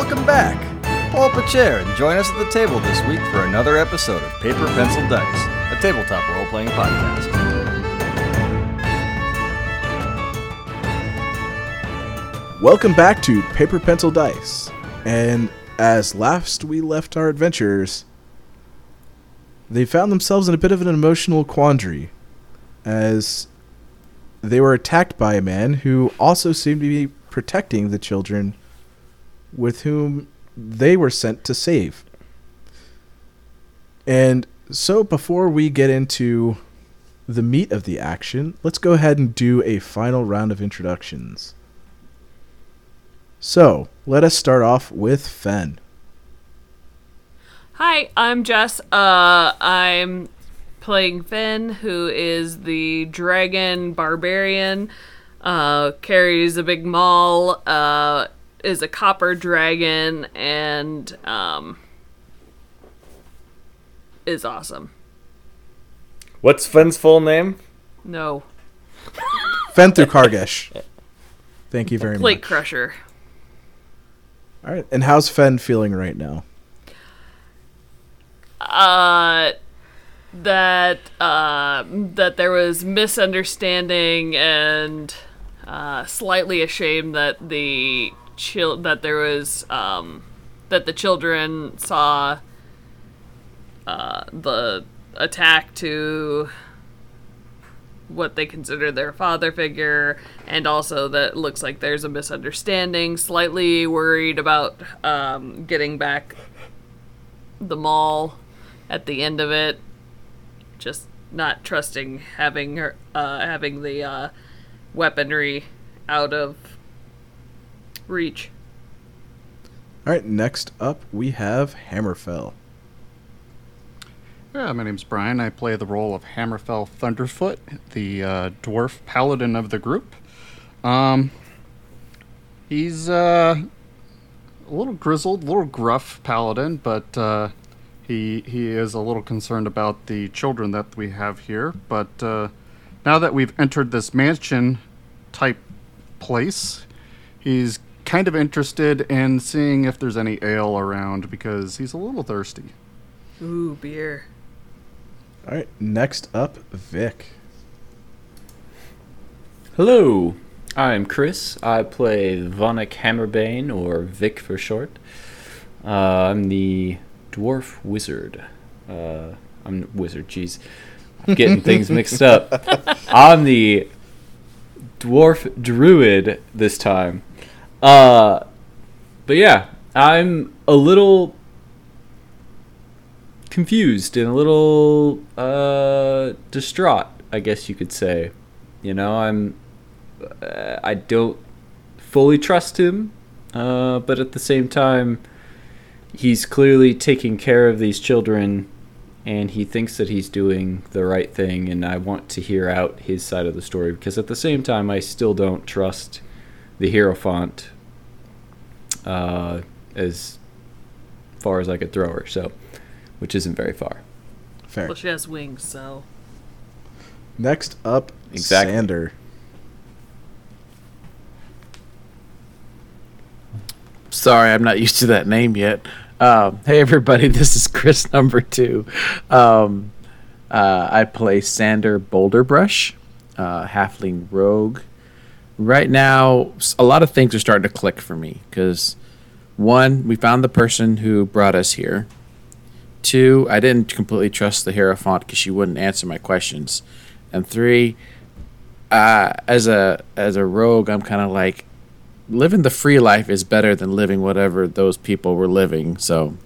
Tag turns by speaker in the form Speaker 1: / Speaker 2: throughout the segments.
Speaker 1: welcome back. Pull up a chair and join us at the table this week for another episode of Paper Pencil Dice, a tabletop role playing podcast.
Speaker 2: Welcome back to Paper Pencil Dice. And as last we left our adventurers, they found themselves in a bit of an emotional quandary as they were attacked by a man who also seemed to be protecting the children with whom they were sent to save. And so before we get into the meat of the action, let's go ahead and do a final round of introductions. So, let us start off with Fen.
Speaker 3: Hi, I'm Jess. Uh, I'm playing Finn, who is the dragon barbarian. Uh, carries a big maul. Uh, is a copper dragon and um, is awesome.
Speaker 4: What's Finn's full name?
Speaker 3: No,
Speaker 2: Fen through Kargesh. Thank you very
Speaker 3: plate
Speaker 2: much.
Speaker 3: Plate Crusher.
Speaker 2: All right, and how's Fen feeling right now?
Speaker 3: Uh, that uh, that there was misunderstanding and uh, slightly ashamed that the that there was um, that the children saw uh, the attack to what they consider their father figure, and also that looks like there's a misunderstanding. Slightly worried about um, getting back the mall at the end of it. Just not trusting having her uh, having the uh, weaponry out of reach.
Speaker 2: All right, next up we have Hammerfell.
Speaker 5: Yeah, my name's Brian. I play the role of Hammerfell Thunderfoot, the uh, dwarf paladin of the group. Um, he's uh, a little grizzled, a little gruff paladin, but uh, he he is a little concerned about the children that we have here. But uh, now that we've entered this mansion type place, he's kind of interested in seeing if there's any ale around because he's a little thirsty.
Speaker 3: Ooh, beer.
Speaker 2: All right, next up Vic.
Speaker 6: Hello, I'm Chris. I play Vonik Hammerbane, or Vic for short. Uh, I'm the dwarf wizard. Uh, I'm wizard. Jeez, I'm getting things mixed up. I'm the dwarf druid this time. Uh, but yeah, I'm a little confused and a little uh, distraught, I guess you could say. You know, I'm uh, I don't fully trust him, uh, but at the same time, he's clearly taking care of these children, and he thinks that he's doing the right thing. And I want to hear out his side of the story because at the same time, I still don't trust the Hierophant uh, as far as I could throw her. So, which isn't very far.
Speaker 2: Fair.
Speaker 3: Well, she has wings, so
Speaker 2: Next up,
Speaker 6: Exactly.
Speaker 2: Sander.
Speaker 7: Sorry, I'm not used to that name yet. Um, hey, everybody, this is Chris number two. Um, uh, I play Sander Boulderbrush, uh, Halfling Rogue. Right now, a lot of things are starting to click for me because one, we found the person who brought us here. Two, I didn't completely trust the Hierophant because she wouldn't answer my questions. And three, uh, as a as a rogue, I'm kind of like, living the free life is better than living whatever those people were living. So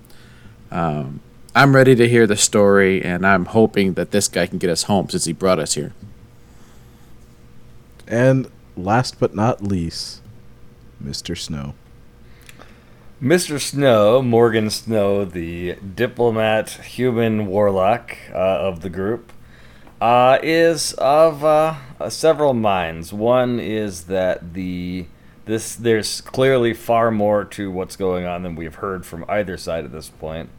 Speaker 7: um, I'm ready to hear the story, and I'm hoping that this guy can get us home since he brought us here.
Speaker 2: And last but not least, Mr. Snow.
Speaker 4: Mr. Snow, Morgan Snow, the diplomat, human warlock uh, of the group, uh, is of uh, uh, several minds. One is that the this there's clearly far more to what's going on than we've heard from either side at this point.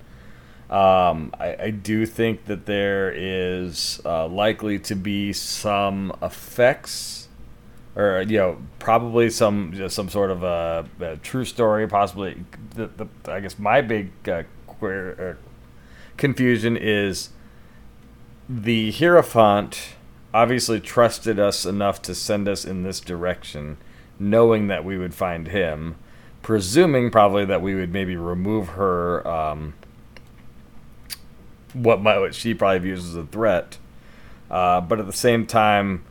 Speaker 4: Um, I, I do think that there is uh, likely to be some effects or you know, probably some some sort of a, a true story. Possibly, the, the I guess my big uh, queer, uh, confusion is the Hierophant obviously trusted us enough to send us in this direction, knowing that we would find him, presuming probably that we would maybe remove her. Um, what might what she probably views as a threat, uh, but at the same time,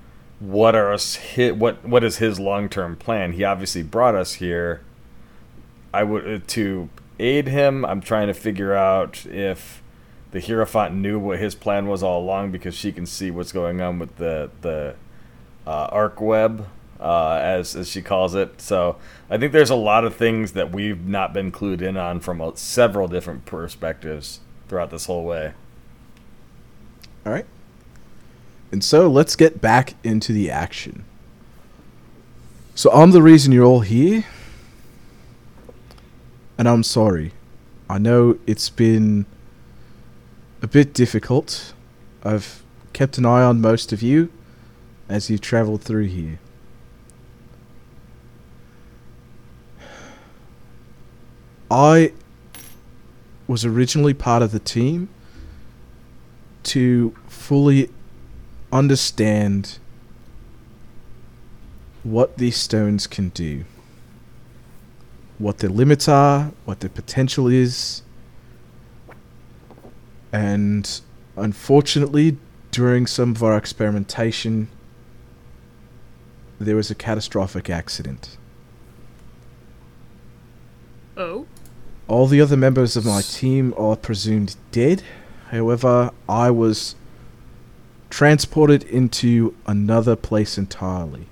Speaker 4: what are us hit? What what is his long term plan? He obviously brought us here. I would uh, to aid him. I'm trying to figure out if the Hierophant knew what his plan was all along because she can see what's going on with the the uh, arc web, uh, as as she calls it. So I think there's a lot of things that we've not been clued in on from uh, several different perspectives throughout this whole way.
Speaker 2: All right. And so let's get back into the action. So I'm the reason you're all here. And I'm sorry. I know it's been a bit difficult. I've kept an eye on most of you as you've traveled through here. I was originally part of the team to fully understand what these stones can do, what their limits are, what their potential is, and unfortunately, during some of our experimentation, there was a catastrophic accident.
Speaker 3: Oh.
Speaker 2: All the other members of my team are presumed dead. However, I was transported into another place entirely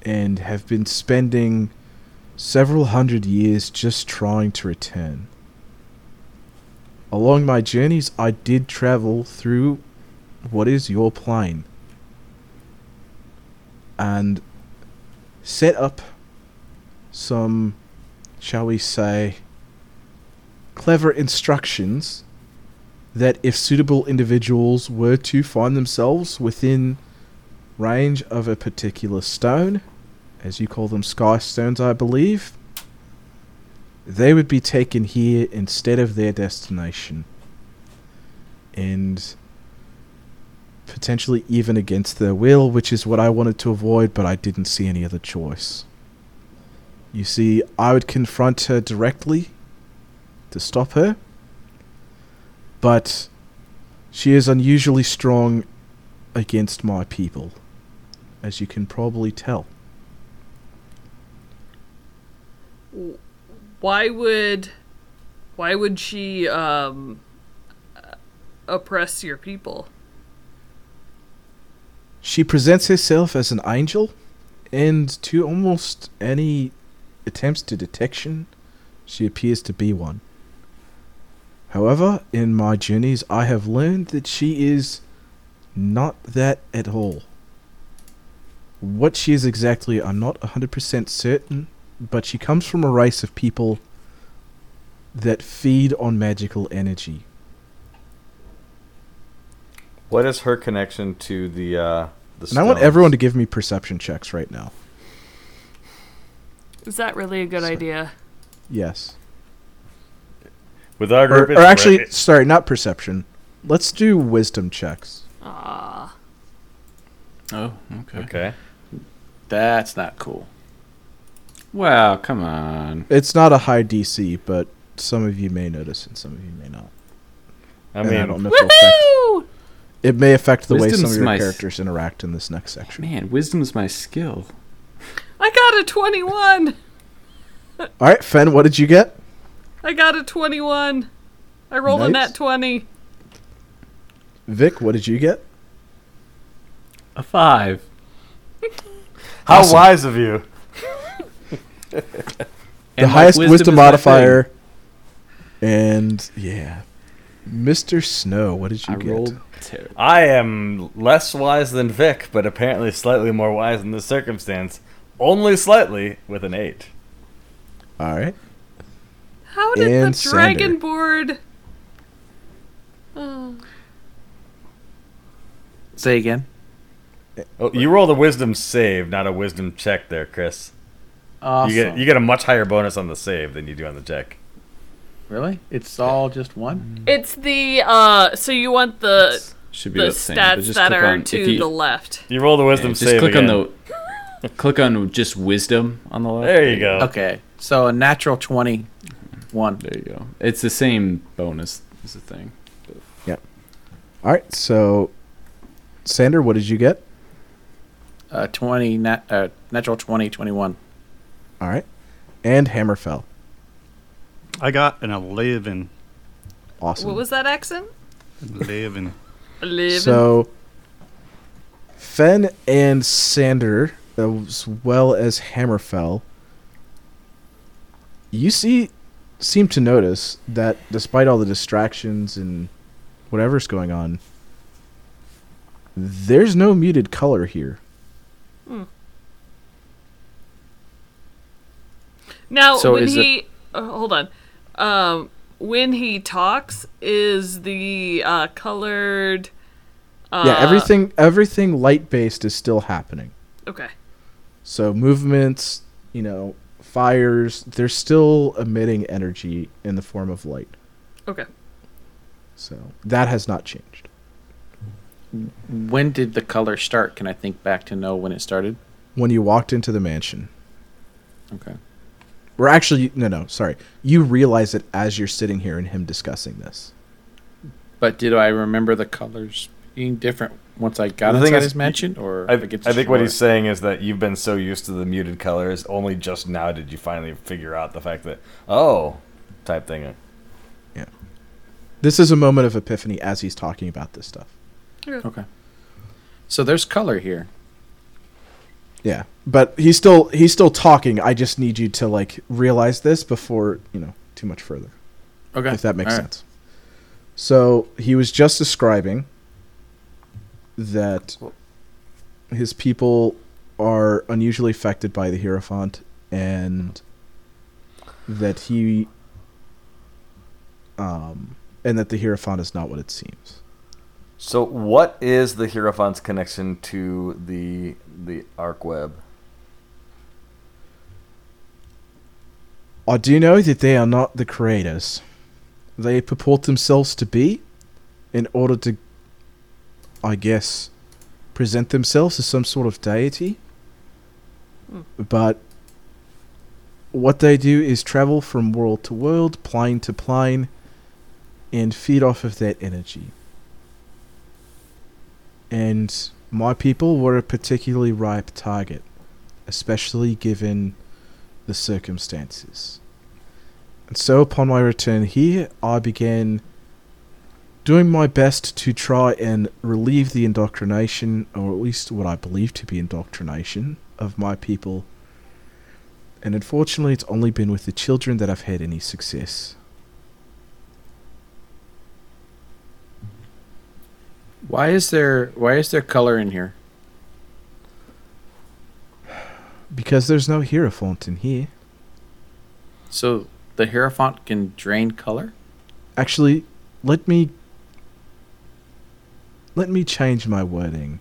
Speaker 2: and have been spending several hundred years just trying to return. Along my journeys, I did travel through what is your plane and set up some, shall we say, clever instructions that if suitable individuals were to find themselves within range of a particular stone, as you call them sky stones, I believe, they would be taken here instead of their destination. And potentially even against their will, which is what I wanted to avoid, but I didn't see any other choice. You see, I would confront her directly to stop her, but she is unusually strong against my people, as you can probably tell.
Speaker 3: Why would why would she um oppress your people?
Speaker 2: She presents herself as an angel, and to almost any attempts to detection, she appears to be one. However, in my journeys, I have learned that she is not that at all. What she is exactly, I'm not 100% certain, but she comes from a race of people that feed on magical energy.
Speaker 4: What is her connection to the uh, the?
Speaker 2: And I want everyone to give me perception checks right now.
Speaker 3: Is that really a good
Speaker 2: Sorry.
Speaker 3: idea?
Speaker 2: Yes.
Speaker 4: With our
Speaker 2: Or,
Speaker 4: group.
Speaker 2: or
Speaker 4: it's
Speaker 2: actually,
Speaker 4: right-
Speaker 2: sorry, not perception. Let's do wisdom checks.
Speaker 3: Ah.
Speaker 7: Oh, okay.
Speaker 4: okay.
Speaker 7: That's not cool.
Speaker 6: Wow, come on.
Speaker 2: It's not a high DC, but some of you may notice and some of you may not.
Speaker 4: I
Speaker 2: And I
Speaker 4: mean,
Speaker 2: don't know if it'll affect. It may affect the way some of your
Speaker 6: my s-
Speaker 2: characters interact in this next section.
Speaker 6: Man, wisdom's my skill.
Speaker 3: I got a 21.
Speaker 2: All right, Fen, what did you get?
Speaker 3: I got a 21. I rolled a
Speaker 2: Nice.
Speaker 3: nat 20.
Speaker 2: Vic, what did you get?
Speaker 6: A five.
Speaker 4: how
Speaker 2: awesome.
Speaker 4: wise of you!
Speaker 2: the
Speaker 6: And
Speaker 2: highest wisdom,
Speaker 6: is my
Speaker 2: modifier. And yeah, Mr. Snow, what did you
Speaker 6: thing. I
Speaker 2: get?
Speaker 6: rolled terrible.
Speaker 4: I am less wise than Vic, but apparently slightly more wise in this circumstance. Only slightly, with an eight.
Speaker 2: All right.
Speaker 3: How did
Speaker 2: And
Speaker 3: the
Speaker 2: Sander.
Speaker 3: dragon board. Oh.
Speaker 7: Say again.
Speaker 4: Oh, you rolled a wisdom save, not a wisdom check there, Chris.
Speaker 7: Awesome.
Speaker 4: You get you get a much higher bonus on the save than you do on the check.
Speaker 7: really? It's all just one.
Speaker 3: It's the uh. So you want the
Speaker 6: Should be
Speaker 3: the
Speaker 6: the same.
Speaker 3: stats
Speaker 6: just
Speaker 3: that are
Speaker 6: on-
Speaker 3: to
Speaker 6: you-
Speaker 3: the left.
Speaker 4: You roll the wisdom
Speaker 6: yeah, just
Speaker 4: save
Speaker 6: click
Speaker 4: again.
Speaker 6: on the click on just wisdom on the left.
Speaker 4: There you go.
Speaker 7: Okay, so a natural twenty one.
Speaker 6: There you go. It's the same bonus as the thing. Yeah.
Speaker 2: All right, so Sander, what did you get?
Speaker 7: Uh, 20 nat, uh, natural 20 21
Speaker 2: All right, and Hammerfell.
Speaker 5: I got an 11.
Speaker 2: Awesome.
Speaker 3: What was that accent?
Speaker 5: 11.
Speaker 3: Eleven.
Speaker 2: So, Fen and Sander, as well as Hammerfell, you see, seem to notice that despite all the distractions and whatever's going on, there's no muted color here. Hmm.
Speaker 3: Now,
Speaker 7: So
Speaker 3: when
Speaker 7: is it-
Speaker 3: he uh, hold on, um, when he talks, is the uh, colored? Uh,
Speaker 2: yeah, everything everything light based is still happening.
Speaker 3: Okay.
Speaker 2: So movements, you know, fires, they're still emitting energy in the form of light.
Speaker 3: Okay.
Speaker 2: So that has not changed.
Speaker 7: when did the color start can i think back to know when it started
Speaker 2: When you walked into the mansion,
Speaker 7: okay
Speaker 2: We're actually, no, no, sorry, you realize it as you're sitting here and him discussing this.
Speaker 7: but did i remember the colors being different once i got
Speaker 4: The thing
Speaker 7: inside
Speaker 4: is,
Speaker 7: his mansion or
Speaker 4: I,
Speaker 7: if it gets
Speaker 4: I think what he's saying is that you've been so used to the muted colors, only just now did you finally figure out the fact that oh, type thing.
Speaker 2: Yeah, this is a moment of epiphany as he's talking about this stuff.
Speaker 7: okay so there's color here
Speaker 2: Yeah, but he's still he's still talking. I just need you to like realize this before you know too much further.
Speaker 7: okay
Speaker 2: if that makes
Speaker 7: all right.
Speaker 2: sense. So he was just describing that his people are unusually affected by the Hierophant and that he um and that the Hierophant is not what it seems.
Speaker 4: So, what is the Hierophant's connection to the the arc web?
Speaker 2: I do know that they are not the creators. They purport themselves to be in order to I guess present themselves as some sort of deity. Hmm. But what they do is travel from world to world, plane to plane, and feed off of that energy. And my people were a particularly ripe target, especially given the circumstances. And so, upon my return here, I began doing my best to try and relieve the indoctrination, or at least what I believe to be indoctrination, of my people. And unfortunately, it's only been with the children that I've had any success.
Speaker 7: why is there why is there color in here
Speaker 2: Because there's no Hierophant in here.
Speaker 7: so the hierophant can drain color
Speaker 2: Actually, let me. Let me change my wording.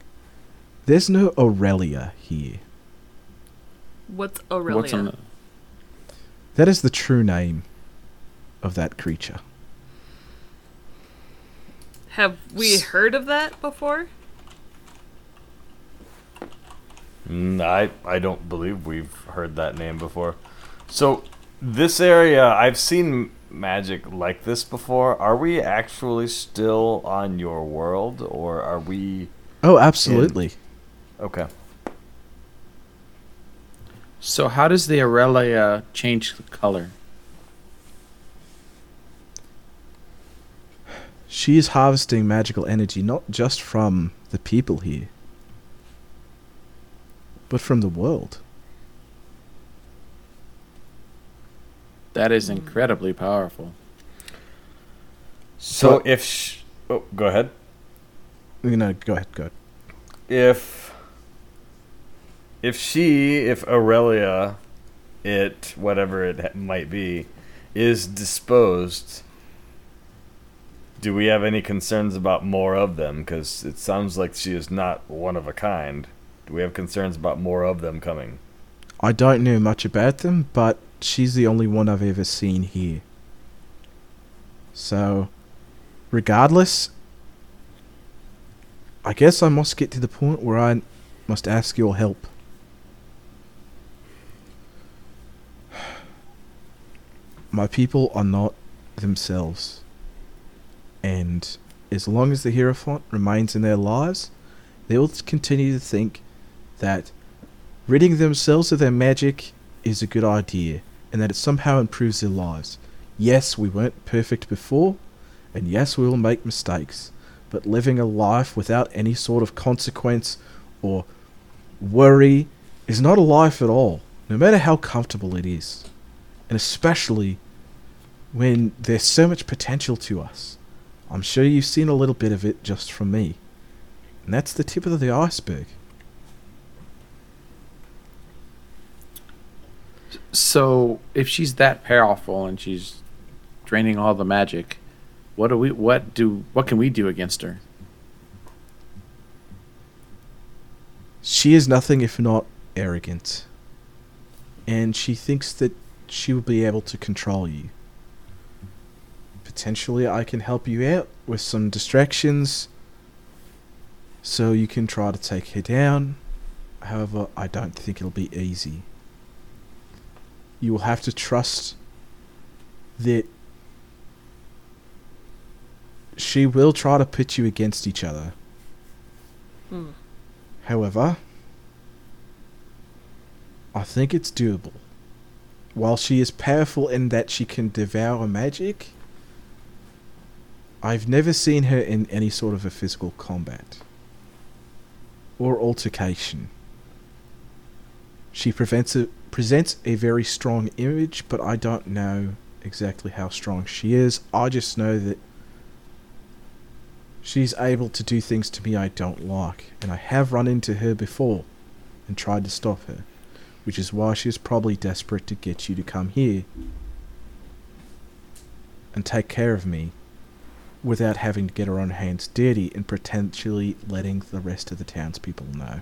Speaker 2: There's no Aurelia here.
Speaker 3: What's Aurelia?
Speaker 7: what's on the
Speaker 2: That is the true name of that creature.
Speaker 3: Have we heard of that before?
Speaker 4: Mm, I I don't believe we've heard that name before. So, this area I've seen magic like this before. Are we actually still on your world, or are we?
Speaker 2: Oh, absolutely.
Speaker 4: Okay.
Speaker 7: so how does the aurelia change the color
Speaker 2: She is harvesting magical energy not just from the people here, but from the world.
Speaker 7: That is incredibly powerful
Speaker 4: So
Speaker 2: But-
Speaker 4: if sh- oh, go ahead.
Speaker 2: You know, go ahead, go ahead.
Speaker 4: If if she, if Aurelia, it whatever it might be, is disposed, do we have any concerns about more of them? Because it sounds like she is not one of a kind. Do we have concerns about more of them coming?
Speaker 2: I don't know much about them, but she's the only one I've ever seen here. So, regardless, I guess I must get to the point where I must ask your help. My people are not themselves. And as long as the Hierophant remains in their lives, they will continue to think that ridding themselves of their magic is a good idea and that it somehow improves their lives. Yes, we weren't perfect before, and yes, we will make mistakes, but living a life without any sort of consequence or worry is not a life at all, no matter how comfortable it is. And especially when there's so much potential to us. I'm sure you've seen a little bit of it just from me. And that's the tip of the iceberg.
Speaker 7: So if she's that powerful and she's draining all the magic, what do we what do what can we do against her?
Speaker 2: She is nothing if not arrogant. And she thinks that she will be able to control you. Potentially, I can help you out with some distractions so you can try to take her down. However, I don't think it'll be easy. You will have to trust that she will try to pit you against each other.
Speaker 3: Hmm.
Speaker 2: However, I think it's doable. While she is powerful in that she can devour magic, I've never seen her in any sort of a physical combat or altercation. She prevents a, presents a very strong image, but I don't know exactly how strong she is. I just know that she's able to do things to me I don't like, and I have run into her before and tried to stop her, which is why she's probably desperate to get you to come here and take care of me without having to get her own hands dirty and potentially letting the rest of the townspeople know.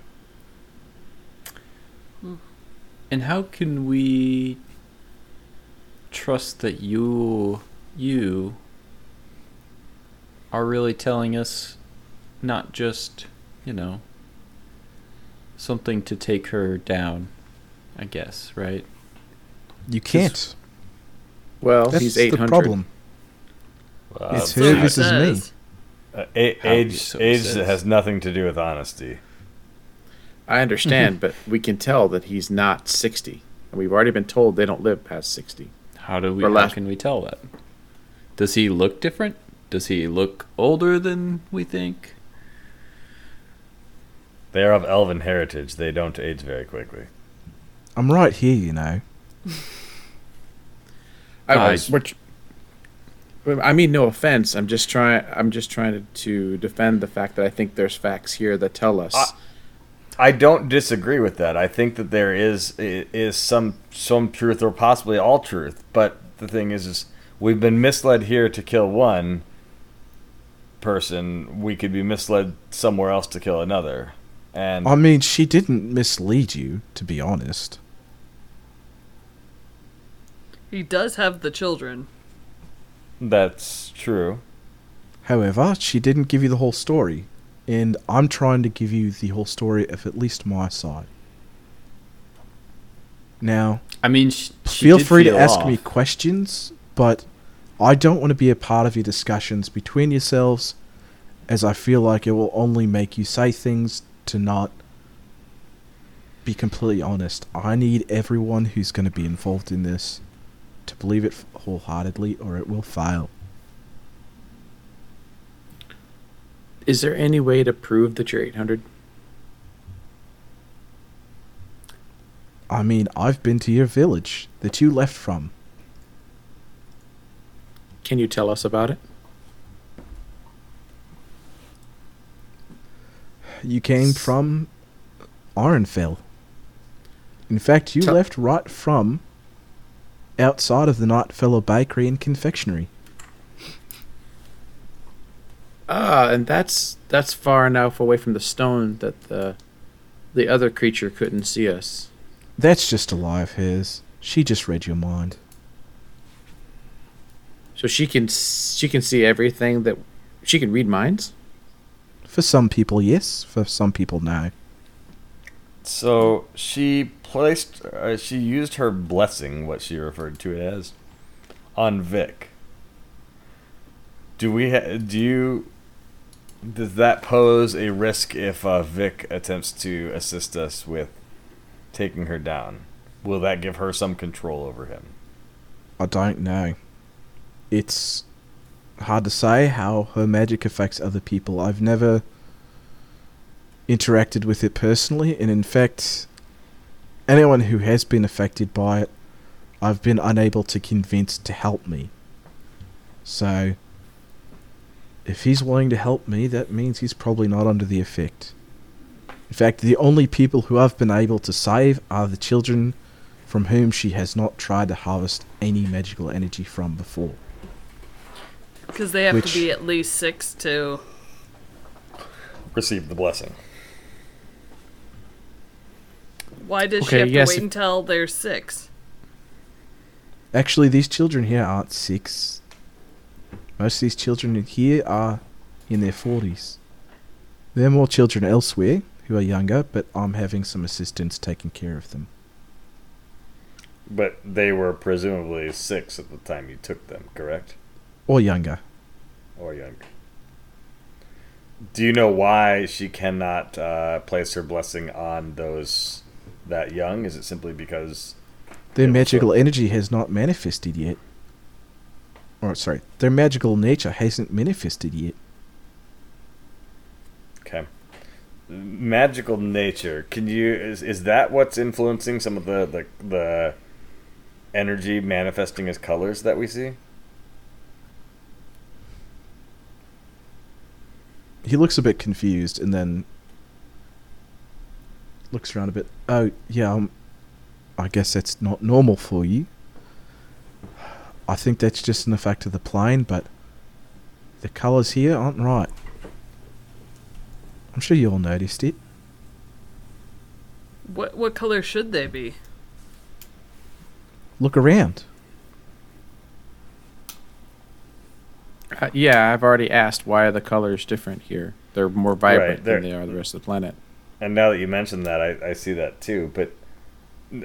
Speaker 6: And how can we trust that you you are really telling us not just, you know, something to take her down, I guess, right?
Speaker 2: You can't.
Speaker 7: Well,
Speaker 2: That's
Speaker 7: he's
Speaker 2: the problem.
Speaker 4: Uh,
Speaker 2: It's her
Speaker 3: what it
Speaker 2: versus me.
Speaker 4: uh, a-
Speaker 6: How he
Speaker 4: age
Speaker 6: so
Speaker 4: age
Speaker 6: says.
Speaker 4: has nothing to do with honesty.
Speaker 7: I understand, mm-hmm. but we can tell that he's not sixty, and we've already been told they don't live past sixty.
Speaker 6: How do we
Speaker 7: Or
Speaker 6: how
Speaker 7: last-
Speaker 6: can we tell that? Does he look different? Does he look older than we think?
Speaker 4: They are of elven heritage. They don't age very quickly.
Speaker 2: I'm right here, you know.
Speaker 7: I,
Speaker 6: Guys.
Speaker 7: we're I mean, no offense. I'm just trying. I'm just trying to, to defend the fact that I think there's facts here that tell us.
Speaker 4: I- I don't disagree with that. I think that there is is some some truth or possibly all truth. But the thing is, is we've been misled here to kill one person. We could be misled somewhere else to kill another. And
Speaker 2: I mean, she didn't mislead you, to be honest.
Speaker 3: He does have the children.
Speaker 4: that's true.
Speaker 2: However, she didn't give you the whole story, and I'm trying to give you the whole story of at least my side. Now,
Speaker 6: I mean, sh- she
Speaker 2: feel free to ask
Speaker 6: off.
Speaker 2: me questions, but I don't want to be a part of your discussions between yourselves, as I feel like it will only make you say things to not be completely honest. I need everyone who's going to be involved in this to believe it wholeheartedly, or it will fail.
Speaker 7: Is there any way to prove that you're 800?
Speaker 2: I mean, I've been to your village that you left from.
Speaker 7: Can you tell us about it?
Speaker 2: You came from Ironfell. In fact, you left right from outside of the Nightfellow Bakery and Confectionery.
Speaker 7: Ah, and that's that's far enough away from the stone that the the other creature couldn't see us.
Speaker 2: That's just a lie of his. She just read your mind.
Speaker 7: So she can she can see everything that she can read minds.
Speaker 2: For some people, yes. For some people, no.
Speaker 4: So she placed, uh, she used her blessing, what she referred to it as, on Vic. Do we? Ha- do you? Does that pose a risk if uh, Vic attempts to assist us with taking her down? Will that give her some control over him?
Speaker 2: I don't know. It's hard to say how her magic affects other people. I've never interacted with it personally, and in fact, anyone who has been affected by it, I've been unable to convince to help me. So, if he's willing to help me, that means he's probably not under the effect. In fact, the only people who I've been able to save are the children from whom she has not tried to harvest any magical energy from before.
Speaker 3: Because they have
Speaker 2: Which-
Speaker 3: to be at least six to.
Speaker 4: Receive the blessing.
Speaker 3: Why does she have
Speaker 7: yes,
Speaker 3: to wait
Speaker 7: if-
Speaker 3: until they're six?
Speaker 2: Actually, these children here aren't six. Most of these children here are in their 40s. There are more children elsewhere who are younger, but I'm having some assistants taking care of them.
Speaker 4: But they were presumably six at the time you took them, correct?
Speaker 2: Or younger.
Speaker 4: Or younger. Do you know why she cannot uh, place her blessing on those that young? Is it simply because
Speaker 2: Their magical energy has not manifested yet. Or, sorry, their magical nature hasn't manifested yet.
Speaker 4: okay magical nature? Can you is is that what's influencing some of the the, the energy manifesting as colors that we see?
Speaker 2: He looks a bit confused and then looks around a bit. Oh, yeah, um, I guess that's not normal for you. I think that's just an effect of the plane, but the colours here aren't right. I'm sure you all noticed it.
Speaker 3: What what color should they be?
Speaker 2: Look around.
Speaker 7: Uh, yeah, I've already asked why are the colors different here. They're more vibrant
Speaker 4: they're-
Speaker 7: than they are the rest of the planet.
Speaker 4: And now that you mention that, I, I see that too. But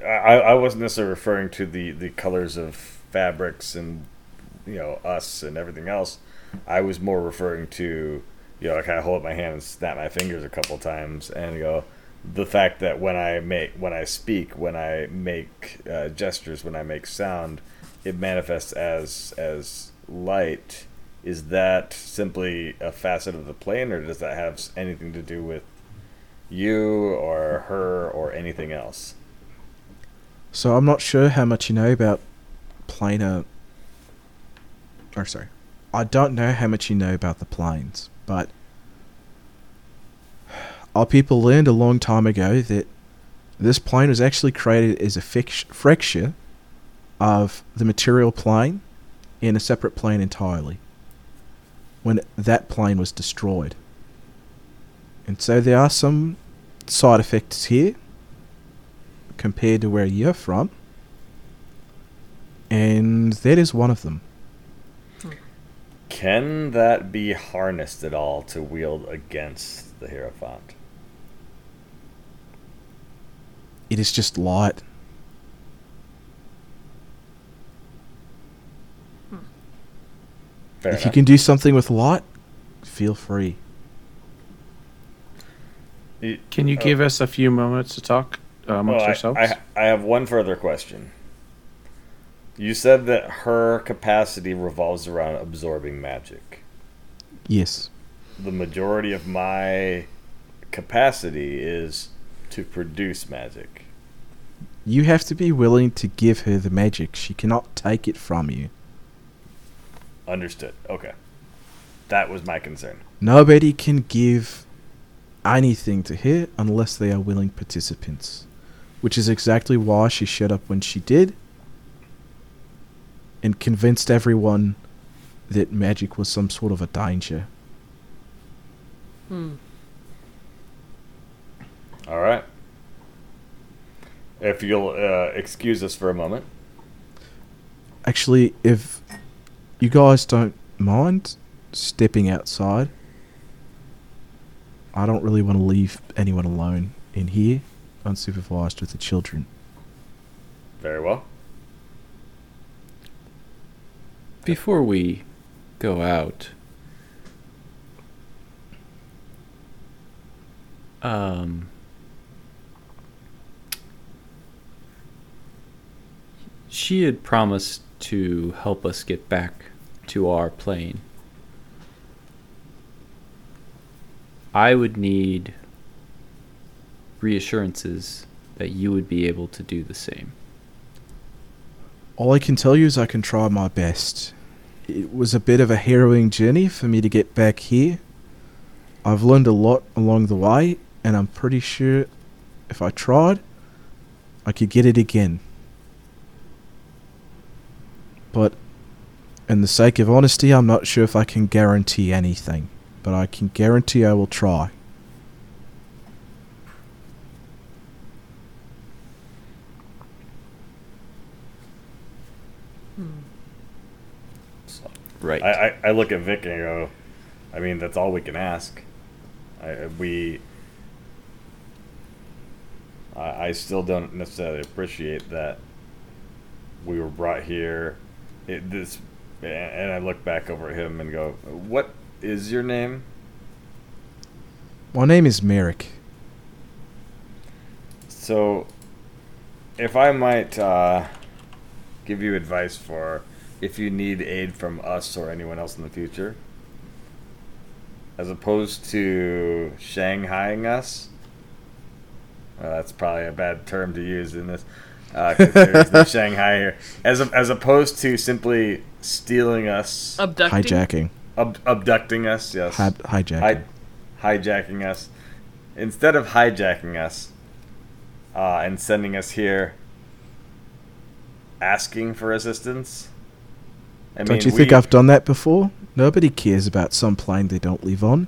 Speaker 4: I, I wasn't necessarily referring to the, the colors of fabrics and you know us and everything else. I was more referring to you know I kind of hold up my hand and snap my fingers a couple times and go the fact that when I make when I speak when I make uh, gestures when I make sound it manifests as as light. Is that simply a facet of the plane, or does that have anything to do with you or her or anything else.
Speaker 2: So I'm not sure how much you know about planar. Or sorry, I don't know how much you know about the planes, but our people learned a long time ago that this plane was actually created as a fix- fracture of the material plane in a separate plane entirely. When that plane was destroyed. And so there are some side effects here compared to where you're from. And that is one of them.
Speaker 4: Can that be harnessed at all to wield against the Hierophant?
Speaker 2: It is just light.
Speaker 4: Fair
Speaker 2: if you can do something with light, feel free.
Speaker 7: Can you
Speaker 4: Oh.
Speaker 7: give us a few moments to talk uh, amongst
Speaker 4: Well, I-
Speaker 7: ourselves?
Speaker 4: I, I have one further question. You said that her capacity revolves around absorbing magic.
Speaker 2: Yes.
Speaker 4: The majority of my capacity is to produce magic.
Speaker 2: You have to be willing to give her the magic. She cannot take it from you.
Speaker 4: Understood. Okay. That was my concern.
Speaker 2: Nobody can give anything to her unless they are willing participants. Which is exactly why she shut up when she did and convinced everyone that magic was some sort of a danger.
Speaker 4: All right. If you'll uh, excuse us for a moment.
Speaker 2: Actually, if you guys don't mind stepping outside, I don't really want to leave anyone alone in here, unsupervised with the children.
Speaker 4: Very well.
Speaker 6: Before we go out, um, she had promised to help us get back to our plane. I would need reassurances that you would be able to do the same.
Speaker 2: All I can tell you is I can try my best. It was a bit of a harrowing journey for me to get back here. I've learned a lot along the way, and I'm pretty sure if I tried, I could get it again. But, in the sake of honesty, I'm not sure if I can guarantee anything. But I can guarantee I will try.
Speaker 6: Right.
Speaker 4: I, I, I look at Vic and I go, I mean, that's all we can ask. I, we. I, I still don't necessarily appreciate that we were brought here. It, this, and I look back over at him and go, "What is your name?"
Speaker 2: My name is Merrick.
Speaker 4: So, if I might uh, give you advice for if you need aid from us or anyone else in the future, as opposed to Shanghaiing us, well, that's probably a bad term to use in this. Uh, 'cause there's no Shanghai here. As, as opposed to simply stealing us,
Speaker 3: Abducting.
Speaker 2: Hijacking.
Speaker 4: ab- abducting us, yes.
Speaker 2: Hi- hijacking.
Speaker 4: Hi- hijacking us. Instead of hijacking us uh, and sending us here asking for assistance. I
Speaker 2: Don't
Speaker 4: mean,
Speaker 2: you think
Speaker 4: we-
Speaker 2: I've done that before? Nobody cares about some plane they don't live on.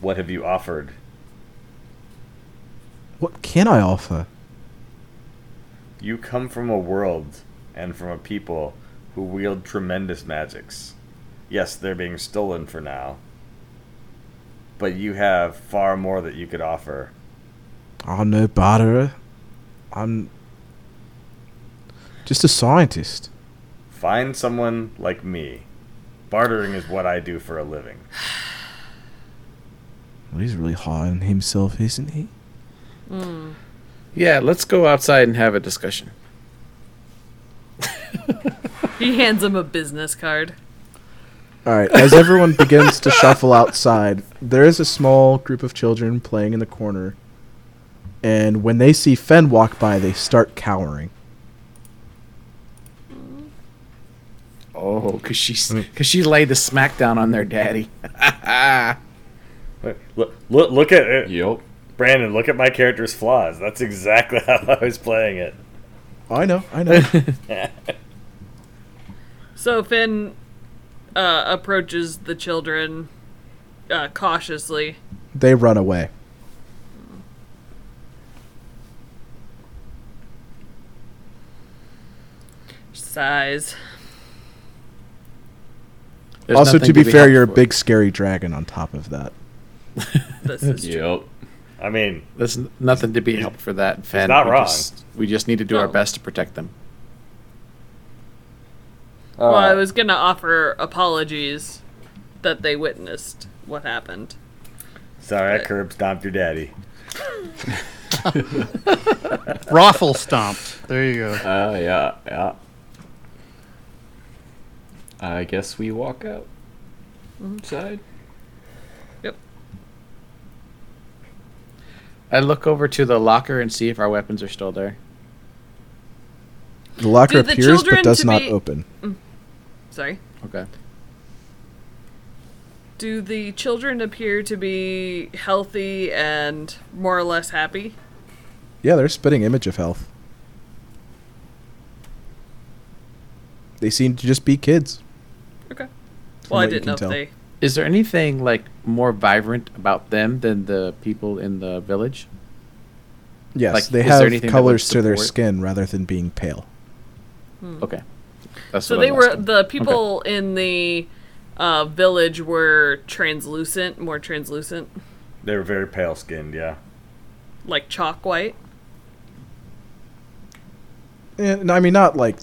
Speaker 4: What have you offered?
Speaker 2: What can I offer?
Speaker 4: You come from a world and from a people who wield tremendous magics. Yes, they're being stolen for now. But you have far more that you could offer.
Speaker 2: I'm no barterer. I'm just a scientist.
Speaker 4: Find someone like me. Bartering is what I do for a living.
Speaker 2: Well, he's really high on himself, isn't he? Hmm.
Speaker 7: Yeah, let's go outside and have a discussion.
Speaker 3: He hands him a business card.
Speaker 2: All right. As everyone begins to shuffle outside, there is a small group of children playing in the corner, and when they see Fen walk by, they start cowering.
Speaker 7: Oh, cause she's cause she laid the smackdown on their daddy.
Speaker 4: Look, look, look at it.
Speaker 6: Yep.
Speaker 4: Brandon, look at my character's flaws. That's exactly how I was playing it.
Speaker 2: I know. I know.
Speaker 3: So Finn uh, approaches the children uh, cautiously.
Speaker 2: they run away.
Speaker 3: Sighs.
Speaker 7: There's
Speaker 2: also,
Speaker 7: nothing
Speaker 2: to be fair, you're a big scary dragon on top of that.
Speaker 3: This is true.
Speaker 4: I mean,
Speaker 7: There's nothing to be helped for that, Fen.
Speaker 4: not
Speaker 7: we
Speaker 4: wrong.
Speaker 7: Just, we just need to do our best to protect them.
Speaker 3: Well, I
Speaker 4: uh,
Speaker 3: was gonna offer apologies that they witnessed what happened.
Speaker 4: sorry, I curb stomped your daddy.
Speaker 5: Raffle stomped. There you go.
Speaker 6: Uh, yeah, yeah. I guess we walk out. Mm-hmm. Outside.
Speaker 3: Yep.
Speaker 7: I look over to the locker and see if our weapons are still there.
Speaker 2: The locker
Speaker 3: Do the
Speaker 2: appears but does
Speaker 3: to
Speaker 2: not
Speaker 3: be-
Speaker 2: open. Mm.
Speaker 3: Sorry.
Speaker 7: Okay.
Speaker 3: Do the children appear to be healthy and more or less happy?
Speaker 2: Yeah, they're a spitting image of health. They seem to just be kids.
Speaker 3: Okay.
Speaker 2: from
Speaker 3: Well, I
Speaker 2: what you
Speaker 3: didn't know
Speaker 2: can
Speaker 3: if
Speaker 2: tell.
Speaker 3: they
Speaker 7: Is there anything like more vibrant about them than the people in the village?
Speaker 2: Yes,
Speaker 7: Like,
Speaker 2: they have
Speaker 7: anything
Speaker 2: colors to their skin rather than being pale.
Speaker 7: Okay. That's
Speaker 3: So they
Speaker 7: I'm
Speaker 3: were
Speaker 7: asking.
Speaker 3: the people in the uh, village were translucent, more translucent,
Speaker 4: They were very pale skinned, yeah.
Speaker 3: like chalk white.
Speaker 2: And I mean, not like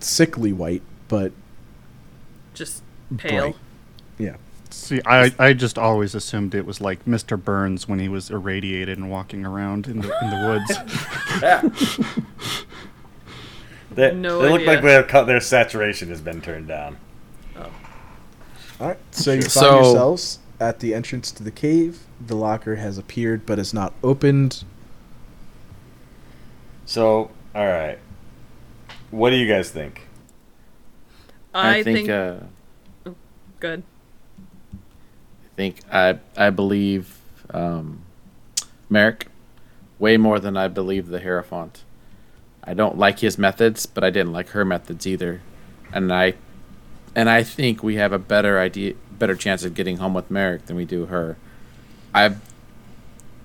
Speaker 2: sickly white, but
Speaker 3: Just pale.
Speaker 2: bright. Yeah.
Speaker 5: See, I, I just always assumed it was like Mr. Burns when he was irradiated and walking around in the in the woods.
Speaker 4: They,
Speaker 3: No
Speaker 4: they look
Speaker 3: idea.
Speaker 4: like their co- their saturation has been turned down. Oh.
Speaker 2: All right. So you find
Speaker 7: So-
Speaker 2: yourselves at the entrance to the cave. The locker has appeared, but is not opened.
Speaker 4: So, all right. What do you guys think?
Speaker 3: I,
Speaker 7: I think, uh,
Speaker 3: good.
Speaker 7: I think I I believe um, Merrick way more than I believe the Hierophant. I don't like his methods, but I didn't like her methods either, and I and I think we have a better idea, better chance of getting home with Merrick than we do her. I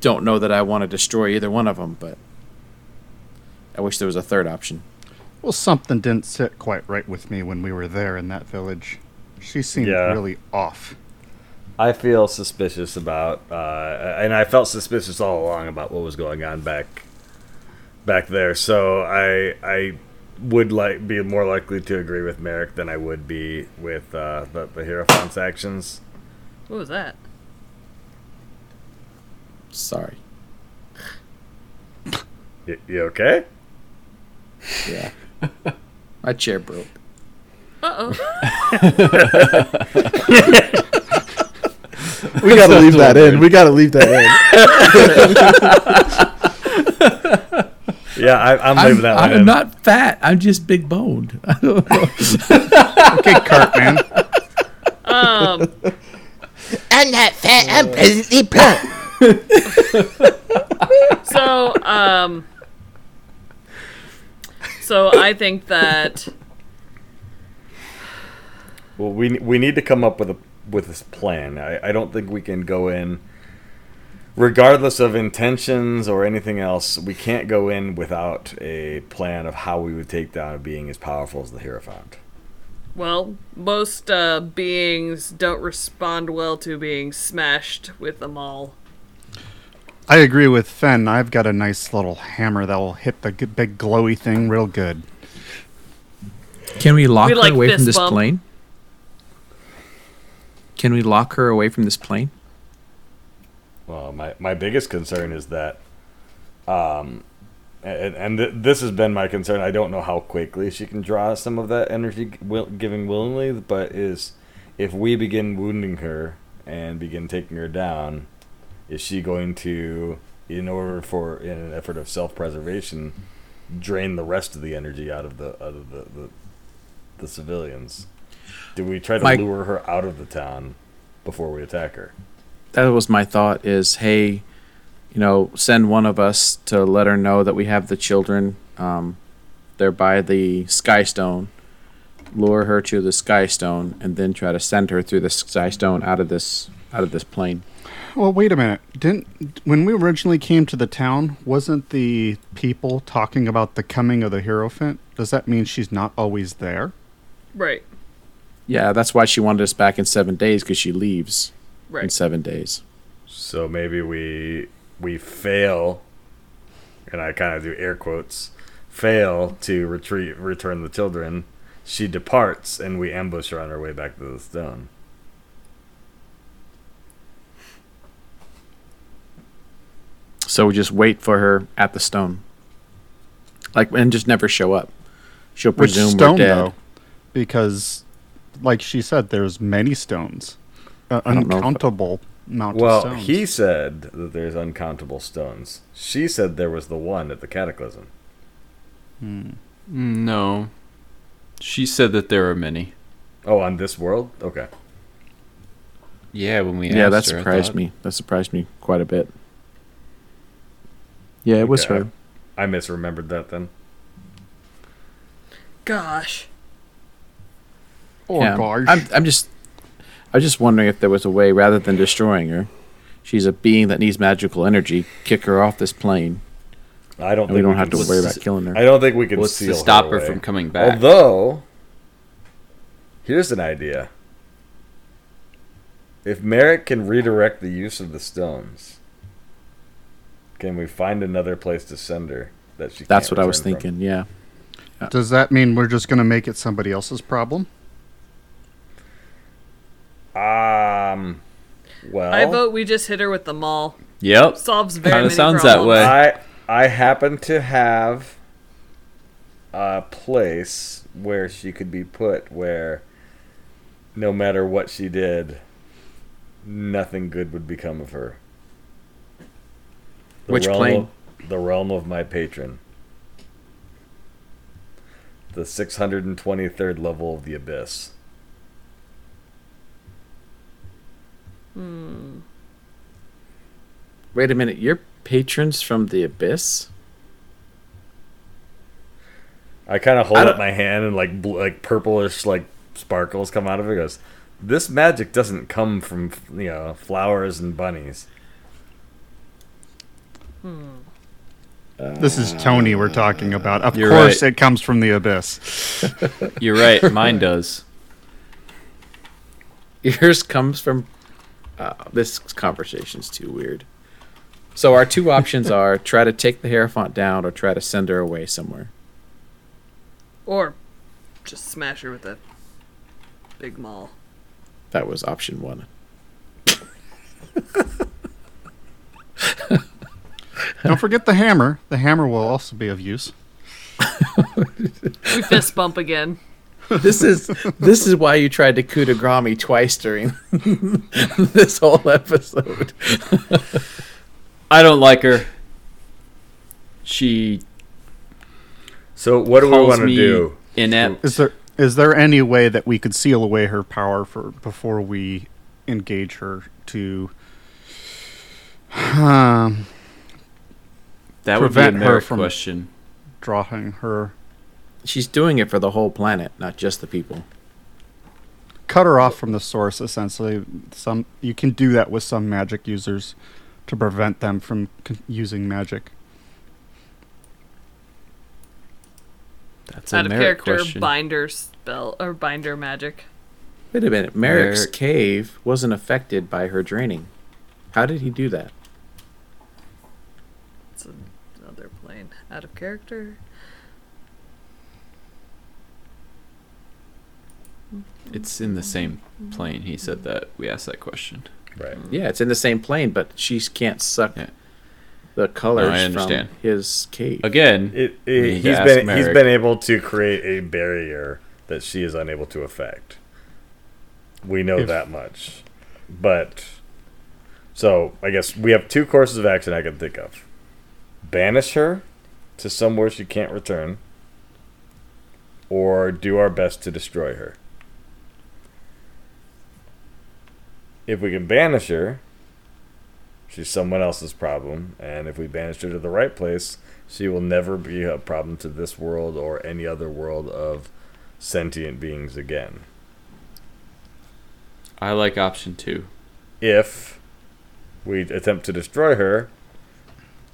Speaker 7: don't know that I want to destroy either one of them, but I wish there was a third option.
Speaker 5: well, something didn't sit quite right with me when we were there in that village. She seemed
Speaker 4: Yeah.
Speaker 5: really off.
Speaker 4: I feel suspicious about, uh, and I felt suspicious all along about what was going on back back there. So I I would like be more likely to agree with Merrick than I would be with uh, the the Hierophant's actions.
Speaker 3: What was that?
Speaker 7: Sorry.
Speaker 4: Y- you okay?
Speaker 7: Yeah. My chair broke.
Speaker 3: Uh oh.
Speaker 2: We gotta leave that in. We gotta leave that in.
Speaker 4: Yeah, I, I'm leaving that one
Speaker 7: I'm
Speaker 4: in.
Speaker 7: not fat. I'm just big boned. I don't know.
Speaker 5: Okay, Cartman.
Speaker 3: Um.
Speaker 8: I'm not fat, I'm presently plump.
Speaker 3: So, um. So I think that
Speaker 4: Well, we we need to come up with a with this plan. I, I don't think we can go in, regardless of intentions or anything else. We can't go in without a plan of how we would take down a being as powerful as the Hierophant.
Speaker 3: well, most uh, beings don't respond well to being smashed with a maul.
Speaker 5: I agree with Fen. I've got a nice little hammer that will hit the g- big glowy thing real good.
Speaker 7: Can we lock
Speaker 3: We
Speaker 7: her
Speaker 3: like
Speaker 7: away from this
Speaker 3: bump.
Speaker 7: plane? Can we lock her away from this plane?
Speaker 4: Well, my, my biggest concern is that, um, and, and th- this has been my concern. I don't know how quickly she can draw some of that energy will, giving willingly, but is if we begin wounding her and begin taking her down, is she going to, in order for in an effort of self preservation, drain the rest of the energy out of the out of the the, the civilians? Do we try to
Speaker 7: Mike-
Speaker 4: lure her out of the town before we attack her?
Speaker 7: That was my thought is, hey, you know, send one of us to let her know that we have the children. Um, they're by the Sky Stone. Lure her to the Sky Stone, and then try to send her through the Sky Stone out of this out of this plane.
Speaker 5: Well, wait a minute. Didn't when we originally came to the town, wasn't the people talking about the coming of the Hierophant? Does that mean she's not always there?
Speaker 3: Right.
Speaker 7: Yeah, that's why she wanted us back in seven days because she leaves in seven days.
Speaker 4: So maybe we we fail, and I kind of do air quotes, fail to retreat, return the children. She departs, and we ambush her on her way back to the stone.
Speaker 7: So we just wait for her at the stone, like and just never show up. She'll
Speaker 5: Which
Speaker 7: presume
Speaker 5: stone
Speaker 7: we're dead.
Speaker 5: though? Because, like she said, there's many stones, uh,
Speaker 7: I don't know if-
Speaker 5: uncountable amount of
Speaker 4: Well, he said that there's uncountable stones. She said there was the one at the cataclysm.
Speaker 6: No. She said that there are many.
Speaker 4: Oh, on this world? Okay.
Speaker 6: Yeah, when we
Speaker 7: Yeah,
Speaker 6: asked
Speaker 7: that
Speaker 6: her,
Speaker 7: surprised
Speaker 6: thought-
Speaker 7: me. That surprised me quite a bit. Yeah, it was her.
Speaker 4: I misremembered that then.
Speaker 3: Gosh.
Speaker 5: Oh
Speaker 7: yeah.
Speaker 5: gosh.
Speaker 7: I'm, I'm just, I was just wondering if there was a way, rather than destroying her, she's a being that needs magical energy. Kick her off this plane,
Speaker 4: I don't.
Speaker 7: and we don't have to worry
Speaker 4: s-
Speaker 7: about killing her.
Speaker 4: I don't think we can
Speaker 6: What's
Speaker 4: seal
Speaker 6: to stop her
Speaker 4: away.
Speaker 6: from coming back?
Speaker 4: Although, here's an idea. If Merrick can redirect the use of the stones, can we find another place to send her that she?
Speaker 7: That's
Speaker 4: can't
Speaker 7: what I was
Speaker 4: return from?
Speaker 7: thinking. Yeah.
Speaker 5: Does that mean we're just going to make it somebody else's problem?
Speaker 4: Um. Well,
Speaker 3: I vote we just hit her with the maul.
Speaker 6: Yep.
Speaker 3: Solves very
Speaker 6: Kinda
Speaker 3: many
Speaker 6: sounds that way.
Speaker 4: I I happen to have a place where she could be put where no matter what she did, nothing good would become of her. The
Speaker 7: Which plane?
Speaker 4: Of, the realm of my patron. The 623rd level of the abyss.
Speaker 7: Wait a minute. Your patrons from the abyss?
Speaker 4: I kind of hold up my hand and like bl- like purplish like sparkles come out of it. It Goes, this magic doesn't come from you know flowers and bunnies.
Speaker 5: This is Tony we're talking about. Of
Speaker 6: You're
Speaker 5: course,
Speaker 6: right.
Speaker 5: it comes from the abyss.
Speaker 6: You're right. Mine does.
Speaker 7: Yours comes from. Uh, this conversation's too weird. So our two options are try to take the Hierophant down or try to send her away somewhere.
Speaker 3: Or just smash her with a big maul.
Speaker 7: That was option one.
Speaker 5: Don't forget the hammer. The hammer will also be of use.
Speaker 3: We fist bump again.
Speaker 7: This is this is why you tried to coup de grace me twice during this whole episode.
Speaker 6: I don't like her. She
Speaker 4: So what do we want to do?
Speaker 6: inept.
Speaker 5: Is there is there any way that we could seal away her power for before we engage her to um,
Speaker 6: That would be a
Speaker 5: prevent her from-
Speaker 6: question.
Speaker 5: drawing her?
Speaker 7: She's doing it for the whole planet, not just the people.
Speaker 5: Cut her off from the source. Essentially, some you can do that with some magic users to prevent them from c- using magic.
Speaker 6: That's a
Speaker 3: Out of
Speaker 6: merit
Speaker 3: character
Speaker 6: question.
Speaker 3: binder spell or binder magic.
Speaker 7: Wait a minute. Merrick's
Speaker 6: Merrick-
Speaker 7: cave wasn't affected by her draining. How did he do that?
Speaker 3: It's another plane. Out of character.
Speaker 6: It's in the same plane. He said that. We asked that question.
Speaker 4: Right.
Speaker 7: Yeah, it's in the same plane, but she can't suck
Speaker 6: Yeah.
Speaker 7: the colors
Speaker 6: I understand.
Speaker 7: from his cave.
Speaker 6: Again,
Speaker 4: It,
Speaker 6: We
Speaker 4: it,
Speaker 6: need to
Speaker 4: he's
Speaker 6: ask
Speaker 4: been he's
Speaker 6: Merrick.
Speaker 4: been able to create a barrier that she is unable to affect. We know
Speaker 5: If-
Speaker 4: that much, but so I guess we have two courses of action I can think of: banish her to somewhere she can't return, or do our best to destroy her. If we can banish her, she's someone else's problem, and if we banish her to the right place, she will never be a problem to this world or any other world of sentient beings again.
Speaker 6: I like option two.
Speaker 4: If we attempt to destroy her,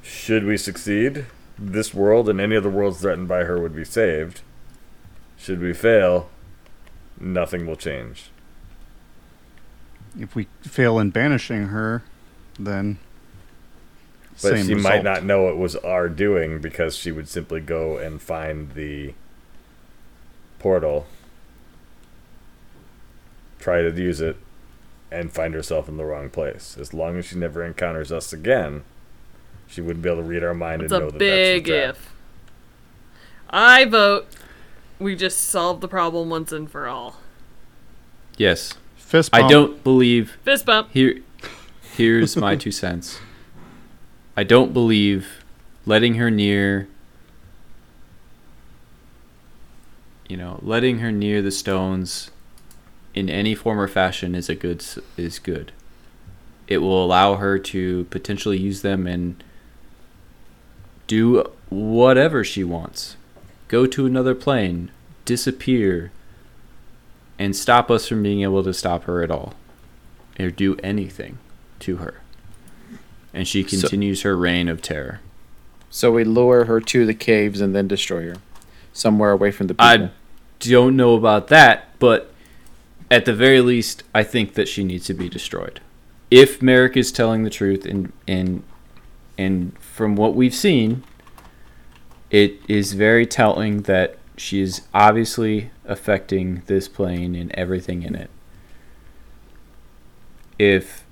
Speaker 4: should we succeed, this world and any other worlds threatened by her would be saved. Should we fail, nothing will change.
Speaker 5: If we fail in banishing her, then
Speaker 4: But
Speaker 5: same
Speaker 4: she might not know it was our doing because she would simply go and find the portal, try to use it, and find herself in the wrong place. As long as she never encounters us again, she wouldn't be able to read our mind
Speaker 3: It's
Speaker 4: and know that
Speaker 3: big
Speaker 4: that's the trap.
Speaker 3: if. I vote we just solve the problem once and for all.
Speaker 6: Yes.
Speaker 5: Fist
Speaker 6: I don't believe
Speaker 3: Fist bump.
Speaker 6: Here, here's my two cents. I don't believe letting her near, you know, letting her near the stones in any form or fashion is a good is good. It will allow her to potentially use them and do whatever she wants. Go to another plane, disappear, and stop us from being able to stop her at all. or do anything to her. And she
Speaker 7: So-
Speaker 6: continues her reign of terror.
Speaker 7: So we lure her to the caves and then destroy her, somewhere away from the people.
Speaker 6: I don't know about that, but at the very least, I think that she needs to be destroyed. If Merrick is telling the truth, and and and from what we've seen, it is very telling that she is obviously affecting this plane and everything in it. If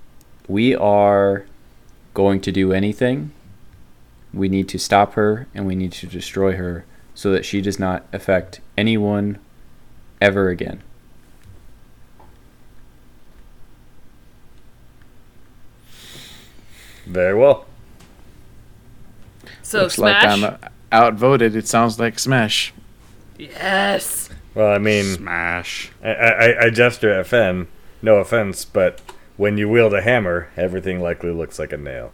Speaker 6: we are going to do anything, we need to stop her and we need to destroy her so that she does not affect anyone ever again.
Speaker 4: Very well.
Speaker 3: So
Speaker 7: Looks
Speaker 3: smash.
Speaker 7: like I'm outvoted. It sounds like Smash.
Speaker 3: yes.
Speaker 4: Well, I mean,
Speaker 5: Smash.
Speaker 4: I, I, I gesture at Fen. No offense, but when you wield a hammer, everything likely looks like a nail.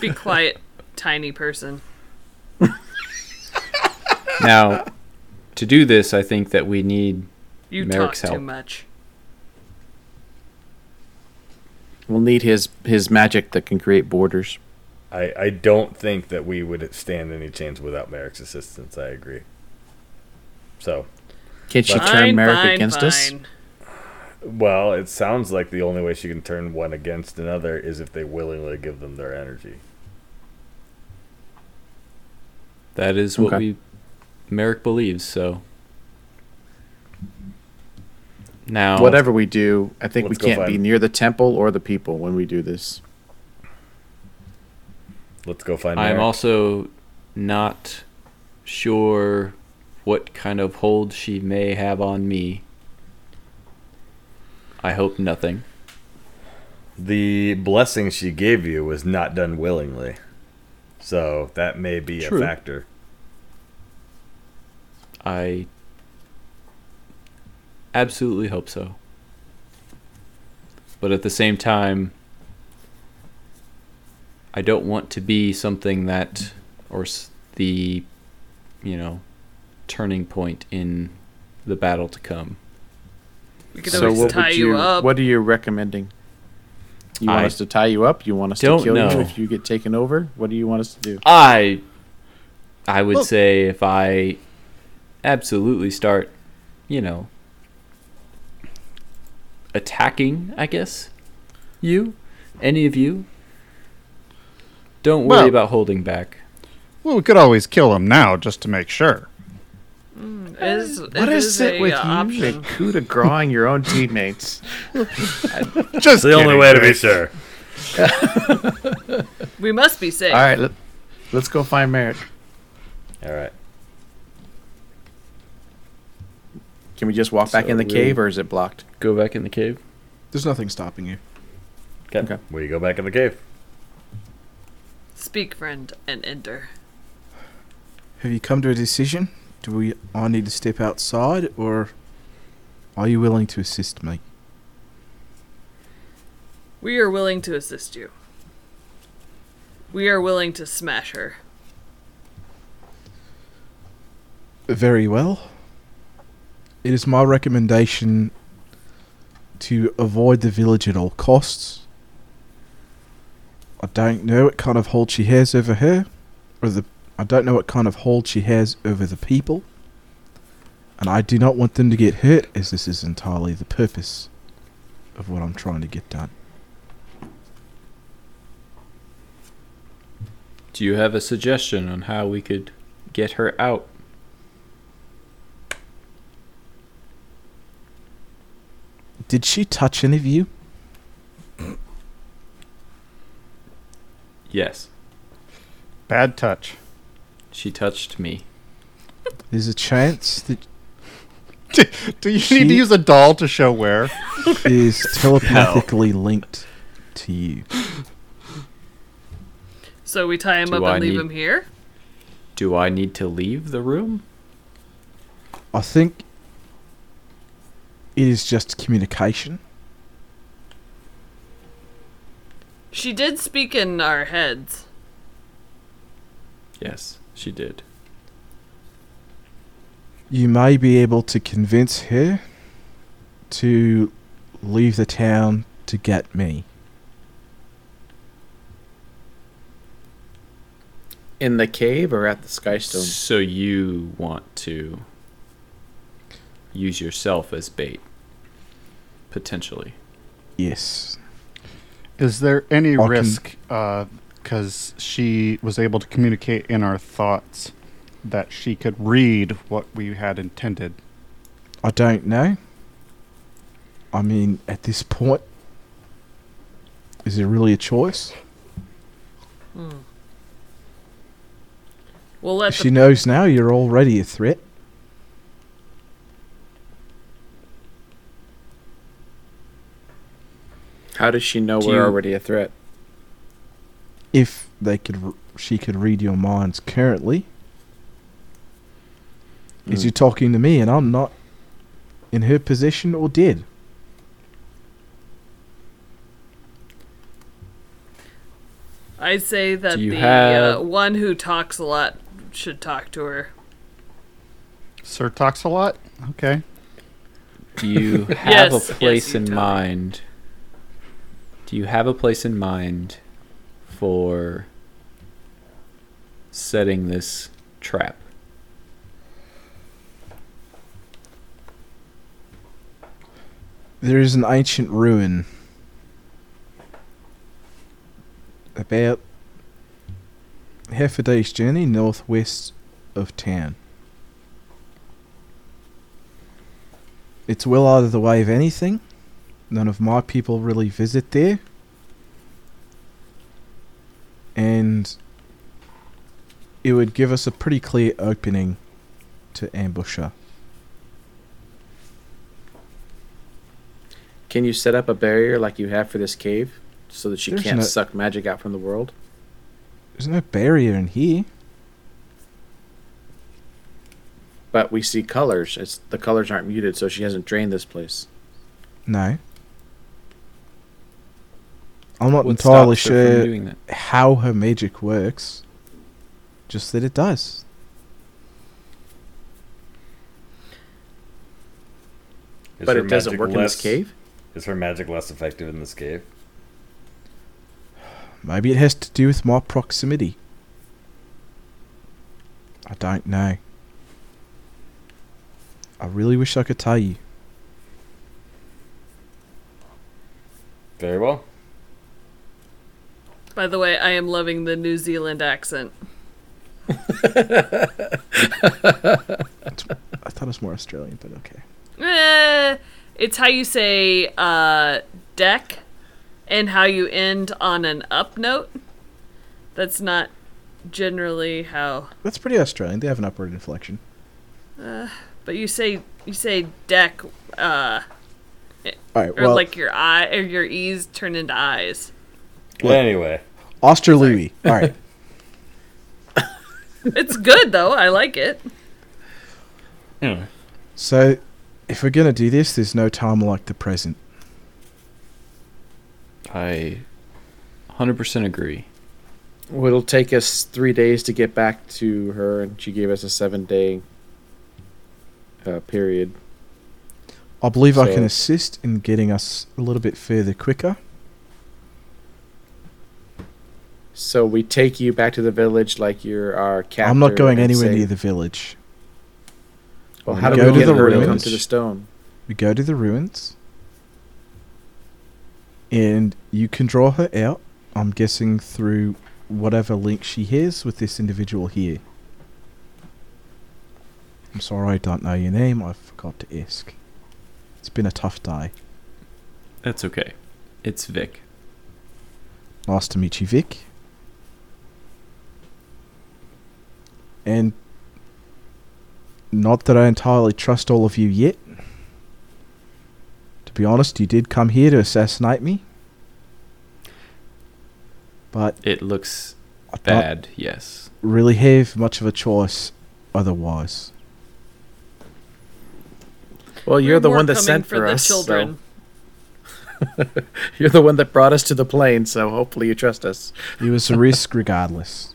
Speaker 3: Be quiet, tiny person.
Speaker 6: Now, to do this, I think that we need
Speaker 3: You
Speaker 6: Merrick's
Speaker 3: talk too
Speaker 6: help.
Speaker 3: much.
Speaker 7: We'll need his his magic that can create borders.
Speaker 4: I, I don't think that we would stand any chance without Merrick's assistance. I agree. So,
Speaker 7: Can she
Speaker 4: Fine,
Speaker 7: turn Merrick
Speaker 3: fine,
Speaker 7: against us?
Speaker 4: well, it sounds like the only way she can turn one against another is if they willingly give them their energy.
Speaker 6: that is what
Speaker 7: Okay.
Speaker 6: we Merrick believes, so now
Speaker 7: Whatever we do, I think we can't be near the temple or the people when we do this.
Speaker 4: Let's go find out.
Speaker 6: I'm
Speaker 4: Merrick.
Speaker 6: also not sure what kind of hold she may have on me. I hope nothing.
Speaker 4: the blessing she gave you was not done willingly. So, that may be
Speaker 6: True.
Speaker 4: a factor.
Speaker 6: I absolutely hope so. But at the same time, I don't want to be something that, or the, you know, turning point in the battle to come.
Speaker 3: We could
Speaker 7: So
Speaker 3: always
Speaker 7: what
Speaker 3: tie
Speaker 7: would
Speaker 3: you,
Speaker 7: you?
Speaker 3: up.
Speaker 7: What are you recommending? You want
Speaker 6: I
Speaker 7: us to tie you up? You want us to kill
Speaker 6: know.
Speaker 7: you if you get taken over? What do you want us to do?
Speaker 6: I, I would
Speaker 7: Well-
Speaker 6: say if I absolutely start, you know, attacking, I guess, you, any of you, don't worry
Speaker 5: Well-
Speaker 6: about holding back.
Speaker 5: Well, we could always kill him now just to make sure.
Speaker 3: Is,
Speaker 7: What
Speaker 3: it
Speaker 7: is
Speaker 3: a,
Speaker 7: it with
Speaker 3: uh,
Speaker 7: you?
Speaker 3: option.
Speaker 7: The coup de grawing your own teammates.
Speaker 5: Just
Speaker 4: the only
Speaker 5: kidding,
Speaker 4: way to be
Speaker 5: Chris.
Speaker 4: sure.
Speaker 3: We must be safe.
Speaker 7: All right, let, let's go find Merrick.
Speaker 4: All right.
Speaker 7: Can we just walk back in the cave, or is it blocked?
Speaker 6: Go back in the cave.
Speaker 2: There's nothing stopping you.
Speaker 4: Okay.
Speaker 7: Okay.
Speaker 4: We go back in the cave.
Speaker 3: Speak, friend, and enter.
Speaker 2: Have you come to a decision? Do we I need to step outside or are you willing to assist me?
Speaker 3: We are willing to assist you. We are willing to smash her.
Speaker 2: Very well. It is my recommendation to avoid the village at all costs. I don't know what kind of hold she has over her, or the I don't know what kind of hold she has over the people, and I do not want them to get hurt, as this is entirely the purpose of what I'm trying to get done.
Speaker 6: Do you have a suggestion on how we could get her out?
Speaker 2: Did she touch any of you?
Speaker 6: Yes,
Speaker 5: Bad touch.
Speaker 6: She touched me.
Speaker 2: There's a chance that
Speaker 5: Do you
Speaker 2: She-
Speaker 5: need to use a doll to show where?
Speaker 2: is telepathically linked to you.
Speaker 3: So we tie him
Speaker 6: Do
Speaker 3: up
Speaker 6: I
Speaker 3: and leave
Speaker 6: need-
Speaker 3: him here?
Speaker 6: Do I need to leave the room?
Speaker 2: I think it is just communication.
Speaker 3: She did speak in our heads.
Speaker 6: Yes, she did.
Speaker 2: You may be able to convince her to leave the town to get me.
Speaker 7: In the cave or at the Skystone?
Speaker 6: So you want to use yourself as bait, potentially.
Speaker 2: Yes.
Speaker 5: Is there any
Speaker 2: I can-
Speaker 5: risk, uh, because she was able to communicate in our thoughts, that she could read what we had intended?
Speaker 2: I don't know. I mean, at this point, is there really a choice? Hmm.
Speaker 3: We'll let
Speaker 2: If she knows now you're already a threat.
Speaker 7: How does she know
Speaker 6: Do
Speaker 7: we're
Speaker 6: you-
Speaker 7: already a threat?
Speaker 2: If they could, she could read your minds currently. Is
Speaker 7: Mm.
Speaker 2: you talking to me and I'm not in her position or dead?
Speaker 3: I say that
Speaker 6: Do you
Speaker 3: the
Speaker 6: have-
Speaker 3: uh, one who talks a lot should talk to her.
Speaker 5: Sir talks a lot? Okay.
Speaker 6: Do you have
Speaker 3: Yes,
Speaker 6: a place
Speaker 3: you
Speaker 6: in
Speaker 3: tell
Speaker 6: mind? Do you have a place in mind for setting this trap?
Speaker 2: There is an ancient ruin about half a day's journey northwest of town. It's well out of the way of anything. None of my people really visit there. And it would give us a pretty clear opening to ambush her.
Speaker 7: Can you set up a barrier like you have for this cave so that she
Speaker 2: There's
Speaker 7: can't
Speaker 2: no-
Speaker 7: suck magic out from the world?
Speaker 2: There's no barrier in here.
Speaker 7: But we see colors. It's the colors aren't muted, so she hasn't drained this place.
Speaker 2: No. I'm not entirely
Speaker 6: stops her from
Speaker 2: sure how her magic works. Just that it does.
Speaker 4: Is
Speaker 7: but it doesn't
Speaker 4: magic
Speaker 7: work in this cave.
Speaker 4: Is her magic less effective in this cave?
Speaker 2: Maybe it has to do with my proximity. I don't know. I really wish I could tell you.
Speaker 4: Very well.
Speaker 3: By the way, I am loving the New Zealand accent.
Speaker 2: I thought it was more Australian, but okay.
Speaker 3: Eh, it's how you say uh, deck and how you end on an up note. That's not generally how,
Speaker 2: That's pretty Australian. They have an upward inflection.
Speaker 3: but you say you say deck uh,
Speaker 2: All right.
Speaker 3: or
Speaker 2: Well,
Speaker 3: like your eye or your e's turn into eyes.
Speaker 2: What?
Speaker 4: Anyway,
Speaker 2: Australouis. All right.
Speaker 3: It's good though. I like it.
Speaker 2: So, if we're gonna do this, there's no time like the present.
Speaker 6: I 100% agree.
Speaker 7: Well, it'll take us three days to get back to her, and she gave us a seven-day uh, period.
Speaker 2: I believe I can assist in getting us a little bit further quicker.
Speaker 7: So we take you back to the village like you're our captor.
Speaker 2: I'm not going anywhere
Speaker 7: say-
Speaker 2: near the village.
Speaker 7: Well,
Speaker 2: We
Speaker 7: how do
Speaker 2: go
Speaker 7: we
Speaker 2: to
Speaker 7: get
Speaker 2: the
Speaker 7: her to come to the stone?
Speaker 2: We go to the ruins, and you can draw her out. I'm guessing through whatever link she has with this individual here. I'm sorry I don't know your name. I forgot to ask. It's been a tough day.
Speaker 6: That's okay. It's Vic.
Speaker 2: Nice to meet you, Vic. And not that I entirely trust all of you yet. To be honest, you did come here to assassinate me. But
Speaker 6: It looks
Speaker 2: I don't
Speaker 6: bad, yes.
Speaker 2: really have much of a choice otherwise.
Speaker 7: Well, you're
Speaker 3: We're
Speaker 7: the one that sent
Speaker 3: for,
Speaker 7: for,
Speaker 3: the
Speaker 7: us. so-
Speaker 3: children.
Speaker 7: You're the one that brought us to the plane, so hopefully you trust us.
Speaker 2: It was a risk regardless.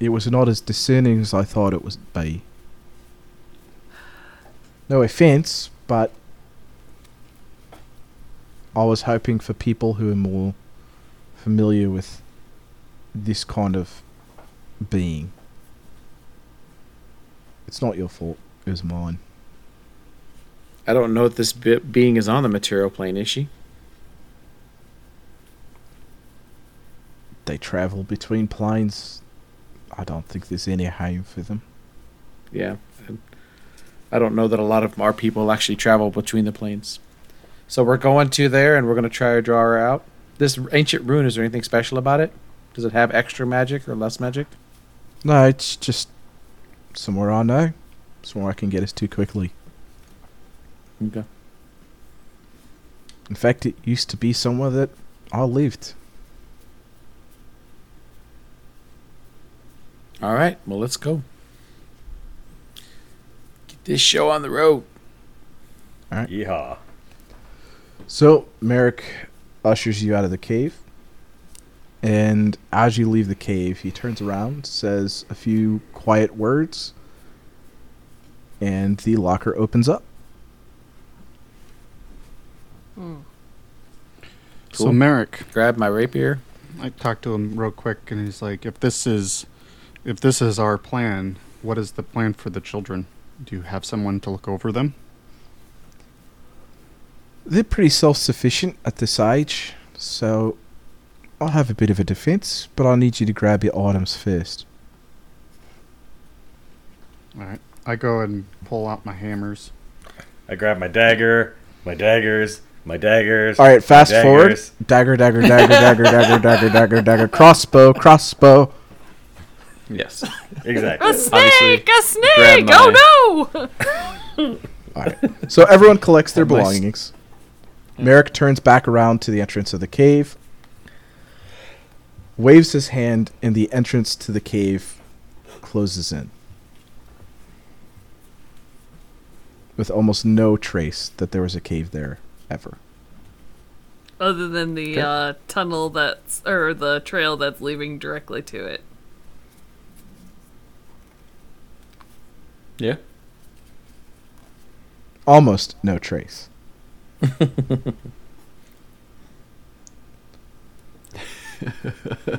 Speaker 2: It was not as discerning as I thought it would be. No offense, but I was hoping for people who are more familiar with this kind of being. It's not your fault. It was mine.
Speaker 7: I don't know if this be- being is on the material plane, is she?
Speaker 2: They travel between planes. I don't think there's any home for them.
Speaker 7: Yeah. I- I don't know that a lot of our people actually travel between the planes. So we're going to there and we're going to try to draw her out. This ancient rune, is there anything special about it? Does it have extra magic or less magic?
Speaker 2: No, it's just somewhere I know. Somewhere I can get us to quickly.
Speaker 7: Okay.
Speaker 2: In fact, it used to be somewhere that I lived.
Speaker 7: All right. Well, let's go. Get this show on the road. All right.
Speaker 4: Yeehaw.
Speaker 2: So Merrick ushers you out of the cave, and as you leave the cave, he turns around, says a few quiet words, and the locker opens up.
Speaker 5: So
Speaker 7: Cool.
Speaker 5: Merrick,
Speaker 7: Grab my rapier.
Speaker 5: I talked to him real quick, and he's like, "If this is, if this is our plan, what is the plan for the children? Do you have someone to look over them?"
Speaker 2: They're pretty self-sufficient at this age, so I'll have a bit of a defense, but I need you to grab your items first.
Speaker 5: All right. I go and pull out my hammers.
Speaker 4: I grab my dagger, my daggers, my daggers.
Speaker 2: All right, fast
Speaker 4: my
Speaker 2: forward. Dagger, dagger, dagger, dagger, dagger, dagger, dagger, dagger. Crossbow, crossbow.
Speaker 6: Yes.
Speaker 4: Exactly.
Speaker 3: A snake! A snake!
Speaker 6: grab
Speaker 3: Oh no!
Speaker 2: All right. So everyone collects their
Speaker 7: Have my s-
Speaker 2: belongings. Merrick turns back around to the entrance of the cave, waves his hand, and the entrance to the cave closes in. With almost no trace that there was a cave there ever.
Speaker 3: Other than the
Speaker 2: Okay.
Speaker 3: uh, tunnel that's or the trail that's leading directly to it.
Speaker 6: Yeah.
Speaker 2: Almost no trace.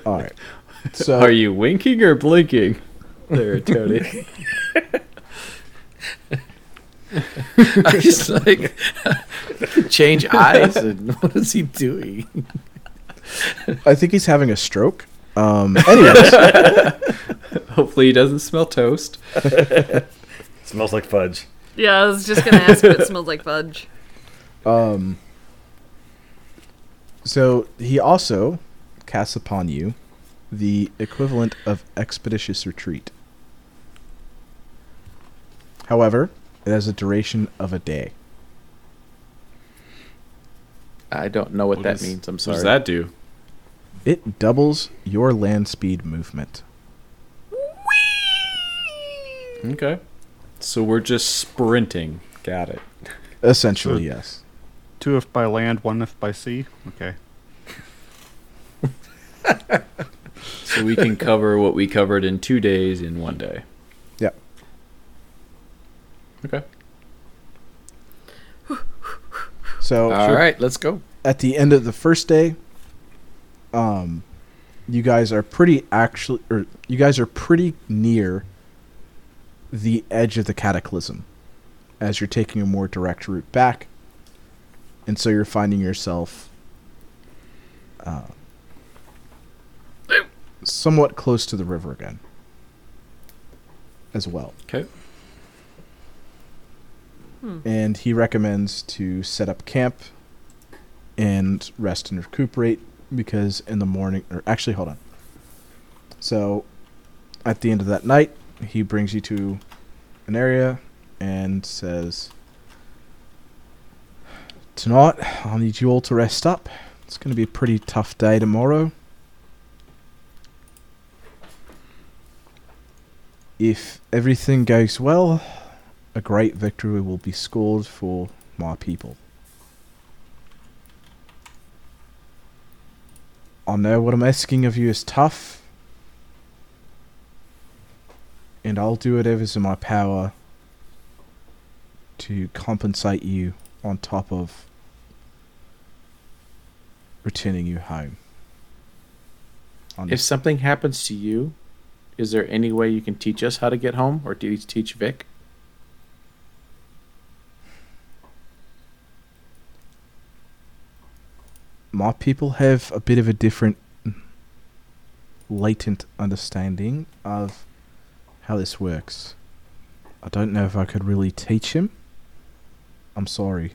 Speaker 2: All right. So
Speaker 6: Are you winking or blinking? There, Tony.
Speaker 7: I just like change eyes. And what is he doing?
Speaker 2: I think he's having a stroke. Um, anyways,
Speaker 6: Hopefully he doesn't smell toast.
Speaker 4: Smells like fudge.
Speaker 3: Yeah, I was just gonna ask if it smelled like fudge.
Speaker 2: Um. So he also casts upon you the equivalent of expeditious retreat. However, it has a duration of a day.
Speaker 7: I don't know what,
Speaker 6: What
Speaker 7: that
Speaker 6: is-
Speaker 7: means. I'm sorry.
Speaker 6: What does that do?
Speaker 2: It doubles your land speed movement.
Speaker 6: Okay. So we're just sprinting. Got it.
Speaker 2: Essentially,
Speaker 5: So-
Speaker 2: yes.
Speaker 5: Two if by land, one if by sea. Okay.
Speaker 6: So we can cover what we covered in two days in one day.
Speaker 2: Yep.
Speaker 6: Okay.
Speaker 2: So
Speaker 7: All right, let's go.
Speaker 2: at the end of the first day, um, you guys are pretty actually, or you guys are pretty near the edge of the cataclysm, as you're taking a more direct route back, and so you're finding yourself uh, somewhat close to the river again, as well.
Speaker 6: Okay.
Speaker 2: And he recommends to set up camp and rest and recuperate because in the morning, or actually, hold on. So, at the end of that night, he brings you to an area and says, Tonight, I'll need you all to rest up. It's going to be a pretty tough day tomorrow. If everything goes well, a great victory will be scored for my people. I know what I'm asking of you is tough, and I'll do whatever's in my power to compensate you on top of returning you home.
Speaker 7: If something happens to you, is there any way you can teach us how to get home, or do you teach Vic?
Speaker 2: my people have a bit of a different latent understanding of how this works. I don't know if I could really teach him. I'm sorry.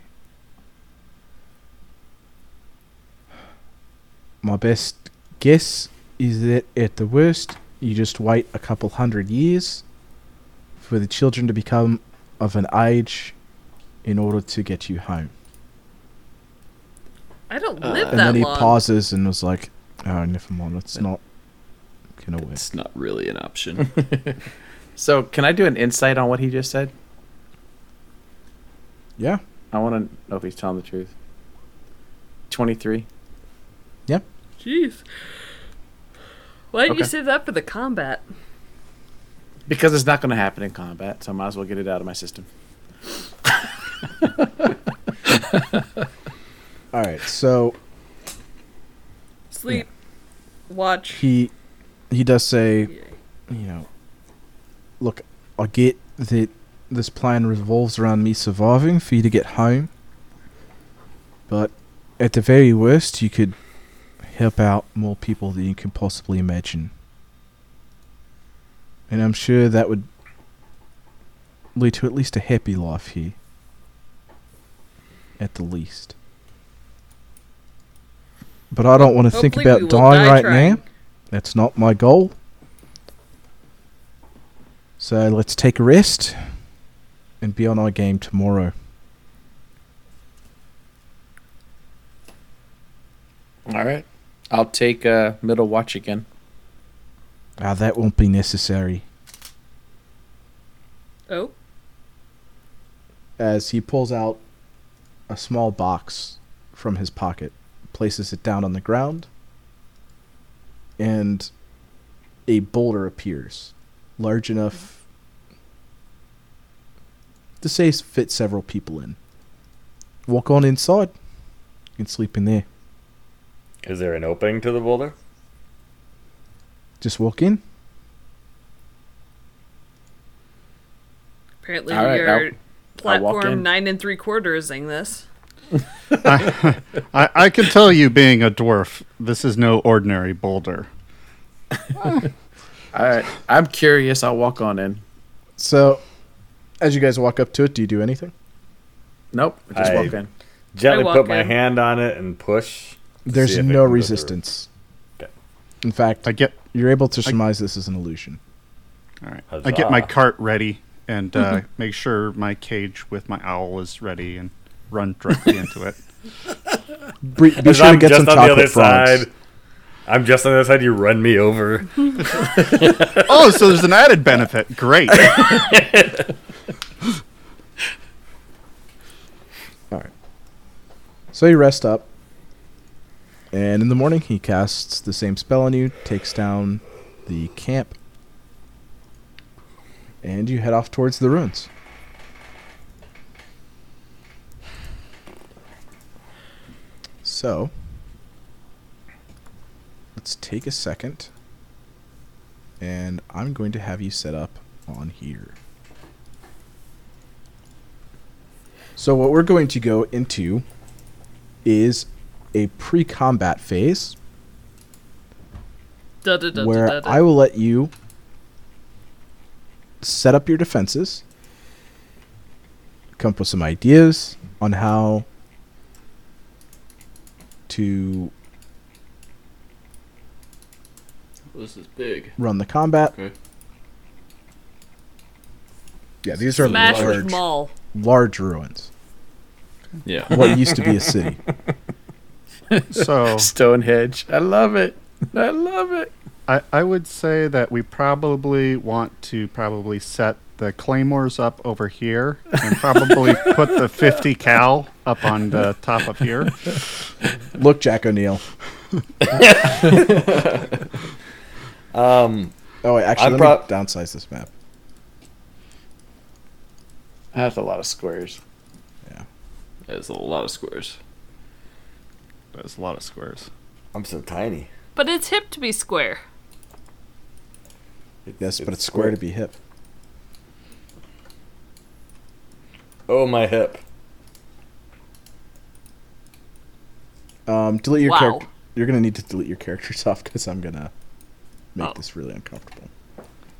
Speaker 2: My best guess is that at the worst, you just wait a couple hundred years for the children to become of an age in order to get you home.
Speaker 3: I don't uh, live that.
Speaker 2: And
Speaker 3: that
Speaker 2: then he
Speaker 3: long.
Speaker 2: pauses and was like, "Oh, never mind. It's not gonna work."
Speaker 6: It's not really an option.
Speaker 7: So, can I do an insight on what he just said?
Speaker 2: Yeah,
Speaker 7: I want to know if he's telling the truth. 23. Yep.
Speaker 3: Jeez. Why didn't you save that for the combat?
Speaker 7: Because it's not going to happen in combat, so I might as well get it out of my system.
Speaker 2: All right. So
Speaker 3: Sleep. Watch.
Speaker 2: he he does say, you know, look, I get that this plan revolves around me surviving for you to get home, but at the very worst, you could help out more people than you can possibly imagine. And I'm sure that would lead to at least a happy life here. At the least. But I don't want to think
Speaker 3: Hopefully we
Speaker 2: about dying
Speaker 3: die
Speaker 2: right
Speaker 3: trying.
Speaker 2: now. That's not my goal. So let's take a rest and be on our game tomorrow.
Speaker 7: All right. I'll take uh, middle watch again.
Speaker 2: Ah, that won't be necessary.
Speaker 3: Oh.
Speaker 2: As he pulls out a small box from his pocket, places it down on the ground, and a boulder appears, large enough to say fit several people in. Walk on inside. You can sleep in there.
Speaker 4: Is there an opening to the boulder?
Speaker 2: Just walk in.
Speaker 3: Apparently
Speaker 7: All right,
Speaker 3: you're
Speaker 7: I'll- I'll
Speaker 3: platform nine and three quartersing this.
Speaker 5: I, I, I can tell you, being a dwarf, this is no ordinary boulder. Ah.
Speaker 7: All right. I'm curious. I'll walk on in.
Speaker 2: So, as you guys walk up to it, do you do anything?
Speaker 7: Nope. Just
Speaker 4: I-
Speaker 7: walk in.
Speaker 4: Gently
Speaker 3: walk
Speaker 4: put my hand on it and push.
Speaker 2: There's
Speaker 4: see if it
Speaker 2: no
Speaker 4: can go through.
Speaker 2: resistance.
Speaker 4: Okay.
Speaker 2: In fact,
Speaker 5: I get
Speaker 2: you're able to surmise this is an illusion.
Speaker 5: all right. I get my cart ready and uh, make sure my cage with my owl is ready and run directly into it.
Speaker 2: Be, be sure to
Speaker 4: I'm
Speaker 2: get
Speaker 4: just
Speaker 2: some
Speaker 4: on the other
Speaker 2: chocolate frogs.
Speaker 4: side. I'm just on the other side. You run me over.
Speaker 5: oh, so there's an added benefit. Great. All right.
Speaker 2: So you rest up, and in the morning he casts the same spell on you, takes down the camp, and you head off towards the ruins. So, let's take a second, and I'm going to have you set up on here. So, what we're going to go into is a pre-combat phase
Speaker 3: Da, da, da, da,
Speaker 2: where. I will let you set up your defenses, come up with some ideas on how to
Speaker 6: this is big.
Speaker 2: run the combat.
Speaker 6: Okay.
Speaker 2: Yeah, these are
Speaker 3: Smash
Speaker 2: large,
Speaker 3: Mall.
Speaker 2: large ruins.
Speaker 6: Yeah.
Speaker 2: What used to be a city.
Speaker 5: So
Speaker 7: Stonehenge. I love it. I love it.
Speaker 5: I, I would say that we probably want to probably set the claymores up over here and probably put the 50 cal up on the top of here.
Speaker 2: Look, Jack O'Neill.
Speaker 4: Um,
Speaker 2: Oh, wait, actually,
Speaker 4: I'm
Speaker 2: let
Speaker 4: prob-
Speaker 2: me downsize this map.
Speaker 7: That's a lot of squares.
Speaker 6: There's a lot of squares.
Speaker 5: That's a lot of squares.
Speaker 4: I'm so tiny.
Speaker 3: But it's hip to be square.
Speaker 2: Yes, but it's square to be hip.
Speaker 4: Oh my hip.
Speaker 2: Um, delete your
Speaker 3: Wow.
Speaker 2: character. You're gonna need to delete your characters off because I'm gonna make
Speaker 3: Oh.
Speaker 2: this really uncomfortable.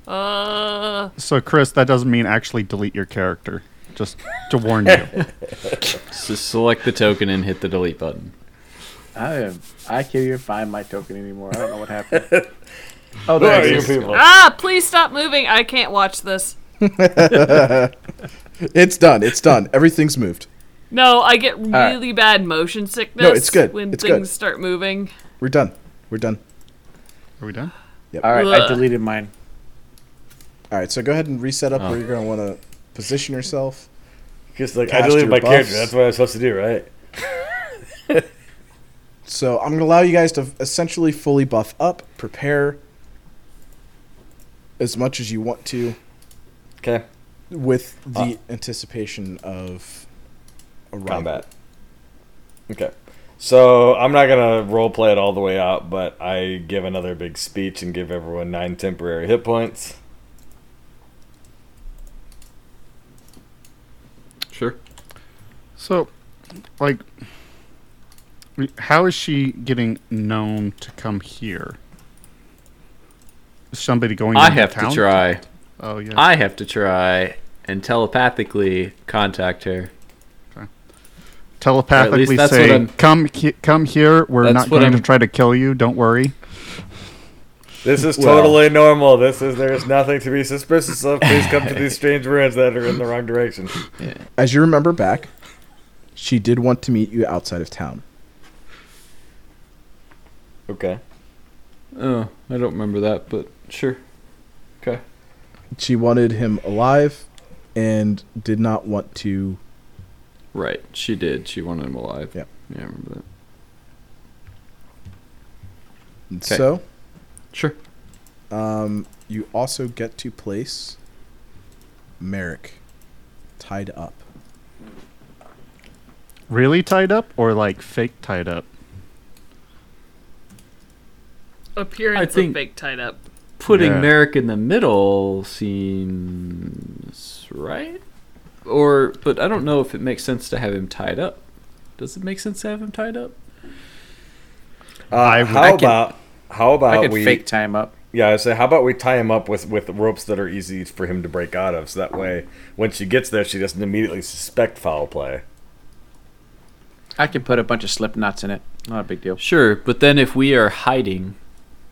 Speaker 3: Uh,
Speaker 5: So, Chris, that doesn't mean actually delete your character. Just to warn you.
Speaker 6: Just select the token and hit the delete button.
Speaker 7: I am. I can't even find my token anymore. I don't know what happened.
Speaker 2: Oh,
Speaker 4: Who are
Speaker 2: there
Speaker 4: you
Speaker 2: it is.
Speaker 4: people?
Speaker 3: ah, please stop moving. I can't watch this.
Speaker 2: It's done. It's done. Everything's moved.
Speaker 3: No, I get
Speaker 7: right.
Speaker 3: really bad motion sickness.
Speaker 2: No, it's good.
Speaker 3: when
Speaker 2: It's
Speaker 3: things
Speaker 2: good.
Speaker 3: start moving.
Speaker 2: We're done. We're done.
Speaker 5: Are we done?
Speaker 7: All right, I deleted mine.
Speaker 2: All right. So go ahead and reset up
Speaker 6: Oh.
Speaker 2: where you're gonna want to position yourself.
Speaker 4: Because like I deleted
Speaker 2: your
Speaker 4: my character. That's what I was supposed to do, right?
Speaker 2: So I'm gonna allow you guys to essentially fully buff up, prepare as much as you want to,
Speaker 4: Okay.
Speaker 2: with the
Speaker 4: Uh.
Speaker 2: anticipation of arrival.
Speaker 4: Combat. Okay. So I'm not gonna role play it all the way out, but I give another big speech and give everyone nine temporary hit points.
Speaker 6: Sure.
Speaker 5: So, like, how is she getting known to come here? Is somebody going?
Speaker 6: I have
Speaker 5: town?
Speaker 6: to try.
Speaker 5: Oh yeah.
Speaker 6: I have to try and telepathically contact her.
Speaker 5: Telepathically
Speaker 6: that's
Speaker 5: say, "Come, he- come here. We're
Speaker 6: That's
Speaker 5: not
Speaker 6: what
Speaker 5: going to
Speaker 6: I'm-
Speaker 5: try to kill you. Don't worry."
Speaker 4: This is
Speaker 2: Well-
Speaker 4: totally normal. This is there's nothing to be suspicious of. Please come to these strange ruins that are in the wrong direction.
Speaker 2: As you remember back, she did want to meet you outside of town.
Speaker 4: Okay.
Speaker 6: Oh, I don't remember that, but sure. Okay.
Speaker 2: She wanted him alive, and did not want to.
Speaker 6: Right, she did. She wanted him alive.
Speaker 2: Yep.
Speaker 6: Yeah, I remember that.
Speaker 2: And
Speaker 6: 'Kay.
Speaker 2: So,
Speaker 6: Sure.
Speaker 2: um, you also get to place Merrick tied up.
Speaker 5: Really tied up or like fake tied up?
Speaker 3: Appearance
Speaker 6: think-
Speaker 3: of fake tied up.
Speaker 6: Putting
Speaker 5: Yeah.
Speaker 6: Merrick in the middle seems right. Or, but I don't know if it makes sense to have him tied up. Does it make sense to have him tied up?
Speaker 4: Uh,
Speaker 5: I-
Speaker 4: how
Speaker 7: I can-
Speaker 4: about how
Speaker 7: I
Speaker 4: about
Speaker 7: could
Speaker 4: we?
Speaker 7: fake time up.
Speaker 4: Yeah, I say, how about we tie him up with with ropes that are easy for him to break out of, so that way when she gets there, she doesn't immediately suspect foul play.
Speaker 7: I can put a bunch of slip knots in it. Not a big deal.
Speaker 6: Sure, but then if we are hiding,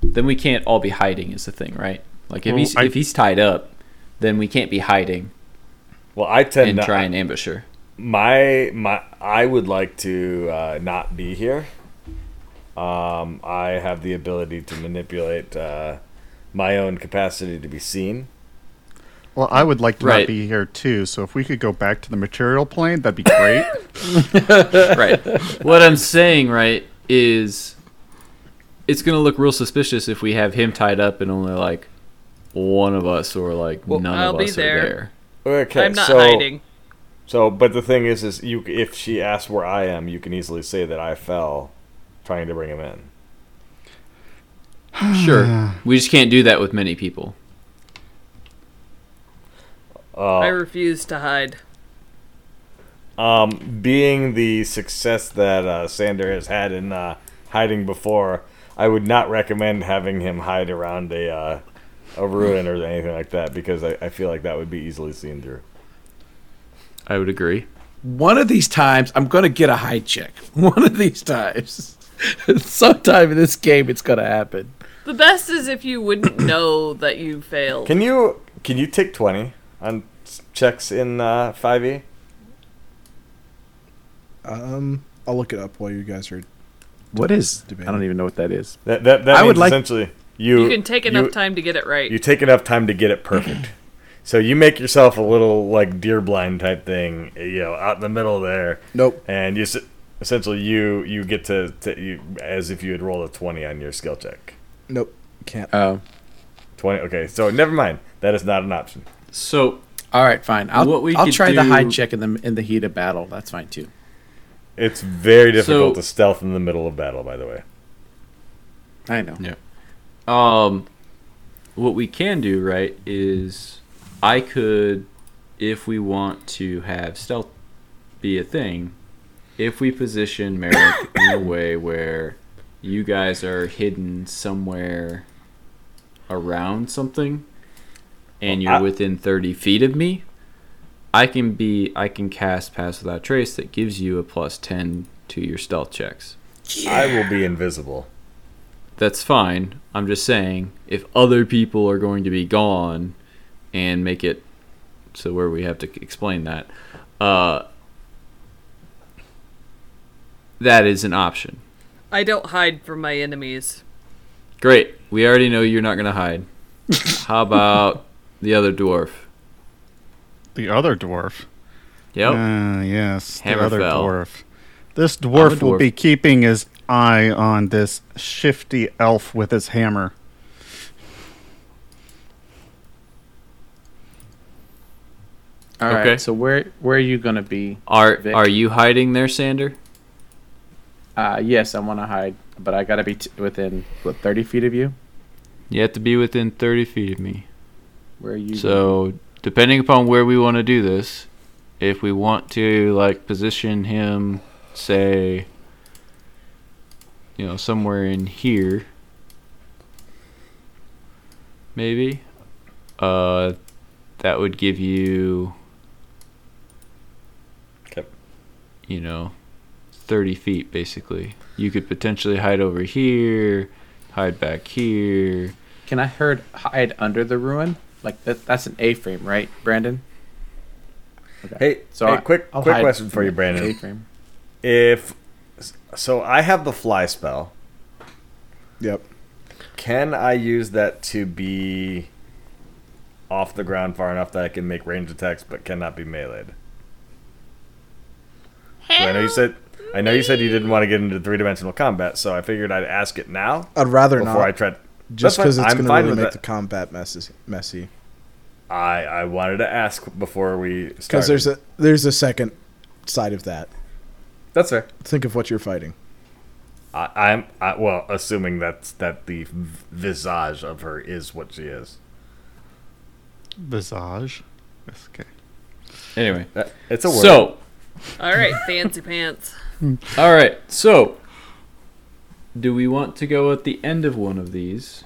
Speaker 6: then we can't all be hiding. Is the thing, right? Like if
Speaker 5: Well,
Speaker 6: he's
Speaker 5: I-
Speaker 6: if he's tied up, then we can't be hiding
Speaker 4: Well, I tend
Speaker 6: and
Speaker 4: to
Speaker 6: try and ambush her.
Speaker 4: my my I would like to uh, not be here. Um, I have the ability to manipulate uh, my own capacity to be seen.
Speaker 5: Well, I would like to
Speaker 6: Right.
Speaker 5: not be here too. So if we could go back to the material plane, that'd be great.
Speaker 6: right. What I'm saying, right, is it's gonna look real suspicious if we have him tied up and only like one of us or like
Speaker 3: Well,
Speaker 6: none
Speaker 3: I'll
Speaker 6: of us
Speaker 3: there.
Speaker 6: are there.
Speaker 4: Okay,
Speaker 3: I'm not
Speaker 4: so,
Speaker 3: hiding.
Speaker 4: So, but the thing is, is you if she asks where I am, you can easily say that I fell trying to bring him in.
Speaker 6: Sure. We just can't do that with many people.
Speaker 3: I
Speaker 4: Uh,
Speaker 3: refuse to hide.
Speaker 4: um, being the success that uh, Sander has had in uh, hiding before, I would not recommend having him hide around a uh, a ruin or anything like that because I, I feel like that would be easily seen through.
Speaker 6: I would agree.
Speaker 7: One of these times, I'm gonna get a high check. One of these times, sometime in this game, it's gonna happen.
Speaker 3: The best is if you wouldn't know that you failed.
Speaker 4: Can you can you take twenty on checks in uh, five E?
Speaker 2: Um, I'll look it up while you guys are.
Speaker 7: What is?
Speaker 2: Debating.
Speaker 7: I don't even know what that is.
Speaker 4: That that, that
Speaker 7: I
Speaker 4: means
Speaker 7: would like-
Speaker 4: essentially you
Speaker 3: you can take enough
Speaker 4: you-
Speaker 3: time to get it right.
Speaker 4: You take enough time to get it perfect. so you make yourself a little like deer blind type thing, you know, out in the middle there,
Speaker 2: Nope.
Speaker 4: and you s- essentially you you get to, to you as if you had rolled a twenty on your skill check.
Speaker 2: Nope. Can't.
Speaker 7: Oh.
Speaker 4: Twenty. Okay, so never mind. That is not an option.
Speaker 6: So
Speaker 7: all right, fine. I'll
Speaker 6: What we
Speaker 7: I'll
Speaker 6: could
Speaker 7: try the high check in the in the heat of battle. That's fine too.
Speaker 4: It's very difficult
Speaker 6: So-
Speaker 4: to stealth in the middle of battle. By the way,
Speaker 7: I know.
Speaker 6: Um, what we can do, right, is I could, if we want to have stealth be a thing, if we position Merrick in a way where you guys are hidden somewhere around something and you're
Speaker 4: I-
Speaker 6: within 30 feet of me, I can be, I can cast Pass Without Trace that gives you a plus 10 to your stealth checks.
Speaker 4: I will be invisible.
Speaker 6: That's fine. I'm just saying if other people are going to be gone and make it so where we have to explain that, uh, that is an option.
Speaker 3: I don't hide from my enemies.
Speaker 6: Great. We already know you're not going to hide. How about the other dwarf?
Speaker 5: The other dwarf.
Speaker 6: Yep.
Speaker 5: Ah, yes, the other
Speaker 6: Hammerfell.
Speaker 5: dwarf. This dwarf, will be keeping his eye on this shifty elf with his hammer.
Speaker 7: All right.
Speaker 6: Okay.
Speaker 7: So where where are you gonna be?
Speaker 6: Are
Speaker 7: Vic.
Speaker 6: are you hiding there, Sander?
Speaker 7: Uh, yes, I want to hide, but I gotta be t- within what thirty feet of you.
Speaker 6: You have to be within 30 feet of me.
Speaker 7: Where are you? gonna
Speaker 6: So, depending upon where we want to do this, if we want to like position him, say, you know, somewhere in here, maybe, uh, that would give you,
Speaker 4: Okay.
Speaker 6: you know, 30 feet basically. You could potentially hide over here, hide back here.
Speaker 7: Can I hide hide under the ruin? Like that, that's an A-frame, right, Brandon? Okay.
Speaker 4: Hey,
Speaker 7: So
Speaker 4: hey,
Speaker 7: I-
Speaker 4: quick,
Speaker 7: I'll
Speaker 4: quick question for you, Brandon.
Speaker 7: A-frame.
Speaker 4: If so, I have the fly spell.
Speaker 2: Yep.
Speaker 4: Can I use that to be off the ground far enough that I can make range attacks, but cannot be meleeed? I know you said I know you said you didn't want to get into three dimensional combat, so I figured I'd ask it now
Speaker 2: I'd rather
Speaker 4: before
Speaker 2: not.
Speaker 4: I tried.
Speaker 2: just because it's
Speaker 4: I'm
Speaker 2: going to really make
Speaker 4: that.
Speaker 2: the combat messy. messy.
Speaker 4: I I wanted to ask before we
Speaker 2: Because there's a there's a second side of that.
Speaker 4: That's fair.
Speaker 2: Think of what you're fighting.
Speaker 4: I, I'm I, well, assuming that's that the visage of her is what she is.
Speaker 5: Visage. Yes, Okay.
Speaker 6: Anyway,
Speaker 4: That- It's a word.
Speaker 6: so
Speaker 3: All right, fancy pants.
Speaker 6: All right. So, do we want to go at the end of one of these?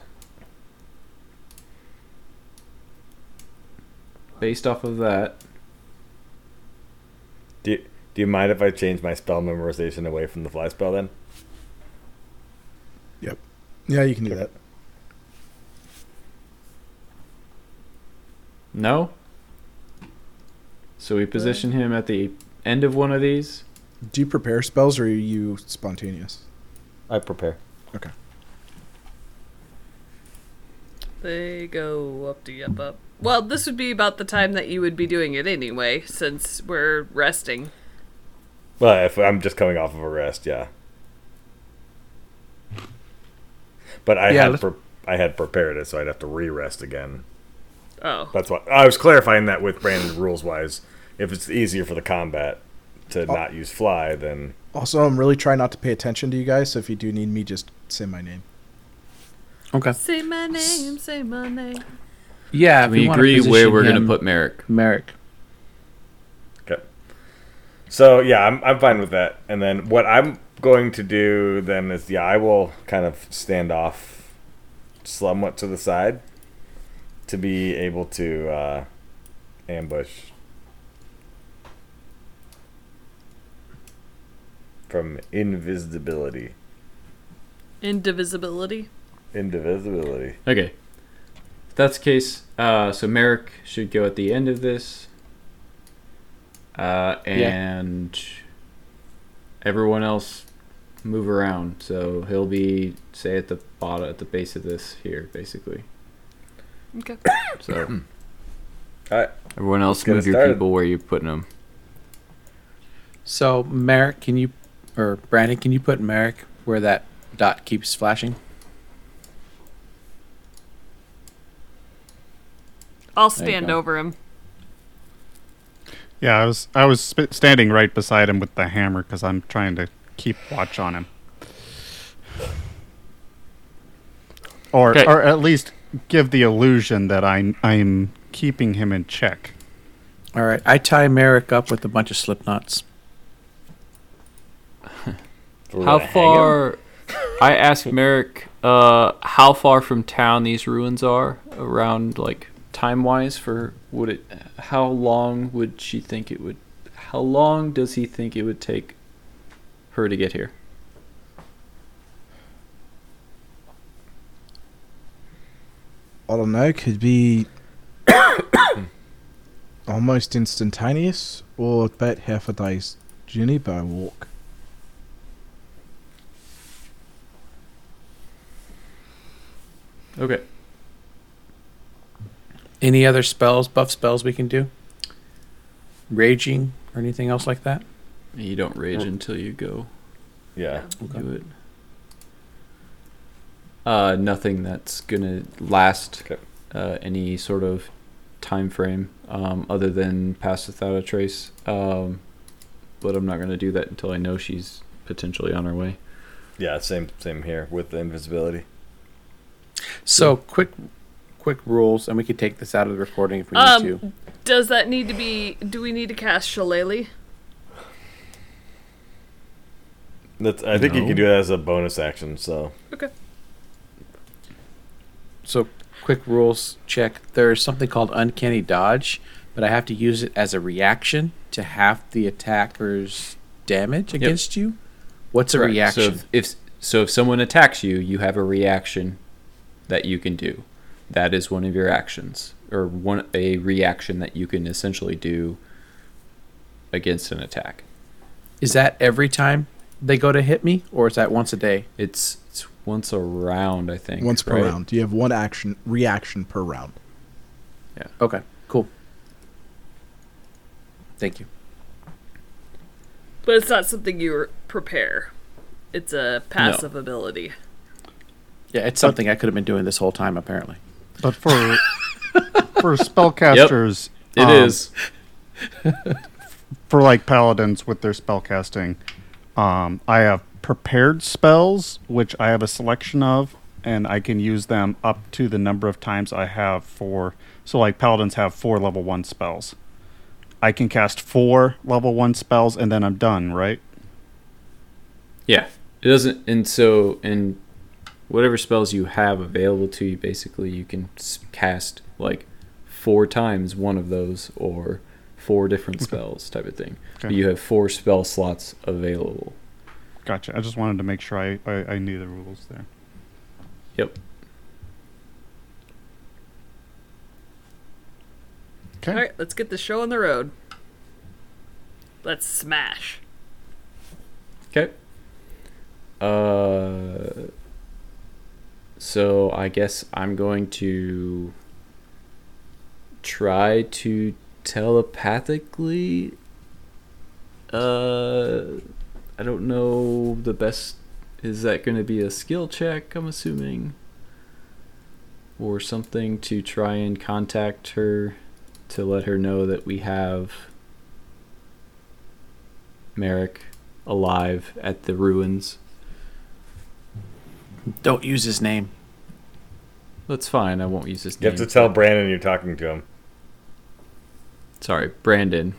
Speaker 6: Based off of that,
Speaker 4: do you, mind if I change my spell memorization away from the fly spell then? Yep.
Speaker 2: Yeah, you can do that.
Speaker 6: no. So we position him at the end of one of these.
Speaker 2: Do you prepare spells or are you spontaneous?
Speaker 4: I prepare. Okay.
Speaker 3: They go up to up up. Well, this would be about the time that you would be doing it anyway, since we're resting.
Speaker 4: Well, if I'm just coming off of a rest, yeah. But I
Speaker 7: Yeah,
Speaker 4: had pre- I had prepared it, so I'd have to re-rest again.
Speaker 3: Oh,
Speaker 4: That's why I was clarifying that with Brandon rules wise. If it's easier for the combat to
Speaker 2: Oh.
Speaker 4: not use fly, then
Speaker 2: Also, I'm really trying not to pay attention to you guys, so if you do need me, just say my name.
Speaker 7: Okay.
Speaker 3: say my name, say my name.
Speaker 7: Yeah, if
Speaker 6: We agree where we're gonna put Merrick.
Speaker 7: Merrick.
Speaker 4: Okay. So yeah, I'm I'm fine with that. And then what I'm going to do then is yeah, I will kind of stand off somewhat to the side to be able to uh, ambush from invisibility.
Speaker 3: Indivisibility.
Speaker 4: Indivisibility.
Speaker 6: Okay. If that's the case, uh, so Merrick should go at the end of this. Uh, and everyone else move around. So he'll be, say, at the bottom, at the base of this here, basically.
Speaker 3: Okay.
Speaker 6: So
Speaker 4: All right.
Speaker 6: everyone else
Speaker 4: get it
Speaker 6: move your
Speaker 4: started.
Speaker 6: people where you're putting them.
Speaker 7: So Merrick, can you or Brandon, can you put Merrick where that dot keeps flashing?
Speaker 3: I'll stand over him.
Speaker 5: Yeah, I was I was sp- standing right beside him with the hammer because I'm trying to keep watch on him, or
Speaker 7: Okay.
Speaker 5: or at least give the illusion that I I'm keeping him in check.
Speaker 7: All right, I tie Merrick up with a bunch of slip knots.
Speaker 6: How
Speaker 4: gonna hang him?
Speaker 6: far? I asked Merrick uh, how far from town these ruins are, around like time wise. For would it? How long would she think it would? How long does he think it would take her to get here?
Speaker 2: I don't know, could be almost instantaneous or about half a day's journey by walk.
Speaker 6: Okay.
Speaker 7: Any other spells, buff spells we can do? Raging or anything else like that?
Speaker 6: You don't rage until you go
Speaker 4: Yeah.
Speaker 6: do it. Uh, nothing that's gonna last
Speaker 4: Okay.
Speaker 6: uh, any sort of time frame um, other than pass without a trace. Um, but I'm not gonna do that until I know she's potentially on her way.
Speaker 4: Yeah, same same here with the invisibility.
Speaker 7: So quick, quick rules, and we could take this out of the recording if we need
Speaker 3: Um,
Speaker 7: to.
Speaker 3: does that need to be? Do we need to cast Shillelagh?
Speaker 4: That's, I think you can do that as a bonus action. So
Speaker 3: Okay.
Speaker 7: So quick rules check. There's something called uncanny dodge, but I have to use it as a reaction to half the attacker's damage against you. What's a reaction?
Speaker 6: So if, if so, if someone attacks you, you have a reaction that you can do. That is one of your actions, or one a reaction that you can essentially do against an attack.
Speaker 7: Is that every time they go to hit me, or is that once a day?
Speaker 6: It's it's once a round, I think.
Speaker 2: Once per
Speaker 6: right?
Speaker 2: round. You have one action reaction per round. Yeah.
Speaker 7: Okay, cool. Thank you.
Speaker 3: But it's not something you prepare. It's a passive ability.
Speaker 7: Yeah, it's something I could have been doing this whole time, apparently.
Speaker 5: But for for spellcasters,
Speaker 6: It is.
Speaker 5: um, for like paladins with their spellcasting, um, I have prepared spells, which I have a selection of, and I can use them up to the number of times I have for. So, like paladins have four level one spells. I can cast four level one spells, and then I'm done. Right?
Speaker 6: Yeah, it doesn't. And so, and whatever spells you have available to you, basically, you can cast like four times one of those or four different spells, type of thing.
Speaker 5: Okay.
Speaker 6: But you have four spell slots available.
Speaker 5: Gotcha. I just wanted to make sure I I, I knew the rules there.
Speaker 6: Yep.
Speaker 5: Okay.
Speaker 3: All right, let's get the show on the road. Let's smash.
Speaker 6: Okay. Uh. So I guess I'm going to try to telepathically. Uh, I don't know the best. Is that going to be a skill check? I'm assuming, or something to try and contact her to let her know that we have Merrick alive at the ruins.
Speaker 7: Don't use his name.
Speaker 6: That's fine. I won't use his name.
Speaker 4: you
Speaker 6: name.
Speaker 4: have to tell Brandon you're talking to him.
Speaker 6: Sorry, Brandon.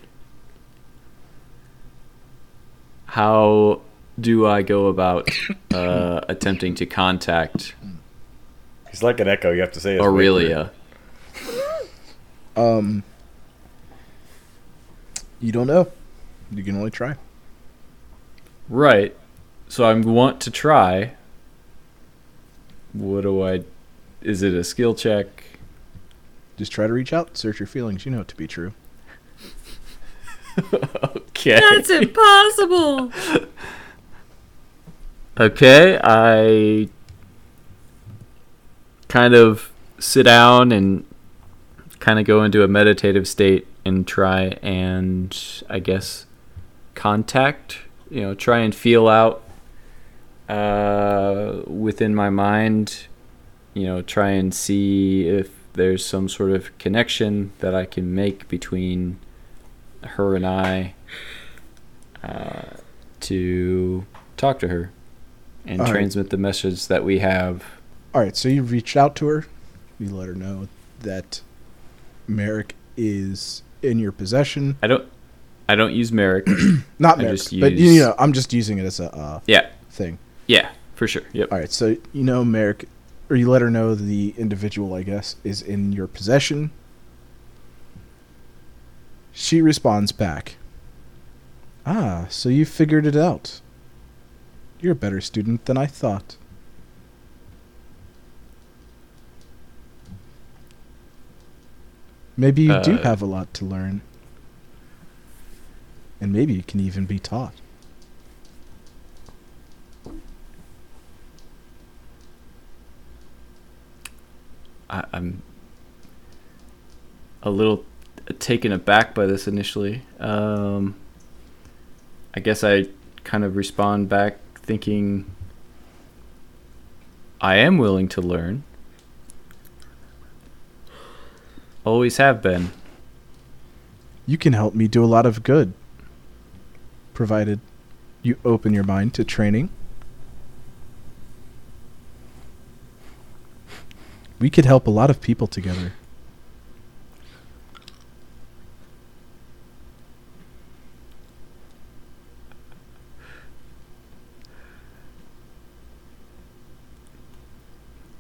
Speaker 6: How do I go about uh, attempting to contact
Speaker 4: He's like an echo. You have to say his name.
Speaker 6: Aurelia?
Speaker 2: Um You don't know. You can only try.
Speaker 6: Right. So I want to try. What do I? Is it a skill check?
Speaker 2: Just try to reach out, search your feelings. You know it to be true.
Speaker 6: Okay.
Speaker 3: That's impossible.
Speaker 6: Okay, I kind of sit down and kind of go into a meditative state and try and I guess contact, you know, try and feel out uh, within my mind, you know, try and see if there's some sort of connection that I can make between her and I uh, to talk to her and
Speaker 2: All right.
Speaker 6: transmit the message that we have.
Speaker 2: All right, so you reached out to her. You let her know that Merrick is in your possession.
Speaker 6: I don't. I don't use Merrick.
Speaker 2: Not
Speaker 6: I
Speaker 2: Merrick, but you know, I'm just using it as a uh,
Speaker 6: yeah,
Speaker 2: thing.
Speaker 6: Yeah, for sure. Yep.
Speaker 2: All right, so you know Merrick, or you let her know the individual, I guess, is in your possession. She responds back. Ah, so you figured it out. You're a better student than I thought. Maybe you do
Speaker 6: Uh,
Speaker 2: have a lot to learn. And maybe you can even be taught.
Speaker 6: I, I'm a little taken aback by this initially. Um, I guess I kind of respond back thinking I am willing to learn. Always have been.
Speaker 2: You can help me do a lot of good, provided you open your mind to training. We could help a lot of people together.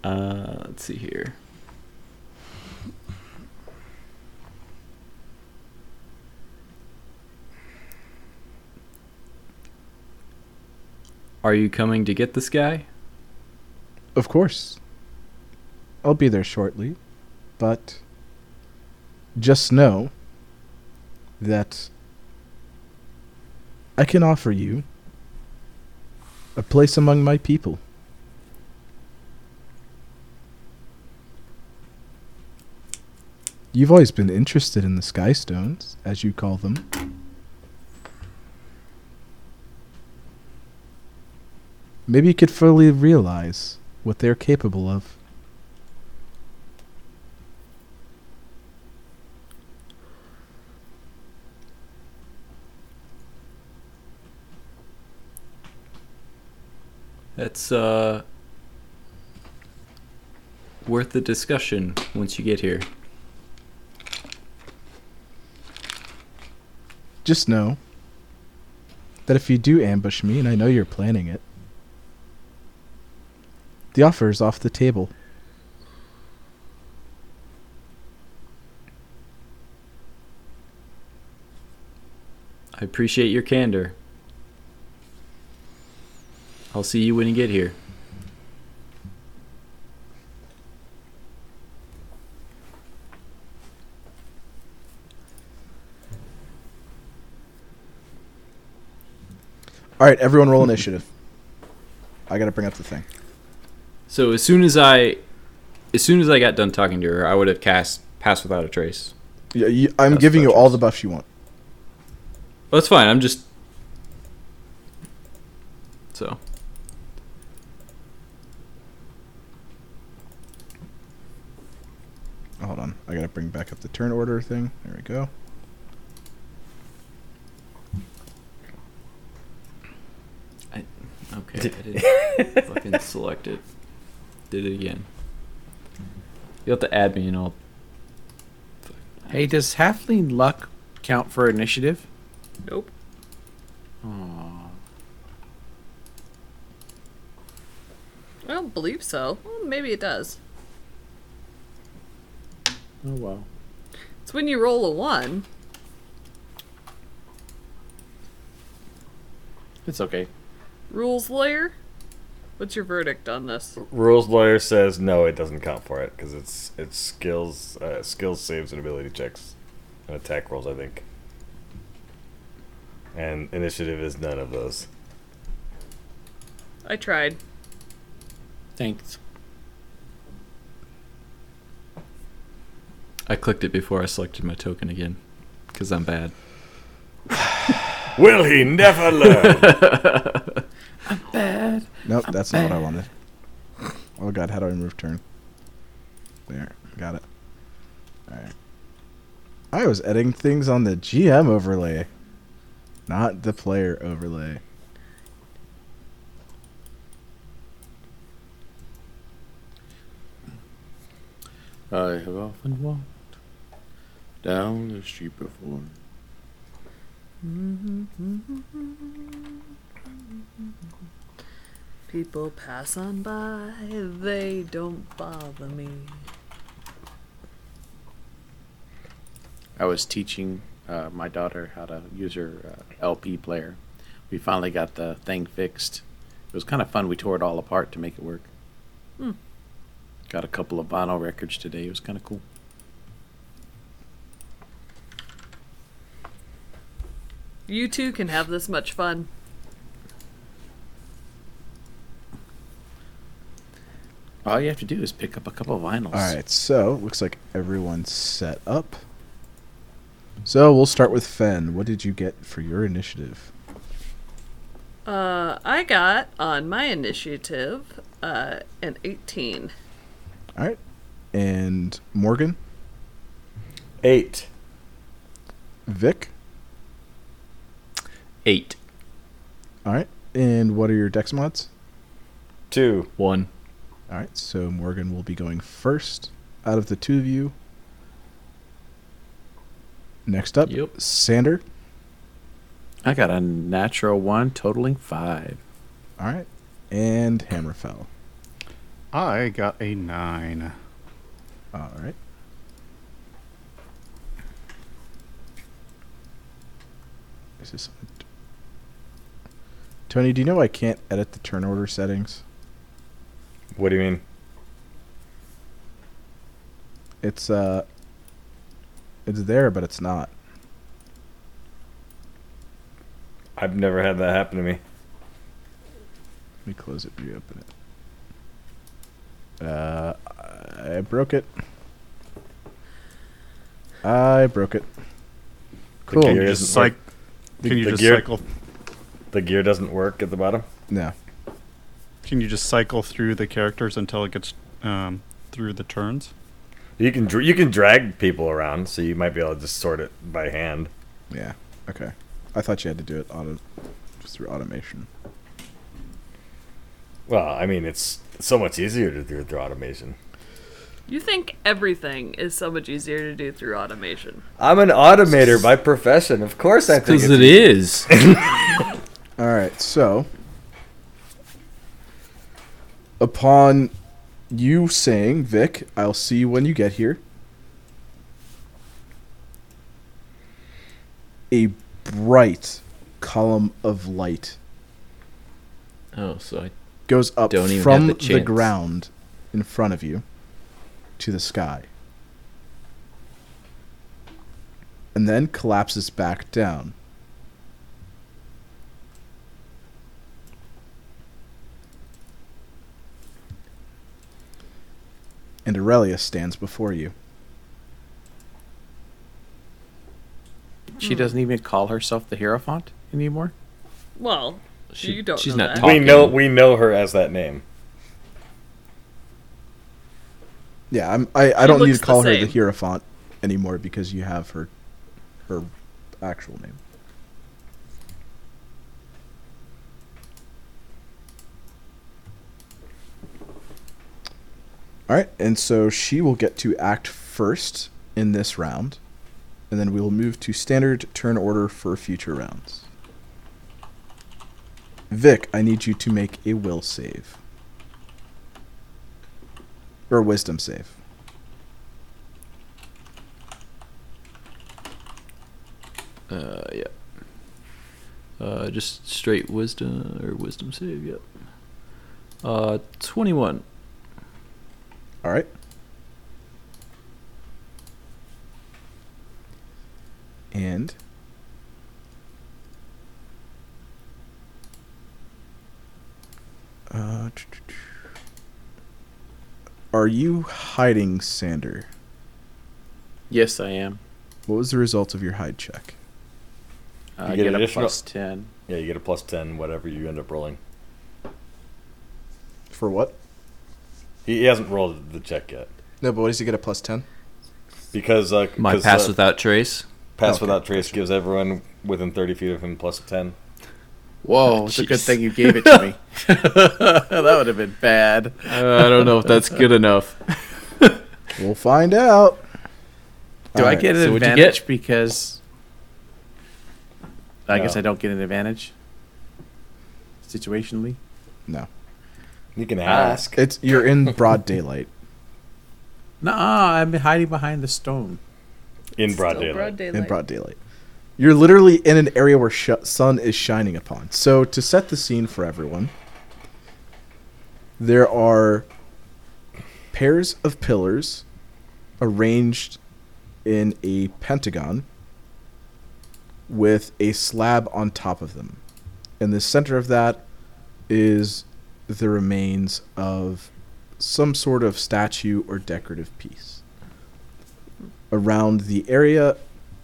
Speaker 6: Uh, let's see here. Are you coming to get this guy?
Speaker 2: Of course. I'll be there shortly, but just know that I can offer you a place among my people. You've always been interested in the sky stones, as you call them. Maybe you could fully realize what they're capable of.
Speaker 6: That's uh worth the discussion once you get here.
Speaker 2: Just know that if you do ambush me, and I know you're planning it, the offer is off the table.
Speaker 6: I appreciate your candor. I'll see you when you get here.
Speaker 2: All right, everyone, roll initiative. I gotta bring up the thing.
Speaker 6: So as soon as I as soon as I got done talking to her, I would have cast pass without a trace.
Speaker 2: Yeah, you, I'm
Speaker 6: That's
Speaker 2: giving you all the buffs you want.
Speaker 6: Well, that's fine. I'm just so
Speaker 2: Hold on, I gotta bring back up the turn order thing. There we go.
Speaker 6: okay. I didn't fucking select it. Did it again. You have to add me and I'll.
Speaker 7: Hey, does halfling luck count for initiative?
Speaker 3: Nope.
Speaker 7: Aw.
Speaker 3: I don't believe so. Well, maybe it does.
Speaker 7: Oh well.
Speaker 3: It's when you roll a one.
Speaker 7: It's okay.
Speaker 3: Rules lawyer? What's your verdict on this?
Speaker 4: Rules lawyer says no, it doesn't count for it because it's it's skills, uh, skills saves and ability checks, and attack rolls, I think. And initiative is none of those.
Speaker 3: I tried.
Speaker 7: Thanks.
Speaker 6: I clicked it before I selected my token again, because I'm bad.
Speaker 4: Will he never learn? I'm bad.
Speaker 2: Nope, that's not what I wanted. Oh god, how do I remove turn? There, got it. Alright. I was editing things on the GM overlay, not the player overlay.
Speaker 7: I have often walked down the street before.
Speaker 3: People pass on by, they don't bother me.
Speaker 7: I was teaching uh, my daughter how to use her uh, LP player. We finally got the thing fixed. It was kind of fun. We tore it all apart to make it work.
Speaker 3: Hmm.
Speaker 7: Got a couple of vinyl records today. It was kind of cool.
Speaker 3: You too can have this much fun.
Speaker 7: All you have to do is pick up a couple of vinyls.
Speaker 2: All right, so looks like everyone's set up. So we'll start with Fen. What did you get for your initiative?
Speaker 3: Uh, I got on my initiative uh, an 18.
Speaker 2: All right, and Morgan,
Speaker 4: Eight.
Speaker 2: Vic.
Speaker 6: Eight.
Speaker 2: All right, and what are your dex mods?
Speaker 4: Two.
Speaker 6: One.
Speaker 2: All right, so Morgan will be going first out of the two of you. Next up,
Speaker 6: Yep.
Speaker 2: Sander.
Speaker 7: I got a natural one, totaling five.
Speaker 2: All right, and Hammerfell.
Speaker 5: I got a nine.
Speaker 2: All right. Is this Tony? Do you know I can't edit the turn order settings?
Speaker 4: What do you mean?
Speaker 2: It's uh, it's there, but it's not.
Speaker 4: I've never had that happen to me.
Speaker 2: Let me close it, reopen it. Uh, I broke it. I broke it. Cool.
Speaker 4: gear
Speaker 5: Can you just, cyc-
Speaker 4: the-
Speaker 5: can you
Speaker 4: the
Speaker 5: just
Speaker 4: gear-
Speaker 5: cycle?
Speaker 4: The gear doesn't work at the bottom.
Speaker 2: No.
Speaker 5: Can you just cycle through the characters until it gets um, through the turns?
Speaker 4: You can dr- you can drag people around, so you might be able to just sort it by hand.
Speaker 2: Yeah. Okay. I thought you had to do it auto just through automation.
Speaker 4: Well, I mean, it's so much easier to do it through automation.
Speaker 3: You think everything is so much easier to do through automation.
Speaker 4: I'm an automator by profession. Of course, I think
Speaker 6: Because
Speaker 4: it's
Speaker 6: it is.
Speaker 2: All right. So, upon you saying, Vic, I'll see you when you get here. A bright column of light
Speaker 6: oh, so I
Speaker 2: goes up from
Speaker 6: the
Speaker 2: the, ground in front of you to the sky. And then collapses back down. And Aurelia stands before you.
Speaker 7: She hmm. doesn't even call herself the Hierophant anymore.
Speaker 3: Well,
Speaker 6: she,
Speaker 3: you don't
Speaker 6: she's
Speaker 3: know
Speaker 6: not
Speaker 3: that.
Speaker 6: talking.
Speaker 4: we know we know her as that name.
Speaker 2: Yeah, I'm, I, I
Speaker 3: She
Speaker 2: don't need
Speaker 3: looks
Speaker 2: to
Speaker 3: the
Speaker 2: call her the
Speaker 3: same.
Speaker 2: Hierophant anymore because you have her her actual name. All right, and so she will get to act first in this round, and then we will move to standard turn order for future rounds. Vic, I need you to make a will save. Or wisdom save.
Speaker 6: Uh, yeah. Uh, just straight wisdom or wisdom save. Yep. Uh, twenty-one.
Speaker 2: All right. And uh, are you hiding Sander?
Speaker 7: Yes, I am.
Speaker 2: What was the result of your hide check?
Speaker 7: I
Speaker 4: get
Speaker 7: get, a
Speaker 4: additional-
Speaker 7: plus ten.
Speaker 4: Yeah, you get a plus ten, whatever you end up rolling.
Speaker 2: For what?
Speaker 4: He, he hasn't rolled the check yet No, but what does he get a plus ten? because uh,
Speaker 6: My
Speaker 4: 'cause,
Speaker 6: pass
Speaker 4: uh,
Speaker 6: without trace.
Speaker 4: pass
Speaker 2: Okay,
Speaker 4: without trace gives everyone within 30 feet of him plus 10.
Speaker 7: Whoa, it's a good thing you gave it to me. that would have been bad.
Speaker 6: Uh, I don't know if that's good enough.
Speaker 2: We'll find out.
Speaker 7: Do I
Speaker 2: Alright,
Speaker 7: get an
Speaker 6: so
Speaker 7: advantage
Speaker 6: get?
Speaker 7: because I guess I don't get an advantage situationally?
Speaker 2: No,
Speaker 4: You can ah, ask.
Speaker 2: it's you're in broad daylight.
Speaker 7: No, I'm hiding behind the stone.
Speaker 4: in broad daylight.
Speaker 3: broad daylight.
Speaker 2: in broad daylight. You're literally in an area where sh- sun is shining upon. So to set the scene for everyone, there are pairs of pillars arranged in a pentagon with a slab on top of them. In the center of that is the remains of some sort of statue or decorative piece. Around the area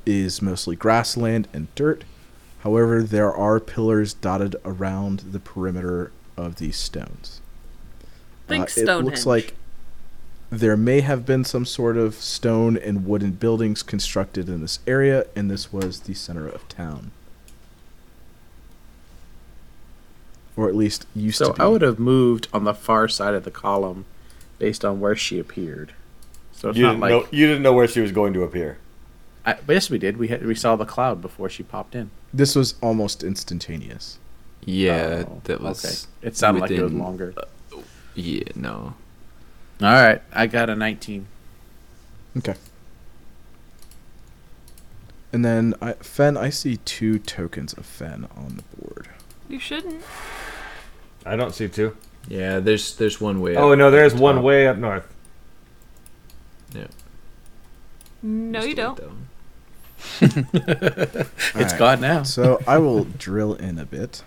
Speaker 2: is mostly grassland and dirt. However, there are pillars dotted around the perimeter of these stones.
Speaker 3: Think
Speaker 2: Uh,
Speaker 3: Stonehenge.
Speaker 2: It looks like there may have been some sort of stone and wooden buildings constructed in this area, and this was the center of town. Or at least used
Speaker 7: So
Speaker 2: to be.
Speaker 7: I would have moved on the far side of the column based on where she appeared. So it's
Speaker 4: You
Speaker 7: not
Speaker 4: didn't,
Speaker 7: like
Speaker 4: know, you didn't know where she was going to appear.
Speaker 7: I, but yes, we did. We had, we saw the cloud before she popped in.
Speaker 2: This was almost instantaneous.
Speaker 6: Yeah,
Speaker 7: Oh,
Speaker 6: that was.
Speaker 7: okay. It sounded like it was
Speaker 6: within-
Speaker 7: longer.
Speaker 6: Uh, yeah, no.
Speaker 7: All right, I got a 19.
Speaker 2: Okay. And then I, Fen, I see two tokens of Fen on the board.
Speaker 3: You shouldn't.
Speaker 4: I don't see two.
Speaker 6: Yeah, there's there's one way.
Speaker 4: Oh,
Speaker 6: up
Speaker 4: no, there's one
Speaker 6: top.
Speaker 4: way up north.
Speaker 6: Yeah.
Speaker 3: No,
Speaker 6: just
Speaker 3: you don't.
Speaker 6: though.
Speaker 7: It's
Speaker 2: Alright.
Speaker 7: gone now.
Speaker 2: So I will drill in a bit.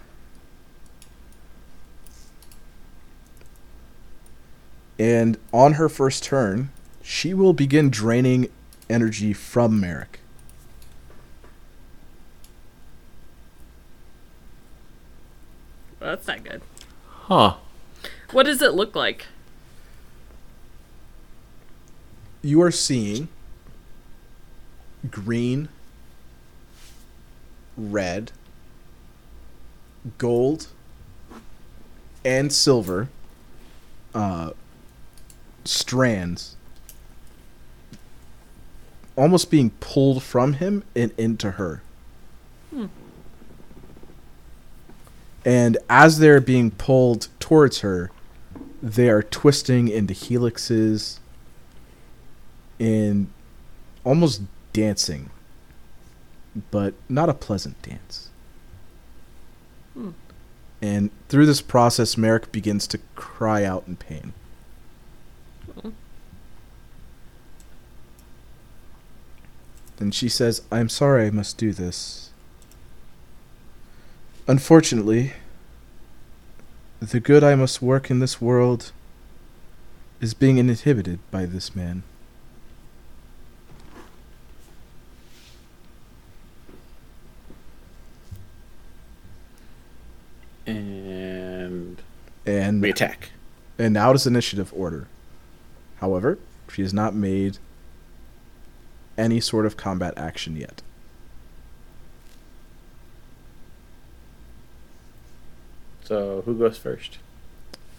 Speaker 2: And on her first turn, she will begin draining energy from Merrick.
Speaker 3: Well, that's not good.
Speaker 6: Huh.
Speaker 3: What does it look like?
Speaker 2: You are seeing green, red, gold, and silver uh, strands almost being pulled from him and into her. And as they're being pulled towards her, they are twisting into helixes and almost dancing, but not a pleasant dance. Hmm. And through this process, Merrick begins to cry out in pain. Hmm. And she says, I'm sorry I must do this. Unfortunately, the good I must work in this world is being inhibited by this man.
Speaker 7: And
Speaker 2: And
Speaker 7: we attack.
Speaker 2: and now it is initiative order. However, she has not made any sort of combat action yet.
Speaker 7: So who goes first?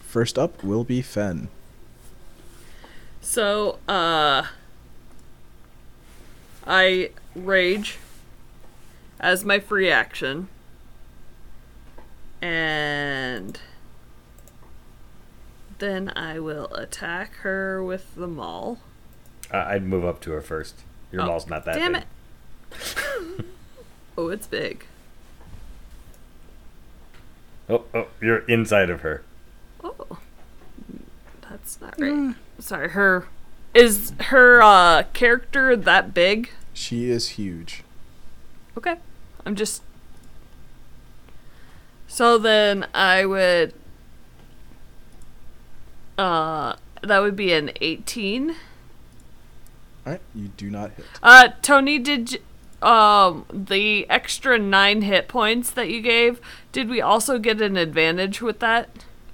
Speaker 2: First up will be Fen.
Speaker 3: So, uh, I rage as my free action, and then I will attack her with the maul.
Speaker 4: I I'd move up to her first. Your
Speaker 3: Oh,
Speaker 4: maul's not that
Speaker 3: Damn
Speaker 4: big.
Speaker 3: it! oh, it's big.
Speaker 4: Oh, oh, you're inside of her.
Speaker 3: Oh, that's not right. Sorry, her is her uh character that big?
Speaker 2: She is huge.
Speaker 3: Okay. I'm just. So then I would. Uh, that would be an 18.
Speaker 2: Alright, you do not hit.
Speaker 3: Uh, Tony, did. Y- Um, the extra nine hit points that you gave, did we also get an advantage with that?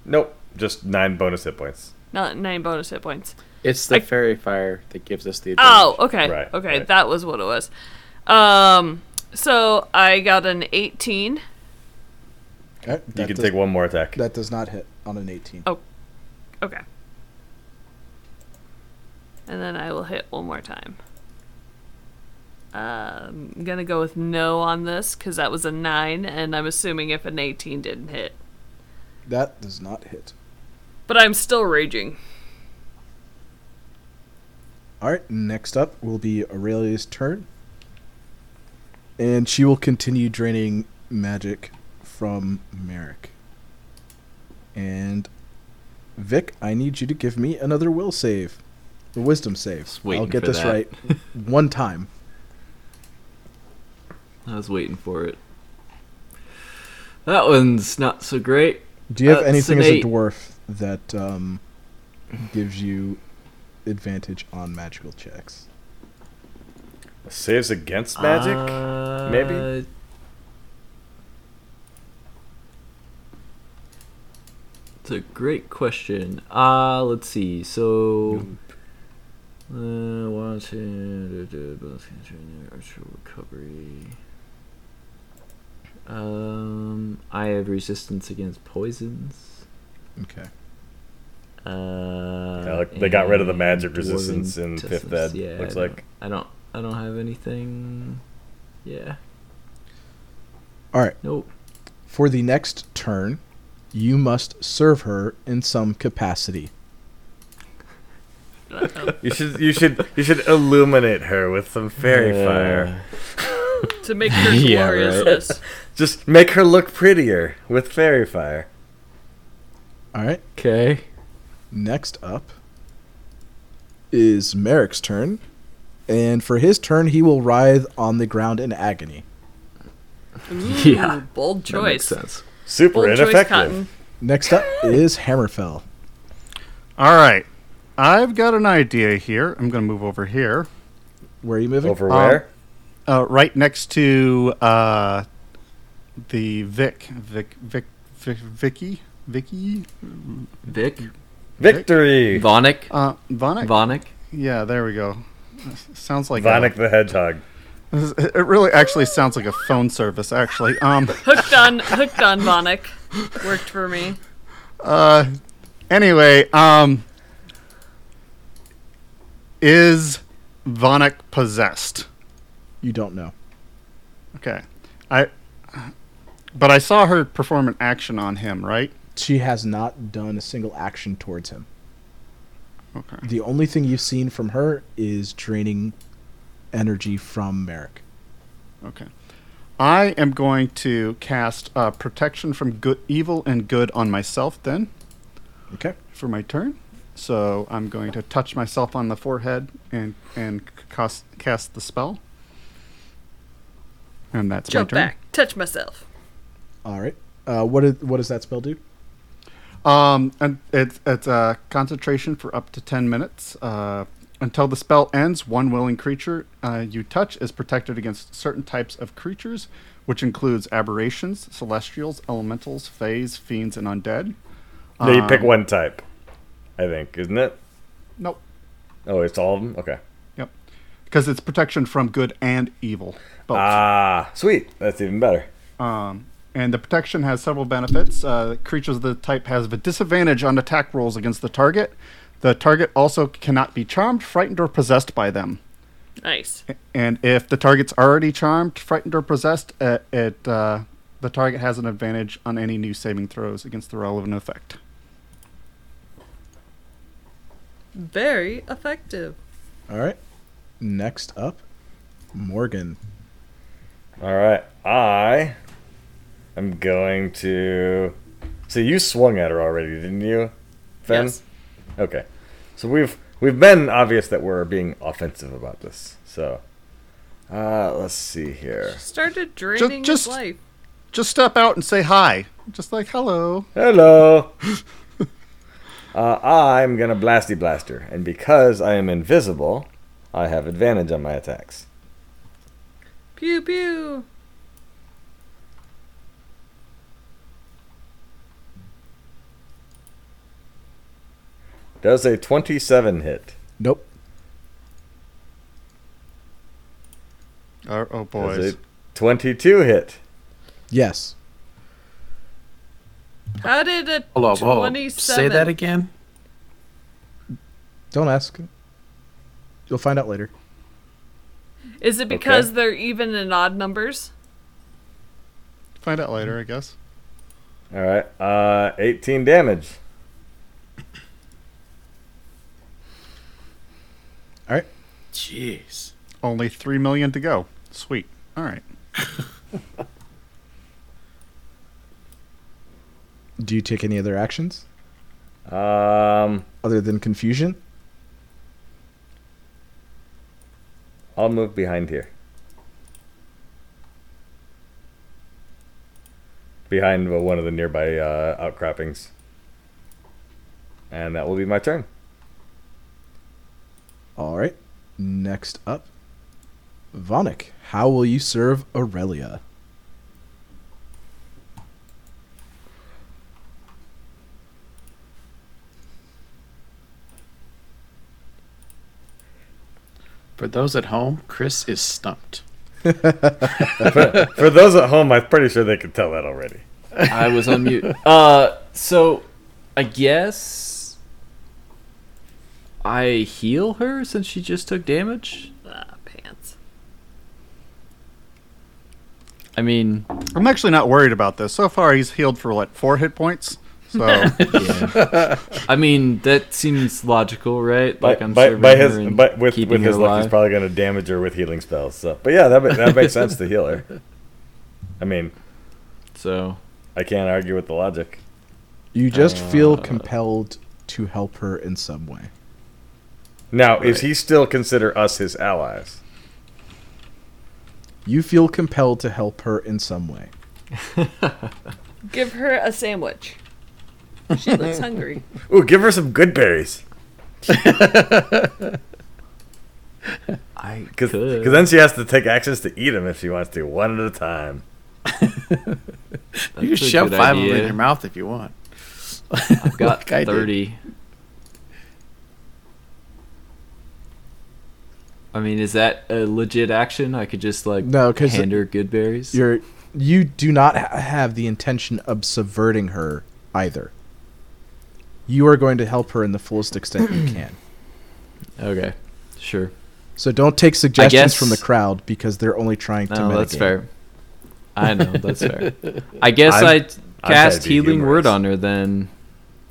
Speaker 4: Nope, just nine bonus hit points.
Speaker 3: Not nine bonus hit points.
Speaker 7: It's the
Speaker 3: I-
Speaker 7: faerie fire that gives us the
Speaker 3: Oh, okay.
Speaker 4: Right,
Speaker 3: okay,
Speaker 4: right.
Speaker 3: that was what it was. Um, so I got an 18.
Speaker 2: Okay,
Speaker 4: You can
Speaker 2: does-
Speaker 4: take one more attack.
Speaker 2: That does not hit on an 18.
Speaker 3: Oh. Okay. And then I will hit one more time. Um, I'm gonna go with no on this because that was a 9, and I'm assuming if an 18 didn't hit.
Speaker 2: That does not hit.
Speaker 3: But I'm still raging.
Speaker 2: All right, next up will be Aurelia's turn. And she will continue draining magic from Merrick. And Vic, I need you to give me another will save. The wisdom save. I'll get
Speaker 6: for
Speaker 2: this
Speaker 6: that.
Speaker 2: right one time.
Speaker 6: I was waiting for it. That one's not so great.
Speaker 2: Do you have
Speaker 6: That's
Speaker 2: anything
Speaker 6: an
Speaker 2: as a
Speaker 6: eight.
Speaker 2: dwarf that um, gives you advantage on magical checks?
Speaker 4: Saves against magic?
Speaker 6: Uh,
Speaker 4: maybe?
Speaker 6: It's a great question. Uh, let's see. So, uh, watch it. Archer recovery. Um, I have resistance against poisons.
Speaker 2: Okay.
Speaker 6: Uh,
Speaker 4: Yeah, they got rid of the magic resistance in fifth ed,
Speaker 6: Yeah,
Speaker 4: looks
Speaker 6: I
Speaker 4: like.
Speaker 6: I don't. I don't have anything. Yeah.
Speaker 2: All right.
Speaker 6: Nope.
Speaker 2: For the next turn, you must serve her in some capacity.
Speaker 4: You should you should you should illuminate her with some faerie
Speaker 6: Uh,
Speaker 4: fire.
Speaker 3: To make her
Speaker 6: Yeah, right.
Speaker 4: Just make her look prettier with faerie fire.
Speaker 2: All right.
Speaker 6: Okay.
Speaker 2: Next up is Merrick's turn. And for his turn, he will writhe on the ground in agony.
Speaker 6: Yeah.
Speaker 3: Ooh, Bold
Speaker 6: That makes
Speaker 3: choice.
Speaker 6: sense.
Speaker 4: Super
Speaker 3: Bold
Speaker 4: ineffective.
Speaker 3: Cotton.
Speaker 2: Next up is Hammerfell.
Speaker 5: All right. I've got an idea here. I'm going to move over here.
Speaker 2: Where are you moving?
Speaker 4: Over
Speaker 5: Um,
Speaker 4: where?
Speaker 5: Uh, right next to uh, the Vic. Vic. Vic. Vic. Vicky. Vicky.
Speaker 6: Vic.
Speaker 4: Victory!
Speaker 6: Vonic.
Speaker 5: Uh, Vonic.
Speaker 6: Vonic.
Speaker 5: yeah, there we go. Sounds like
Speaker 4: Vonic the Hedgehog.
Speaker 5: It really actually sounds like a phone service. Actually, um,
Speaker 3: Hooked on hooked on Vonic. Worked for me.
Speaker 5: uh, anyway, um, is Vonic possessed?
Speaker 2: You don't know.
Speaker 5: Okay, I. But I saw her perform an action on him, right?
Speaker 2: She has not done a single action towards him.
Speaker 5: Okay.
Speaker 2: The only thing you've seen from her is draining energy from Merrick.
Speaker 5: Okay. I am going to cast uh, protection from good, evil, and good on myself then
Speaker 2: Okay.
Speaker 5: for my turn. So I'm going to touch myself on the forehead and and cast cast the spell. And that's
Speaker 3: Jump
Speaker 5: my turn.
Speaker 3: back. Touch myself.
Speaker 2: All right. Uh, what, did, what does that spell do?
Speaker 5: Um, and it's it's a concentration for up to ten minutes. Uh, until the spell ends, one willing creature uh, you touch is protected against certain types of creatures, which includes aberrations, celestials, elementals, fays, fiends, and undead.
Speaker 4: No, you pick
Speaker 5: Um,
Speaker 4: one type. I think, isn't it?
Speaker 5: Nope.
Speaker 4: Oh, it's all of them? Okay.
Speaker 5: Yep. Because it's protection from good and evil. Both.
Speaker 4: Ah, sweet. That's even better.
Speaker 5: Um, and the protection has several benefits. Uh, creatures of the type has a disadvantage on attack rolls against the target. The target also cannot be charmed, frightened, or possessed by them.
Speaker 3: Nice.
Speaker 5: And if the target's already charmed, frightened, or possessed, uh, it uh, the target has an advantage on any new saving throws against the relevant effect.
Speaker 3: Very effective.
Speaker 2: All right. Next up, Morgan.
Speaker 4: All right. I am going to. So you swung at her already, didn't you, Fen?
Speaker 3: Yes.
Speaker 4: Okay. So we've we've been obvious that we're being offensive about this. So, uh, let's see here.
Speaker 3: Started draining
Speaker 5: just-
Speaker 3: his life.
Speaker 5: Just step out and say hi. Just like hello.
Speaker 4: Hello. uh, I'm gonna blasty blaster, and because I am invisible, I have advantage on my attacks.
Speaker 3: Pew pew.
Speaker 4: Does a 27 hit?
Speaker 2: Nope.
Speaker 5: Oh, oh
Speaker 4: Does
Speaker 5: boys.
Speaker 4: a 22 hit?
Speaker 2: Yes.
Speaker 3: How did a
Speaker 7: Hold on, hold
Speaker 3: 27?
Speaker 7: Say that again.
Speaker 2: Don't ask. You'll find out later.
Speaker 3: Is it because
Speaker 4: Okay.
Speaker 3: they're even and odd numbers?
Speaker 5: Find out later, I guess.
Speaker 4: All right. Uh, 18 damage.
Speaker 2: All right.
Speaker 7: Jeez.
Speaker 5: Only three million to go. Sweet. All right.
Speaker 2: Do you take any other actions
Speaker 4: Um,
Speaker 2: other than confusion?
Speaker 4: I'll move behind here. Behind one of the nearby uh, outcroppings. And that will be my turn.
Speaker 2: All right. Next up, Vonik. How will you serve Aurelia?
Speaker 7: For those at home, Chris is stumped.
Speaker 4: For those at home, I'm pretty sure they could tell that already.
Speaker 6: I was on mute. Uh, so I guess I heal her since she just took damage.
Speaker 3: Ah, pants.
Speaker 6: I mean,
Speaker 5: I'm actually not worried about this. So far, he's healed for what four hit points. So
Speaker 6: yeah. I mean that seems logical, right?
Speaker 4: By,
Speaker 6: I'm
Speaker 4: by, by his, but with, with his luck, he's probably going to damage her with healing spells. So, but yeah, that that makes sense to heal her. I mean,
Speaker 6: So
Speaker 4: I can't argue with the logic.
Speaker 2: You just feel
Speaker 6: Uh,
Speaker 2: compelled to help her in some way.
Speaker 4: Now, is he still consider us his allies?
Speaker 2: You feel compelled to help her in some way.
Speaker 3: Give her a sandwich. She looks hungry.
Speaker 4: Ooh, give her some good berries.
Speaker 6: I
Speaker 4: Because
Speaker 6: could.
Speaker 4: then she has to take actions to eat them if she wants to, one at a time.
Speaker 7: you can shove
Speaker 6: good
Speaker 7: five of them in your mouth if you want.
Speaker 6: I've got
Speaker 7: Like
Speaker 6: thirty. I mean, is that a legit action? I could just like
Speaker 2: No, 'cause
Speaker 6: hand her good berries.
Speaker 2: You're you do not ha- have the intention of subverting her either. You are going to help her in the fullest extent you can.
Speaker 6: Okay, sure.
Speaker 2: So don't take suggestions
Speaker 6: guess-
Speaker 2: from the crowd because they're only trying to.
Speaker 6: No, that's fair. I know that's fair. I guess
Speaker 4: I'm-
Speaker 6: i
Speaker 4: I'm trying
Speaker 6: cast
Speaker 4: to be
Speaker 6: healing word on her. Then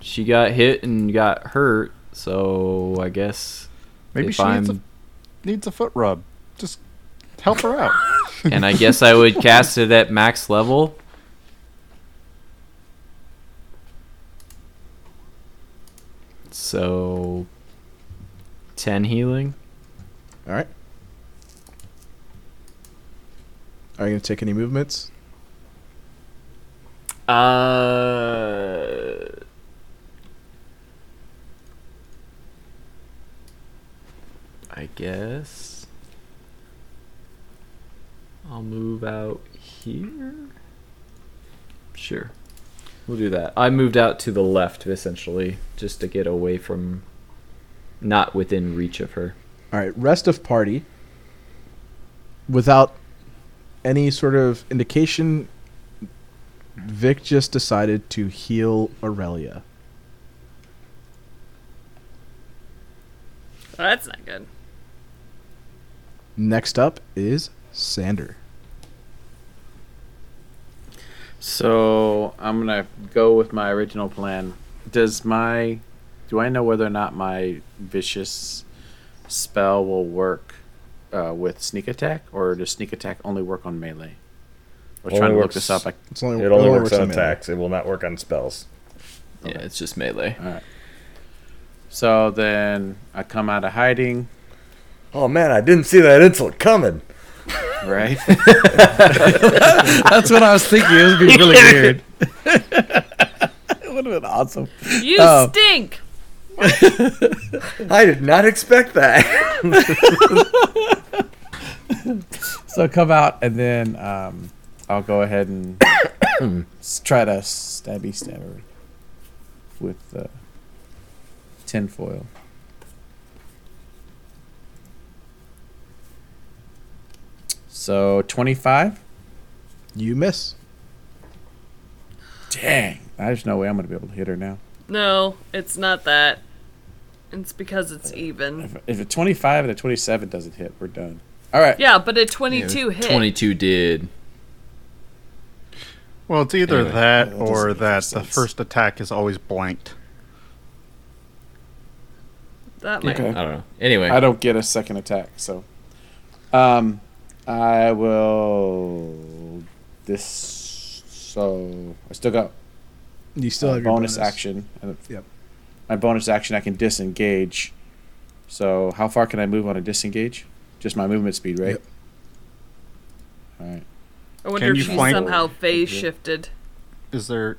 Speaker 6: she got hit and got hurt. So I guess
Speaker 5: maybe
Speaker 6: if
Speaker 5: she needs a,
Speaker 6: I'm
Speaker 5: needs a foot rub. Just help her out.
Speaker 6: and I guess I would cast it at max level. So, ten healing.
Speaker 2: All right. Are you going to take any movements?
Speaker 6: Uh, I guess I'll move out here. Sure, we'll do that. I moved out to the left essentially, just to get away from, not within reach of her.
Speaker 2: All right. Rest of party. Without any sort of indication, Vic just decided to heal Aurelia.
Speaker 3: Well, that's not good.
Speaker 2: Next up is Sander.
Speaker 7: So I'm gonna go with my original plan. Does my do I know whether or not my vicious spell will work uh, with sneak attack, or does sneak attack only work on melee? I was
Speaker 4: Only
Speaker 7: trying to look this up. I,
Speaker 2: It's only,
Speaker 4: It only works on
Speaker 2: on melee.
Speaker 4: attacks. It will not work on spells.
Speaker 6: Yeah, it's just melee. All right.
Speaker 7: so then I come out of hiding,
Speaker 4: Oh man, I didn't see that insult coming.
Speaker 7: Right?
Speaker 2: That's what I was thinking. It would be really weird.
Speaker 7: it would have been awesome.
Speaker 3: You
Speaker 7: Oh.
Speaker 3: stink.
Speaker 4: I did not expect that.
Speaker 7: So come out, and then um, I'll go ahead and try to stabby stab her with uh, tinfoil. So 25?
Speaker 2: You miss.
Speaker 7: Dang. There's no way I'm going to be able to hit her now.
Speaker 3: No, it's not that. It's because it's even.
Speaker 7: If, if a 25 and a 27 doesn't hit, we're done. All right.
Speaker 3: Yeah, but a 22 hit.
Speaker 6: 22 did.
Speaker 5: Well, it's either
Speaker 6: Anyway,
Speaker 5: that
Speaker 7: that
Speaker 5: or
Speaker 7: make
Speaker 5: that the first attack is always blanked.
Speaker 3: That might.
Speaker 7: Okay.
Speaker 6: I don't know. Anyway,
Speaker 7: I don't get a second attack, so um I will this so I still got
Speaker 2: You still
Speaker 7: uh,
Speaker 2: have your
Speaker 7: bonus, action. and
Speaker 2: Yep.
Speaker 7: My bonus action I can disengage. So how far can I move on a disengage? Just my movement speed, right?
Speaker 2: Yep.
Speaker 7: All right.
Speaker 3: I wonder
Speaker 5: Can
Speaker 3: if
Speaker 5: you
Speaker 3: she
Speaker 5: flank-
Speaker 3: somehow phase
Speaker 7: Yeah.
Speaker 3: shifted.
Speaker 5: Is there?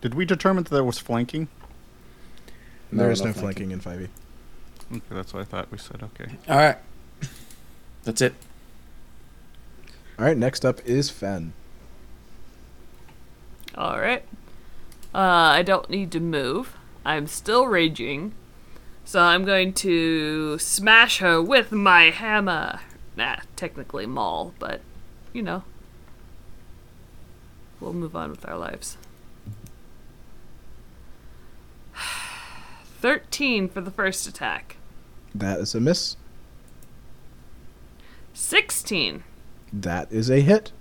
Speaker 5: Did we determine that there was flanking?
Speaker 2: There is
Speaker 7: no
Speaker 2: no
Speaker 7: flanking.
Speaker 2: flanking in 5e.
Speaker 5: Okay, that's what I thought we said. Okay.
Speaker 7: All right. That's it.
Speaker 2: All right, next up is Fen.
Speaker 3: Alright. Uh, I don't need to move. I'm still raging. So I'm going to smash her with my hammer. Nah, technically maul, but, you know. We'll move on with our lives. 13 for the first attack.
Speaker 2: That is a miss.
Speaker 3: 16.
Speaker 2: That is a hit.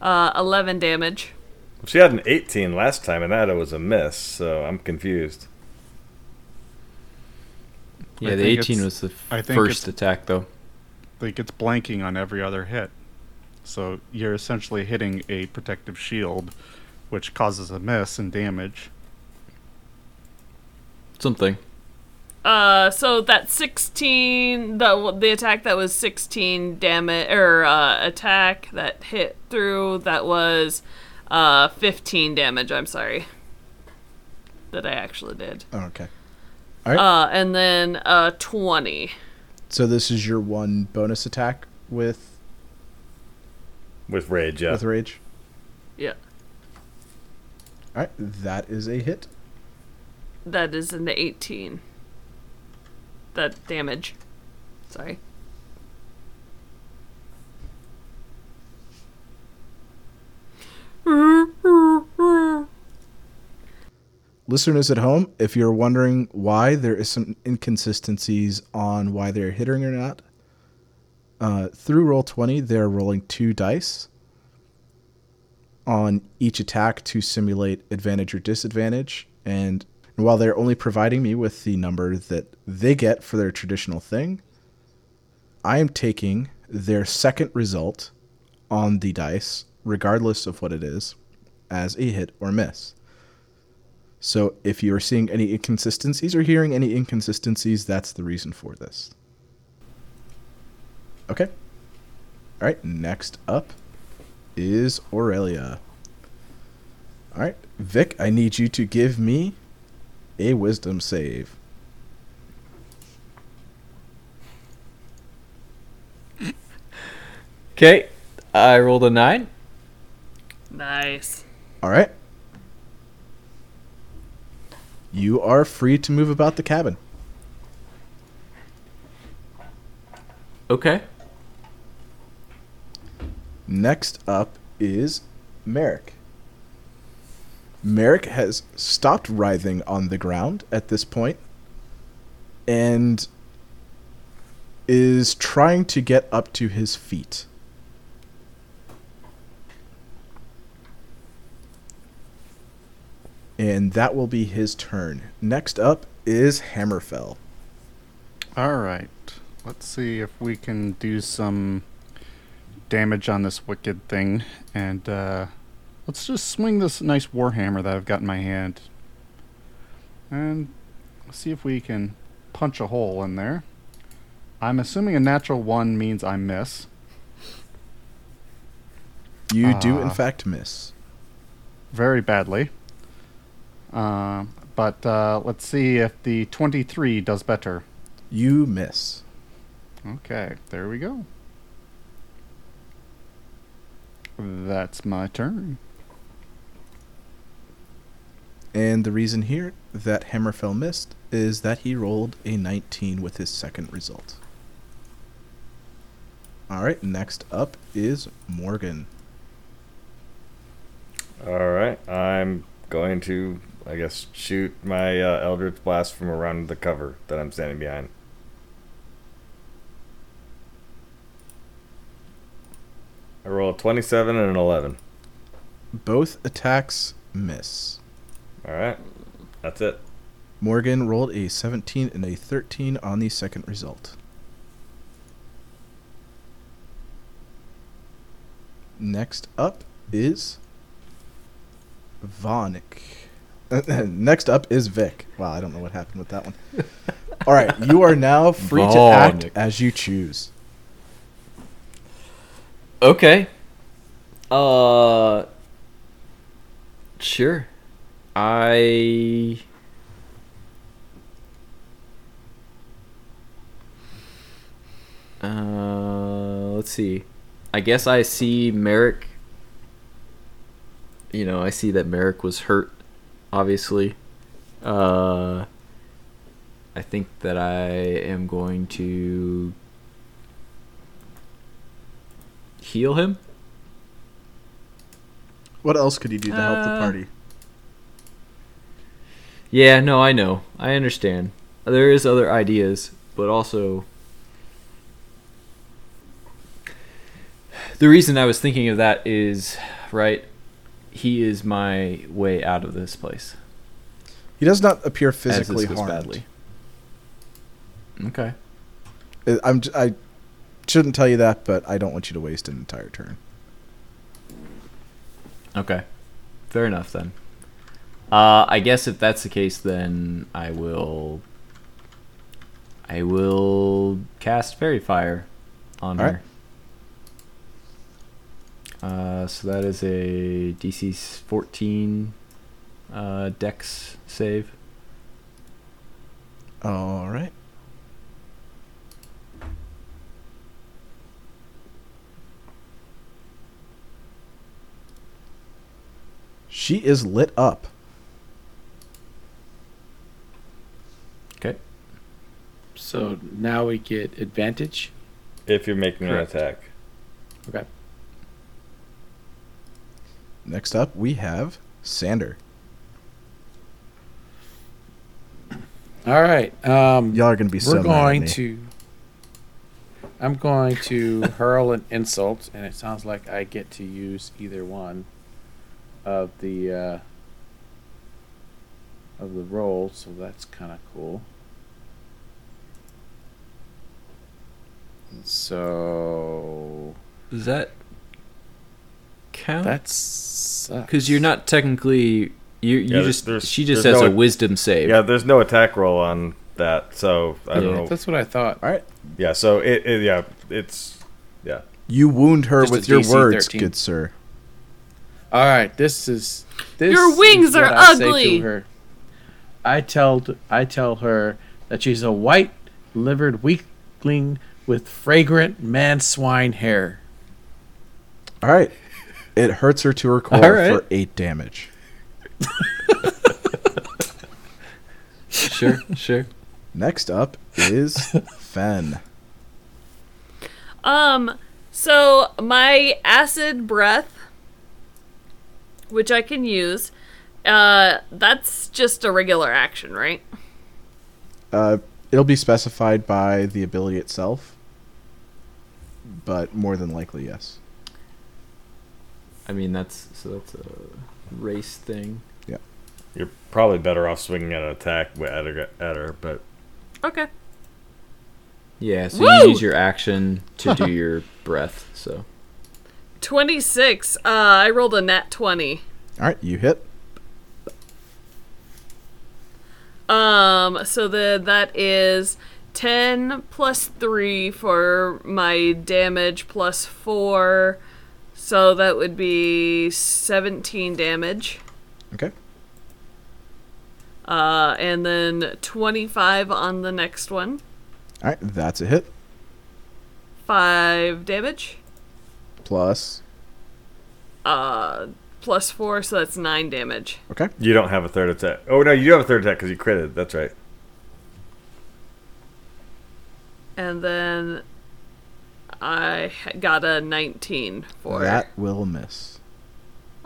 Speaker 3: Uh, 11 damage.
Speaker 4: She had an 18 last time, and that was a miss, so I'm confused.
Speaker 6: yeah,
Speaker 5: I
Speaker 6: the 18 was the
Speaker 5: I think
Speaker 6: first attack, though.
Speaker 5: Like it's blanking on every other hit, so you're essentially hitting a protective shield, which causes a miss and damage.
Speaker 6: Something.
Speaker 3: Uh, so that 16, the the attack that was 16 damage or uh, attack that hit through that was uh 15 damage. I'm sorry. That I actually did.
Speaker 2: Oh, okay. All right.
Speaker 3: Uh, and then uh 20.
Speaker 2: so this is your one bonus attack with
Speaker 4: With rage, yeah.
Speaker 2: with rage.
Speaker 3: Yeah,
Speaker 2: All right, that is a hit.
Speaker 3: that is an 18. That damage. Sorry.
Speaker 2: Listeners at home, if you're wondering why there is some inconsistencies on why they're hitting or not, uh, through Roll20, they're rolling two dice on each attack to simulate advantage or disadvantage. And while they're only providing me with the number that they get for their traditional thing, I am taking their second result on the dice, regardless of what it is, as a hit or miss. So if you are seeing any inconsistencies or hearing any inconsistencies, that's the reason for this. Okay. All right, next up is Aurelia. All right, Vic, I need you to give me a wisdom save.
Speaker 6: Okay, I rolled a 9.
Speaker 3: Nice.
Speaker 2: All right. You are free to move about the cabin.
Speaker 6: Okay.
Speaker 2: Next up is Merrick. Merrick has stopped writhing on the ground at this point and is trying to get up to his feet. And that will be his turn. Next up is Hammerfell.
Speaker 5: All right. Let's see if we can do some damage on this wicked thing, and uh, let's just swing this nice warhammer that I've got in my hand, and see if we can punch a hole in there. I'm assuming a natural one means I miss.
Speaker 2: You do, in
Speaker 5: Ah.
Speaker 2: fact, miss.
Speaker 5: very badly. Uh, but uh, let's see if the 23 does better.
Speaker 2: You miss.
Speaker 5: Okay, there we go. That's my turn.
Speaker 2: And the reason here that Hammerfell missed is that he rolled a 19 with his second result. All right, next up is Morgan.
Speaker 4: All right, I'm going to, I guess, shoot my uh, Eldritch Blast from around the cover that I'm standing behind. I roll a 27 and an 11.
Speaker 2: Both attacks miss.
Speaker 4: All right, that's it.
Speaker 2: Morgan rolled a 17 and a 13 on the second result. Next up is Vonik. Next up is Vic. Wow, I don't know what happened with that one. All right, you are now free to act as you choose.
Speaker 6: Okay. Uh. Sure. I. Uh, let's see. I guess I see Merrick. You know, I see that Merrick was hurt, obviously. Uh, I think that I am going to heal him.
Speaker 2: What else could you do to help the
Speaker 6: Uh,
Speaker 2: party?
Speaker 6: Yeah, no, I know. I understand. There is other ideas, but also the reason I was thinking of that is right. He is my way out of this place.
Speaker 2: He does not appear physically harmed.
Speaker 6: badly. Okay.
Speaker 2: I'm, I shouldn't tell you that, but I don't want you to waste an entire turn.
Speaker 6: Okay. Fair enough then. Uh, I guess if that's the case, then I will. I will cast Faerie Fire on
Speaker 2: Alright.
Speaker 6: her. Uh, so that is a DC 14 uh, Dex save.
Speaker 2: All right. She is lit up.
Speaker 6: Okay.
Speaker 7: So now we get advantage.
Speaker 4: If you're making
Speaker 6: Correct.
Speaker 4: an attack.
Speaker 7: Okay.
Speaker 2: Next up, we have Sander.
Speaker 7: All right. Um,
Speaker 2: Y'all are going to be so
Speaker 7: we're
Speaker 2: mad at
Speaker 7: going
Speaker 2: me.
Speaker 7: to. I'm going to hurl an insult, and it sounds like I get to use either one of the uh, of the rolls, so that's kind of cool. So
Speaker 6: Does that count?
Speaker 7: that's uh,
Speaker 6: because you're not technically you. You
Speaker 4: Yeah,
Speaker 6: just
Speaker 4: there's-
Speaker 6: she just has
Speaker 4: no-
Speaker 6: a wisdom save.
Speaker 4: Yeah, there's no attack roll on that, so I don't know.
Speaker 7: That's what I thought.
Speaker 2: All right.
Speaker 4: Yeah, so it, it yeah, it's yeah.
Speaker 2: You wound her
Speaker 7: Just
Speaker 2: with your
Speaker 7: DC
Speaker 2: words,
Speaker 7: 13.
Speaker 2: good sir.
Speaker 7: All right, this is this
Speaker 3: Your wings
Speaker 7: is
Speaker 3: are
Speaker 7: what I say to
Speaker 3: ugly.
Speaker 7: her. I tell I tell her that she's a white-livered weakling with fragrant man swine hair.
Speaker 2: All right. It hurts her to her core
Speaker 6: All right.
Speaker 2: for eight damage.
Speaker 6: Sure, sure.
Speaker 2: Next up is Fen.
Speaker 3: Um, so my acid breath, which I can use, uh, that's just a regular action, right?
Speaker 2: Uh, it'll be specified by the ability itself, but more than likely, yes.
Speaker 6: I mean that's so that's a race thing.
Speaker 4: Yeah, you're probably better off swinging at an attack at her, at her but
Speaker 3: Okay.
Speaker 6: Yeah, so
Speaker 3: Woo!
Speaker 6: you use your action to do your breath. So
Speaker 3: 26. Uh, I rolled a nat 20.
Speaker 2: All right, you hit.
Speaker 3: Um, so the that is 10 plus 3 for my damage plus 4. So that would be 17 damage.
Speaker 2: Okay.
Speaker 3: Uh, and then 25 on the next one.
Speaker 2: All right, that's a hit.
Speaker 3: 5 damage.
Speaker 2: Plus,
Speaker 3: Uh, plus four, so that's nine damage.
Speaker 2: Okay.
Speaker 4: You don't have a third attack. Oh no, you do have a third attack because you critted. That's right.
Speaker 3: And then I got a 19 for
Speaker 2: That will miss.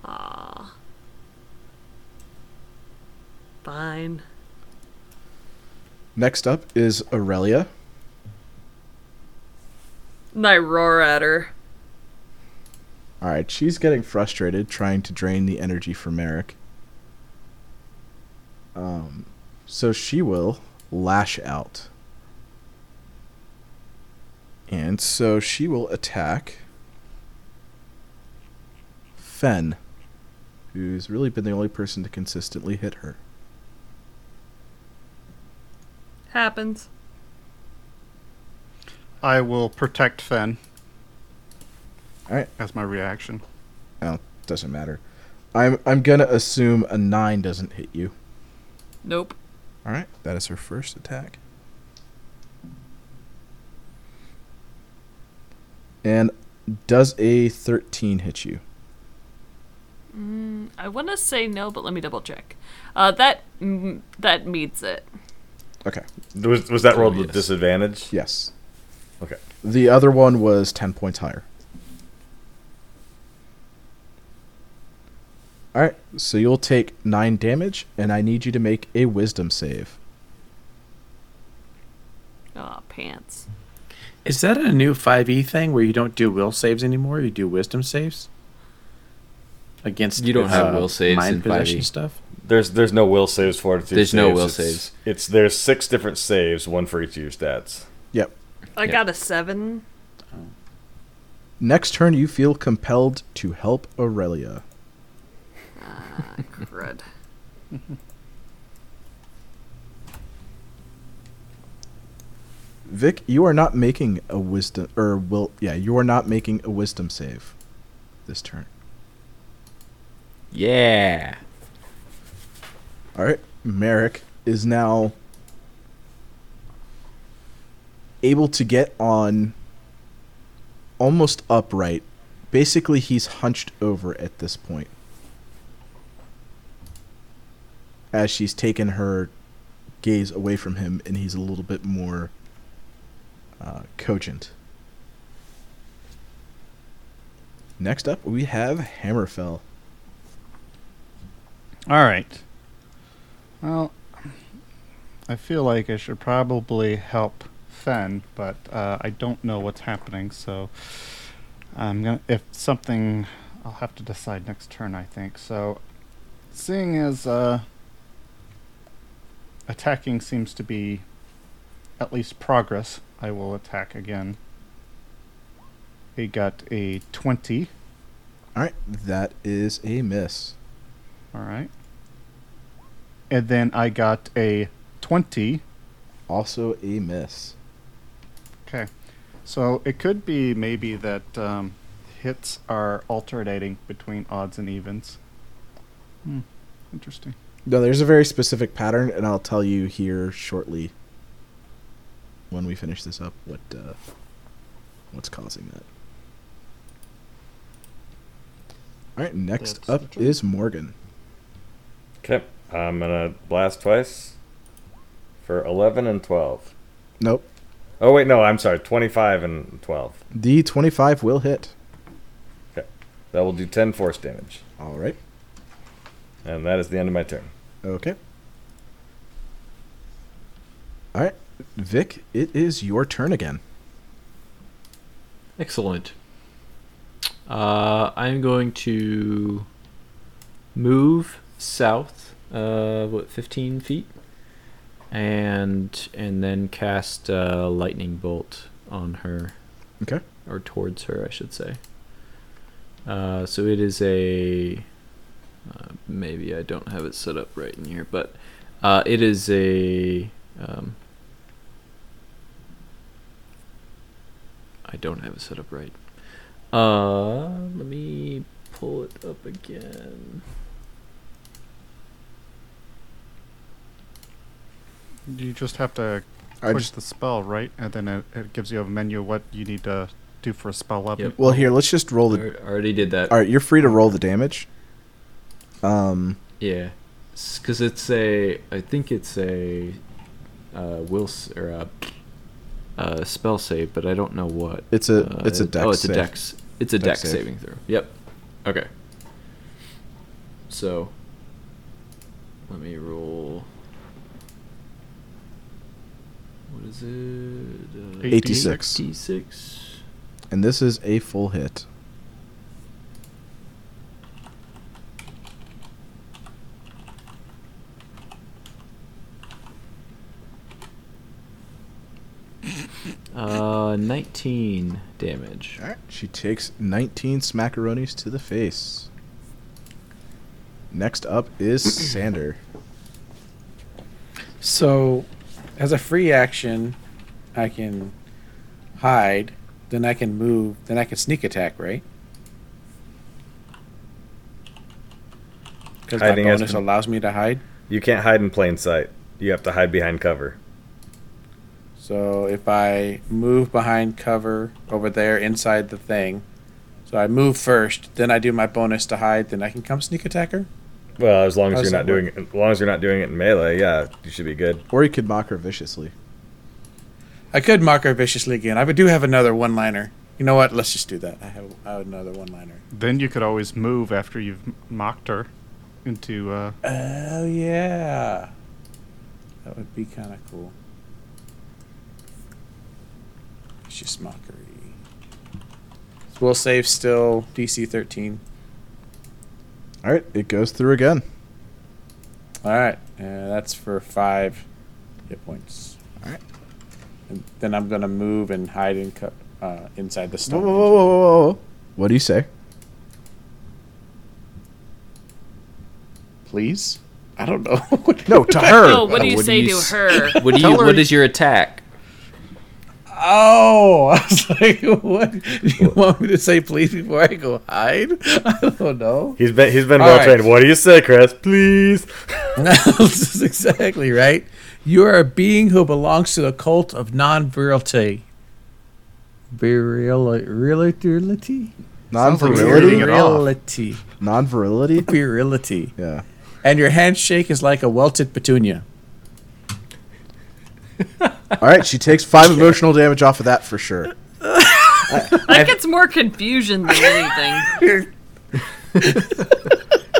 Speaker 3: Ah. Fine.
Speaker 2: Next up is Aurelia.
Speaker 3: And I roar at her.
Speaker 2: All right, she's getting frustrated trying to drain the energy from Merrick. Um, so she will lash out. And so she will attack Fen, who's really been the only person to consistently hit her.
Speaker 3: Happens.
Speaker 5: I will protect Fen
Speaker 2: All right,
Speaker 5: That's my reaction.
Speaker 2: well, doesn't matter. I'm I'm gonna assume a nine doesn't hit you.
Speaker 3: Nope.
Speaker 2: All right, that is her first attack. And does a 13 hit you?
Speaker 3: I want to say no, but let me double check. Uh, that mm, that meets it.
Speaker 2: Okay.
Speaker 4: Was was that rolled with
Speaker 6: yes.
Speaker 4: disadvantage?
Speaker 2: Yes.
Speaker 4: Okay.
Speaker 2: The other one was 10 points higher. All right, so you'll take 9 damage and I need you to make a wisdom save.
Speaker 3: Oh, pants.
Speaker 7: Is that a new 5e thing where you don't do will saves anymore? You do wisdom saves? Against
Speaker 6: You don't have
Speaker 7: uh,
Speaker 6: will saves
Speaker 7: mind
Speaker 6: in
Speaker 7: possession
Speaker 6: 5e.
Speaker 7: stuff?
Speaker 4: There's there's no will saves for it.
Speaker 6: There's no will saves.
Speaker 4: It's there's six different saves, one for each of your stats.
Speaker 2: Yep.
Speaker 3: I
Speaker 6: Yeah.
Speaker 3: got a seven.
Speaker 2: Next turn you feel compelled to help Aurelia.
Speaker 3: Crud.
Speaker 2: Vic, you are not making a wisdom or will yeah, you are not making a wisdom save this turn.
Speaker 6: Yeah.
Speaker 2: All right, Merrick is now able to get on almost upright. Basically, he's hunched over at this point. As she's taken her gaze away from him, and he's a little bit more uh, cogent. Next up, we have Hammerfell.
Speaker 5: All right. Well, I feel like I should probably help Fen, but uh, I don't know what's happening. So I'm gonna. If something, I'll have to decide next turn. I think so. Seeing as uh, attacking seems to be at least progress, I will attack again. He got a twenty.
Speaker 2: All right, that is a miss.
Speaker 5: All right. And then I got a 20.
Speaker 2: Also a miss.
Speaker 5: Okay. So it could be maybe that um, hits are alternating between odds and evens. Hmm. Interesting.
Speaker 2: No, there's a very specific pattern, and I'll tell you here shortly when we finish this up what uh, what's causing that. All right, next
Speaker 5: That's
Speaker 2: up is Morgan.
Speaker 4: Okay, I'm gonna blast twice for eleven and twelve.
Speaker 2: Nope,
Speaker 4: Oh wait, no, I'm sorry, twenty-five and twelve.
Speaker 2: the 25 will hit.
Speaker 4: Okay, that will do ten force damage,
Speaker 2: All right,
Speaker 4: and that is the end of my turn.
Speaker 2: Okay. All right, Vic, it is your turn again.
Speaker 6: Excellent. Uh, I'm going to move south, uh, what, 15 feet, and and then cast a lightning bolt on her,
Speaker 2: Okay.
Speaker 6: or towards her, I should say. Uh, so it is a. Uh, maybe I don't have it set up right in here, but uh, it is a. Um, I don't have it set up right. Uh, let me pull it up again.
Speaker 5: You just have to
Speaker 2: I
Speaker 5: push
Speaker 2: just
Speaker 5: the spell, right? And then it, it gives you a menu of what you need to do for a spell level.
Speaker 6: Yep.
Speaker 2: well here. Let's just roll the.
Speaker 6: I already did that.
Speaker 2: All right, you're free to roll the damage. Um,
Speaker 6: Yeah, because it's a. I think it's a. Uh, will or a. Uh, spell save, but I don't know what.
Speaker 2: It's a-
Speaker 6: Uh,
Speaker 2: it's a dex.
Speaker 6: Oh,
Speaker 2: dex
Speaker 6: it's a
Speaker 2: save.
Speaker 6: dex. It's a
Speaker 2: Dex
Speaker 6: dex, saving throw. Yep. Okay. So. Let me roll. What is it? Uh,
Speaker 2: 86.
Speaker 6: 86.
Speaker 2: and this is a full hit.
Speaker 6: Uh, 19 damage.
Speaker 2: All right. She takes 19 smackaronis to the face. Next up is Sander.
Speaker 7: So, as a free action, I can hide, then I can move, then I can sneak attack, right? Because my
Speaker 4: Hiding has
Speaker 7: bonus
Speaker 4: been-
Speaker 7: allows me to hide.
Speaker 4: You can't hide in plain sight. You have to hide behind cover.
Speaker 7: So if I move behind cover over there inside the thing, so I move first, then I do my bonus to hide, then I can come sneak attacker.
Speaker 4: Well, as long as
Speaker 7: How
Speaker 4: you're not
Speaker 7: that
Speaker 4: doing it, as long as you're not doing it in melee, yeah, you should be good.
Speaker 2: Or you could mock her viciously.
Speaker 7: I could mock her viciously again. I do have another one-liner. You know what? Let's just do that. I have, I have another one-liner.
Speaker 5: Then you could always move after you've mocked her into. Uh,
Speaker 7: Oh yeah, that would be kind of cool. Vicious mockery. We'll save still DC 13.
Speaker 2: All right. It goes through again.
Speaker 7: All right, uh, that's for five hit points.
Speaker 2: All right.
Speaker 7: And then I'm gonna move and hide in co- uh, inside the
Speaker 2: Whoa,
Speaker 7: stone.
Speaker 2: whoa, whoa, whoa, whoa, whoa. What do you say?
Speaker 7: Please. I don't know.
Speaker 2: No, to her.
Speaker 3: No, what do you
Speaker 6: what
Speaker 3: say
Speaker 6: you
Speaker 3: to
Speaker 6: s-
Speaker 3: her?
Speaker 6: What do you? What is your attack?
Speaker 7: Oh, I was like, what? Do you want me to say please before I go hide? I don't know.
Speaker 4: He's been he's been
Speaker 7: All
Speaker 4: well
Speaker 7: right.
Speaker 4: trained. What do you say, Chris? Please.
Speaker 7: this is exactly right. You are a being who belongs to the cult of non-virility. Virility?
Speaker 5: Sounds
Speaker 2: Non-virility.
Speaker 7: Virility.
Speaker 2: Non-virility.
Speaker 7: Virility.
Speaker 2: Yeah.
Speaker 7: And your handshake is like a welted petunia.
Speaker 2: All right. She takes five emotional damage off of that for sure.
Speaker 3: That gets more confusion than anything.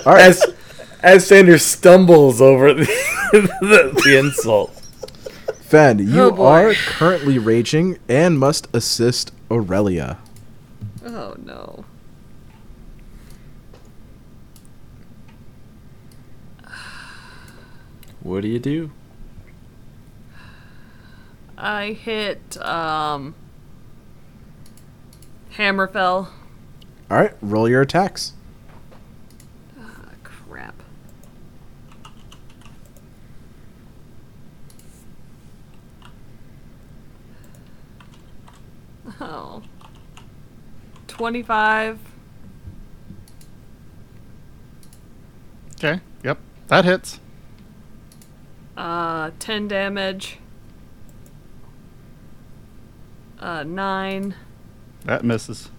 Speaker 2: All right.
Speaker 4: As as Sanders stumbles over the, the, the insult.
Speaker 2: Fen, oh, you
Speaker 3: Oh,
Speaker 2: are currently raging and must assist Aurelia.
Speaker 3: Oh no.
Speaker 6: What do you do?
Speaker 3: I hit um Hammerfell.
Speaker 2: All right. Roll your attacks.
Speaker 3: Ah, crap. Oh. 25.
Speaker 5: okay. Yep. That hits.
Speaker 3: Uh, 10 damage. Uh, 9.
Speaker 5: That misses.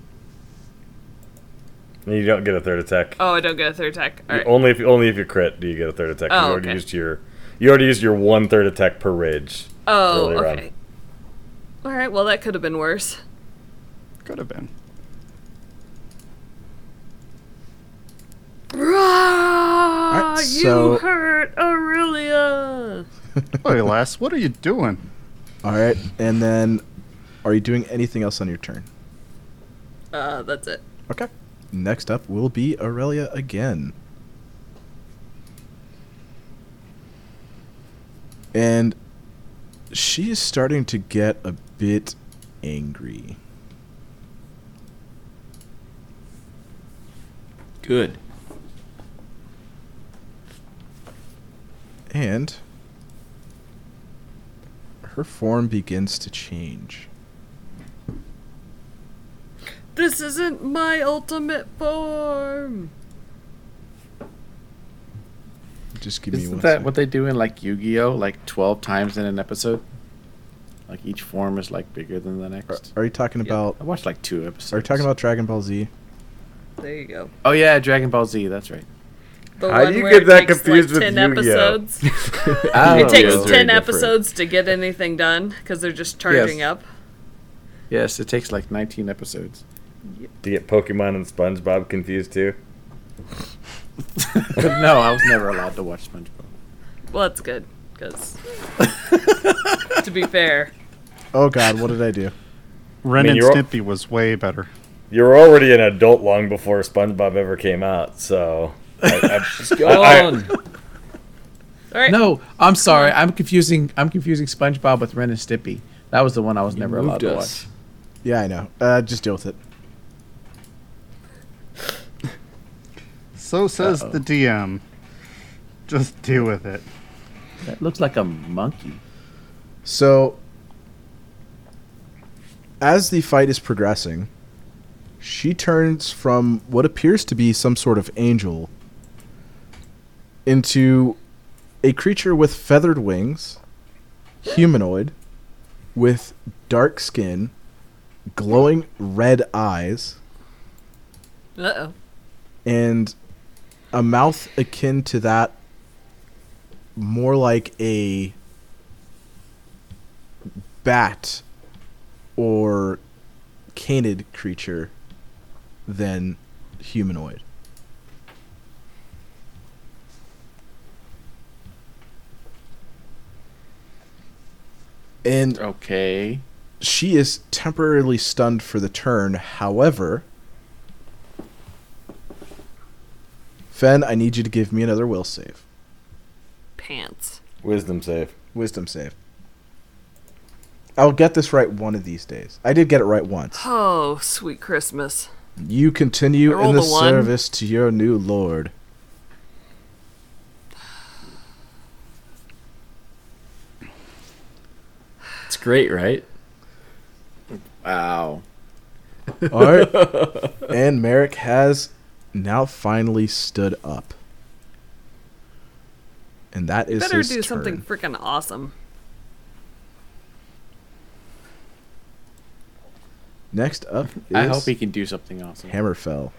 Speaker 4: You don't get a third attack.
Speaker 3: Oh, I don't get a third attack. Alright.
Speaker 4: Only if only if you crit do you get a third attack.
Speaker 3: Oh,
Speaker 4: you already
Speaker 3: okay.
Speaker 4: used your you already used your one third attack per rage.
Speaker 3: Oh,
Speaker 4: earlier on.
Speaker 3: okay. Alright, well, that could have been worse.
Speaker 5: Could have been.
Speaker 3: Rah!
Speaker 2: Alright,
Speaker 3: you hurt Aurelia!
Speaker 5: Hey, lass, what are you doing?
Speaker 2: All right. And then, are you doing anything else on your turn?
Speaker 3: Uh, that's it.
Speaker 2: Okay. Next up will be Aurelia again. And she is starting to get a bit angry.
Speaker 6: Good.
Speaker 2: And her form begins to change.
Speaker 3: This isn't my ultimate form!
Speaker 2: Just give me
Speaker 7: Isn't
Speaker 2: one
Speaker 7: that
Speaker 2: sec.
Speaker 7: what they do in like Yu-Gi-Oh? Like 12 times in an episode? Like each form is like bigger than the next.
Speaker 2: are you talking about?
Speaker 7: I watched like two episodes.
Speaker 2: Are you talking about Dragon Ball Z?
Speaker 3: There you go.
Speaker 7: Oh yeah, Dragon Ball Z. That's right.
Speaker 3: The
Speaker 4: How do you get that confused
Speaker 3: like,
Speaker 4: with
Speaker 3: 10
Speaker 4: Yu-Gi-Oh?
Speaker 3: episodes.
Speaker 7: Oh,
Speaker 3: it takes
Speaker 6: it's very
Speaker 3: 10
Speaker 6: different.
Speaker 3: episodes to get anything done because they're just charging
Speaker 7: Yes.
Speaker 3: up.
Speaker 7: Yes, it takes like 19 episodes.
Speaker 4: Do you get Pokemon and SpongeBob confused too?
Speaker 7: no, I was never allowed to watch SpongeBob.
Speaker 3: Well, that's good because, to be fair,
Speaker 2: Oh God, what did I do?
Speaker 5: Ren
Speaker 4: mean,
Speaker 5: and
Speaker 4: you're-
Speaker 5: Stimpy was way better.
Speaker 4: You were already an adult long before SpongeBob ever came out, so. I, I,
Speaker 6: Go
Speaker 4: I-
Speaker 6: on.
Speaker 3: all right.
Speaker 7: No, I'm sorry. I'm confusing. I'm confusing SpongeBob with Ren and Stimpy. That was the one I was
Speaker 6: You
Speaker 7: never allowed
Speaker 6: moved
Speaker 7: to watch.
Speaker 2: Yeah, I know. Uh, just deal with it.
Speaker 5: So says
Speaker 7: Uh-oh.
Speaker 5: the DM. Just deal with it.
Speaker 7: That looks like a monkey.
Speaker 2: So, as the fight is progressing, she turns from what appears to be some sort of angel into a creature with feathered wings, humanoid, with dark skin, glowing red eyes,
Speaker 3: Uh oh.
Speaker 2: and a mouth akin to that more like a bat or canid creature than humanoid. And
Speaker 7: Okay.
Speaker 2: she is temporarily stunned for the turn. However, Fen, I need you to give me another will save.
Speaker 3: Pants.
Speaker 4: Wisdom save.
Speaker 2: Wisdom save. I'll get this right one of these days. I did get it right once.
Speaker 3: Oh, sweet Christmas.
Speaker 2: You continue in the service to your new lord.
Speaker 6: It's great, right?
Speaker 7: Wow.
Speaker 2: All right. and Merrick has now finally stood up. And that is
Speaker 3: Better
Speaker 2: his
Speaker 3: do
Speaker 2: turn.
Speaker 3: something freaking awesome.
Speaker 2: Next up is
Speaker 7: I hope he can do something awesome.
Speaker 2: Hammerfell.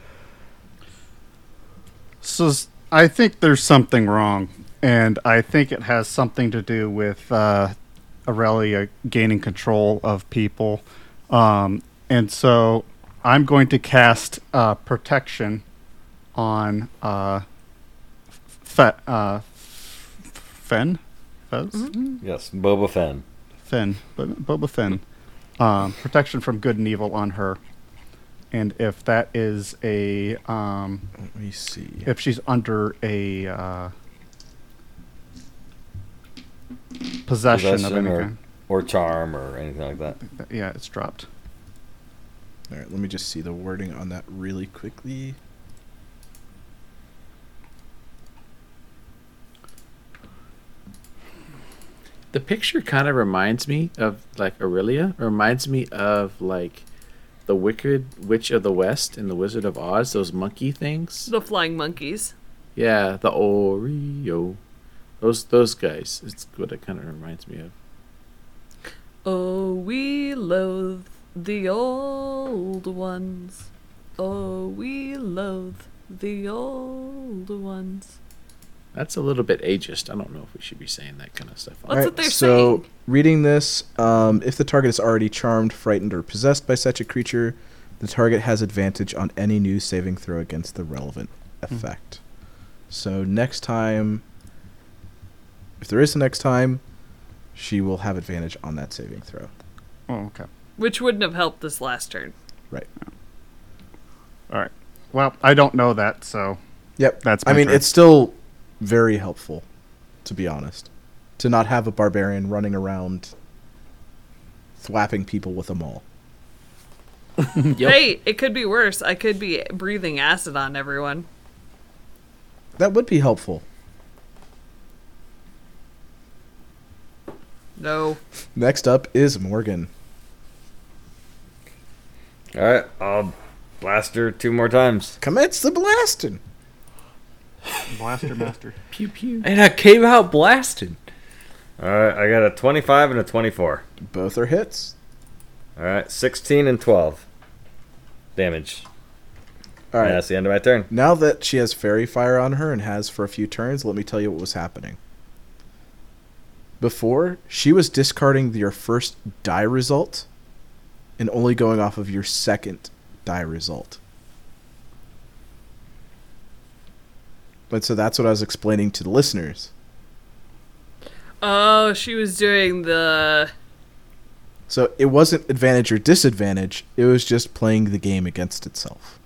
Speaker 5: So I think there's something wrong, and I think it has something to do with uh, Aurelia gaining control of people. Um, and so I'm going to cast uh, protection on uh, Fe- uh, Fen. Fez?
Speaker 4: Yes, Boba Fett.
Speaker 5: Finn, Bo- Boba Finn. Um, protection from good and evil on her. And if that is a um,
Speaker 2: Let me see.
Speaker 5: if she's under a uh, possession, of
Speaker 4: Possession
Speaker 5: any
Speaker 4: or- Or charm or anything like that.
Speaker 5: Yeah, it's dropped.
Speaker 2: All right, let me just see the wording on that really quickly.
Speaker 7: The picture kind of reminds me of like Aurelia. Reminds me of like the Wicked Witch of the West in the Wizard of Oz. Those monkey things.
Speaker 3: The flying monkeys.
Speaker 7: Yeah, the Oreo. Those those guys. It's what it kind of reminds me of.
Speaker 3: Oh, we loathe the old ones. Oh, we loathe the old ones.
Speaker 7: That's a little bit ageist. I don't know if we should be saying that kind of stuff.
Speaker 3: That's what they're
Speaker 2: so
Speaker 3: saying.
Speaker 2: reading this, um, if the target is already charmed, frightened, or possessed by such a creature, the target has advantage on any new saving throw against the relevant effect. So next time, if there is a next time, she will have advantage on that saving throw.
Speaker 5: Oh, okay.
Speaker 3: Which wouldn't have helped this last turn.
Speaker 2: Right.
Speaker 5: All right. Well, I don't know that, so
Speaker 2: Yep.
Speaker 5: That's
Speaker 2: I mean,
Speaker 5: turn.
Speaker 2: it's still very helpful, to be honest, to not have a barbarian running around thwapping people with a maul.
Speaker 3: Hey, it could be worse. I could be breathing acid on everyone.
Speaker 2: That would be helpful.
Speaker 3: No.
Speaker 2: Next up is Morgan.
Speaker 4: Alright, I'll blast her two more times.
Speaker 2: Commence the blasting.
Speaker 5: Blaster Master.
Speaker 7: Pew pew.
Speaker 6: And I came out blasting.
Speaker 4: Alright, I got a 25 and a 24.
Speaker 2: Both are hits.
Speaker 4: Alright, 16 and 12. Damage.
Speaker 2: All right.
Speaker 4: And that's the end of my turn.
Speaker 2: Now that she has faerie fire on her and has for a few turns, let me tell you what was happening. Before, she was discarding your first die result and only going off of your second die result. But so that's what I was explaining to the listeners.
Speaker 3: Oh, she was doing the.
Speaker 2: So it wasn't advantage or disadvantage, it was just playing the game against itself.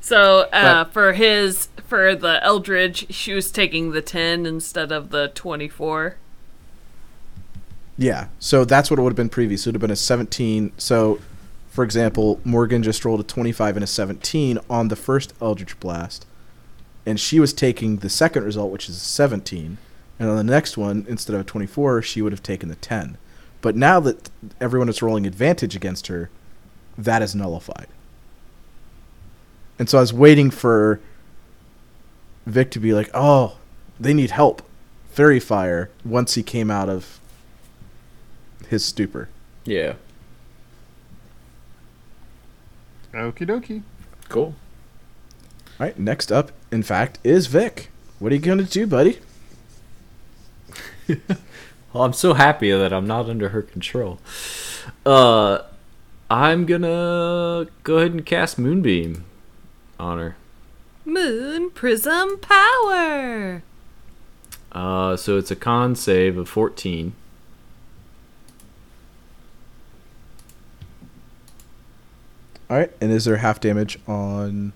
Speaker 3: So uh, for his for the Eldritch, she was taking the ten instead of the twenty four.
Speaker 2: Yeah, so that's what it would have been previous. It would have been a 17. So, for example, Morgan just rolled a 25 and a 17 on the first Eldritch Blast, and she was taking the second result, which is a 17. And on the next one, instead of a 24, she would have taken the 10. But now that everyone is rolling advantage against her, that is nullified. And so I was waiting for Vic to be like, oh, they need help. Faerie Fire, once he came out of his stupor.
Speaker 6: Yeah.
Speaker 5: Okie dokie.
Speaker 6: Cool.
Speaker 2: All right, next up, in fact, is Vic. What are you going to do, buddy?
Speaker 6: Well, I'm so happy that I'm not under her control. Uh, I'm gonna go ahead and cast Moonbeam on her.
Speaker 3: Moon Prism Power.
Speaker 6: Uh, so it's a con save of 14.
Speaker 2: All right, and is there half damage on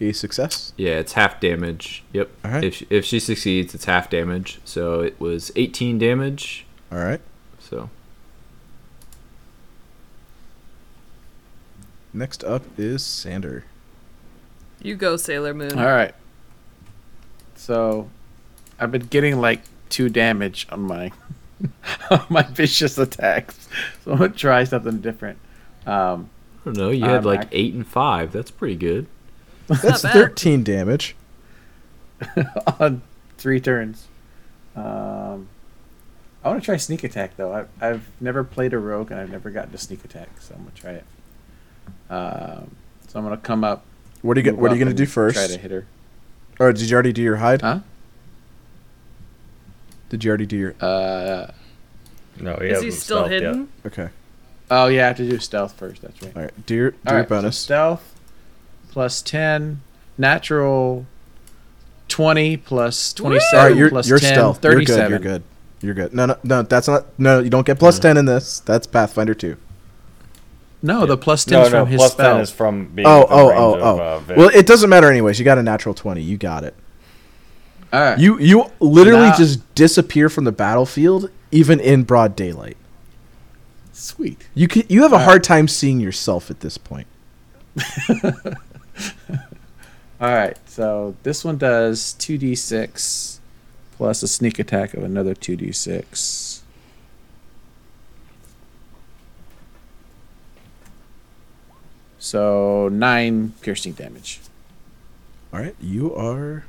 Speaker 2: a success?
Speaker 6: Yeah, it's half damage. Yep.
Speaker 2: All right.
Speaker 6: If she, if she succeeds, it's half damage. So it was 18 damage.
Speaker 2: All right.
Speaker 6: So
Speaker 2: Next up is Sander.
Speaker 3: You go, Sailor Moon.
Speaker 7: All right. So, I've been getting like two damage on my on my vicious attacks. So I'm gonna try something different. Um,
Speaker 6: I don't know. You had
Speaker 7: Um,
Speaker 6: like
Speaker 7: I-
Speaker 6: eight and five. That's pretty good.
Speaker 2: That's 13 damage.
Speaker 7: on three turns. Um, I want to try sneak attack though. I've I've never played a rogue and I've never gotten to sneak attack, so I'm gonna try it. Um, so I'm gonna come up.
Speaker 2: What are you, go-
Speaker 7: move
Speaker 2: what are you going to do
Speaker 7: and
Speaker 2: first?
Speaker 7: Try to hit her.
Speaker 2: Or did you already do your hide?
Speaker 7: Huh?
Speaker 2: Did you already do your.
Speaker 7: Uh,
Speaker 4: No, he
Speaker 3: Is he still
Speaker 4: stealthed yet.
Speaker 3: hidden?
Speaker 2: Okay.
Speaker 7: Oh yeah, I have to do stealth first. That's right.
Speaker 2: All right. Do your, do
Speaker 7: All
Speaker 2: your
Speaker 7: right, so
Speaker 2: bonus.
Speaker 7: stealth plus ten, natural twenty twenty-seven
Speaker 2: right, you're,
Speaker 7: plus
Speaker 2: you're
Speaker 7: 10,
Speaker 2: stealth. You're good. You're good. You're good. No, no, no. That's not. No, you don't get plus 10 in this. That's Pathfinder 2.
Speaker 7: No, the plus ten
Speaker 4: No,
Speaker 7: is
Speaker 4: no,
Speaker 7: from his
Speaker 4: plus
Speaker 7: spell.
Speaker 4: ten is from being
Speaker 2: Oh,
Speaker 4: within
Speaker 2: oh,
Speaker 4: range
Speaker 2: oh,
Speaker 4: of,
Speaker 2: oh.
Speaker 4: uh,
Speaker 2: well, it doesn't matter anyways. You got a natural 20. You got it.
Speaker 7: All right.
Speaker 2: You you literally
Speaker 7: Nah.
Speaker 2: just disappear from the battlefield, even in broad daylight.
Speaker 7: Sweet.
Speaker 2: You can, you have a hard time seeing yourself at this point.
Speaker 7: All right, so this one does 2d6 plus a sneak attack of another 2d6. So 9 piercing damage.
Speaker 2: All right, you are.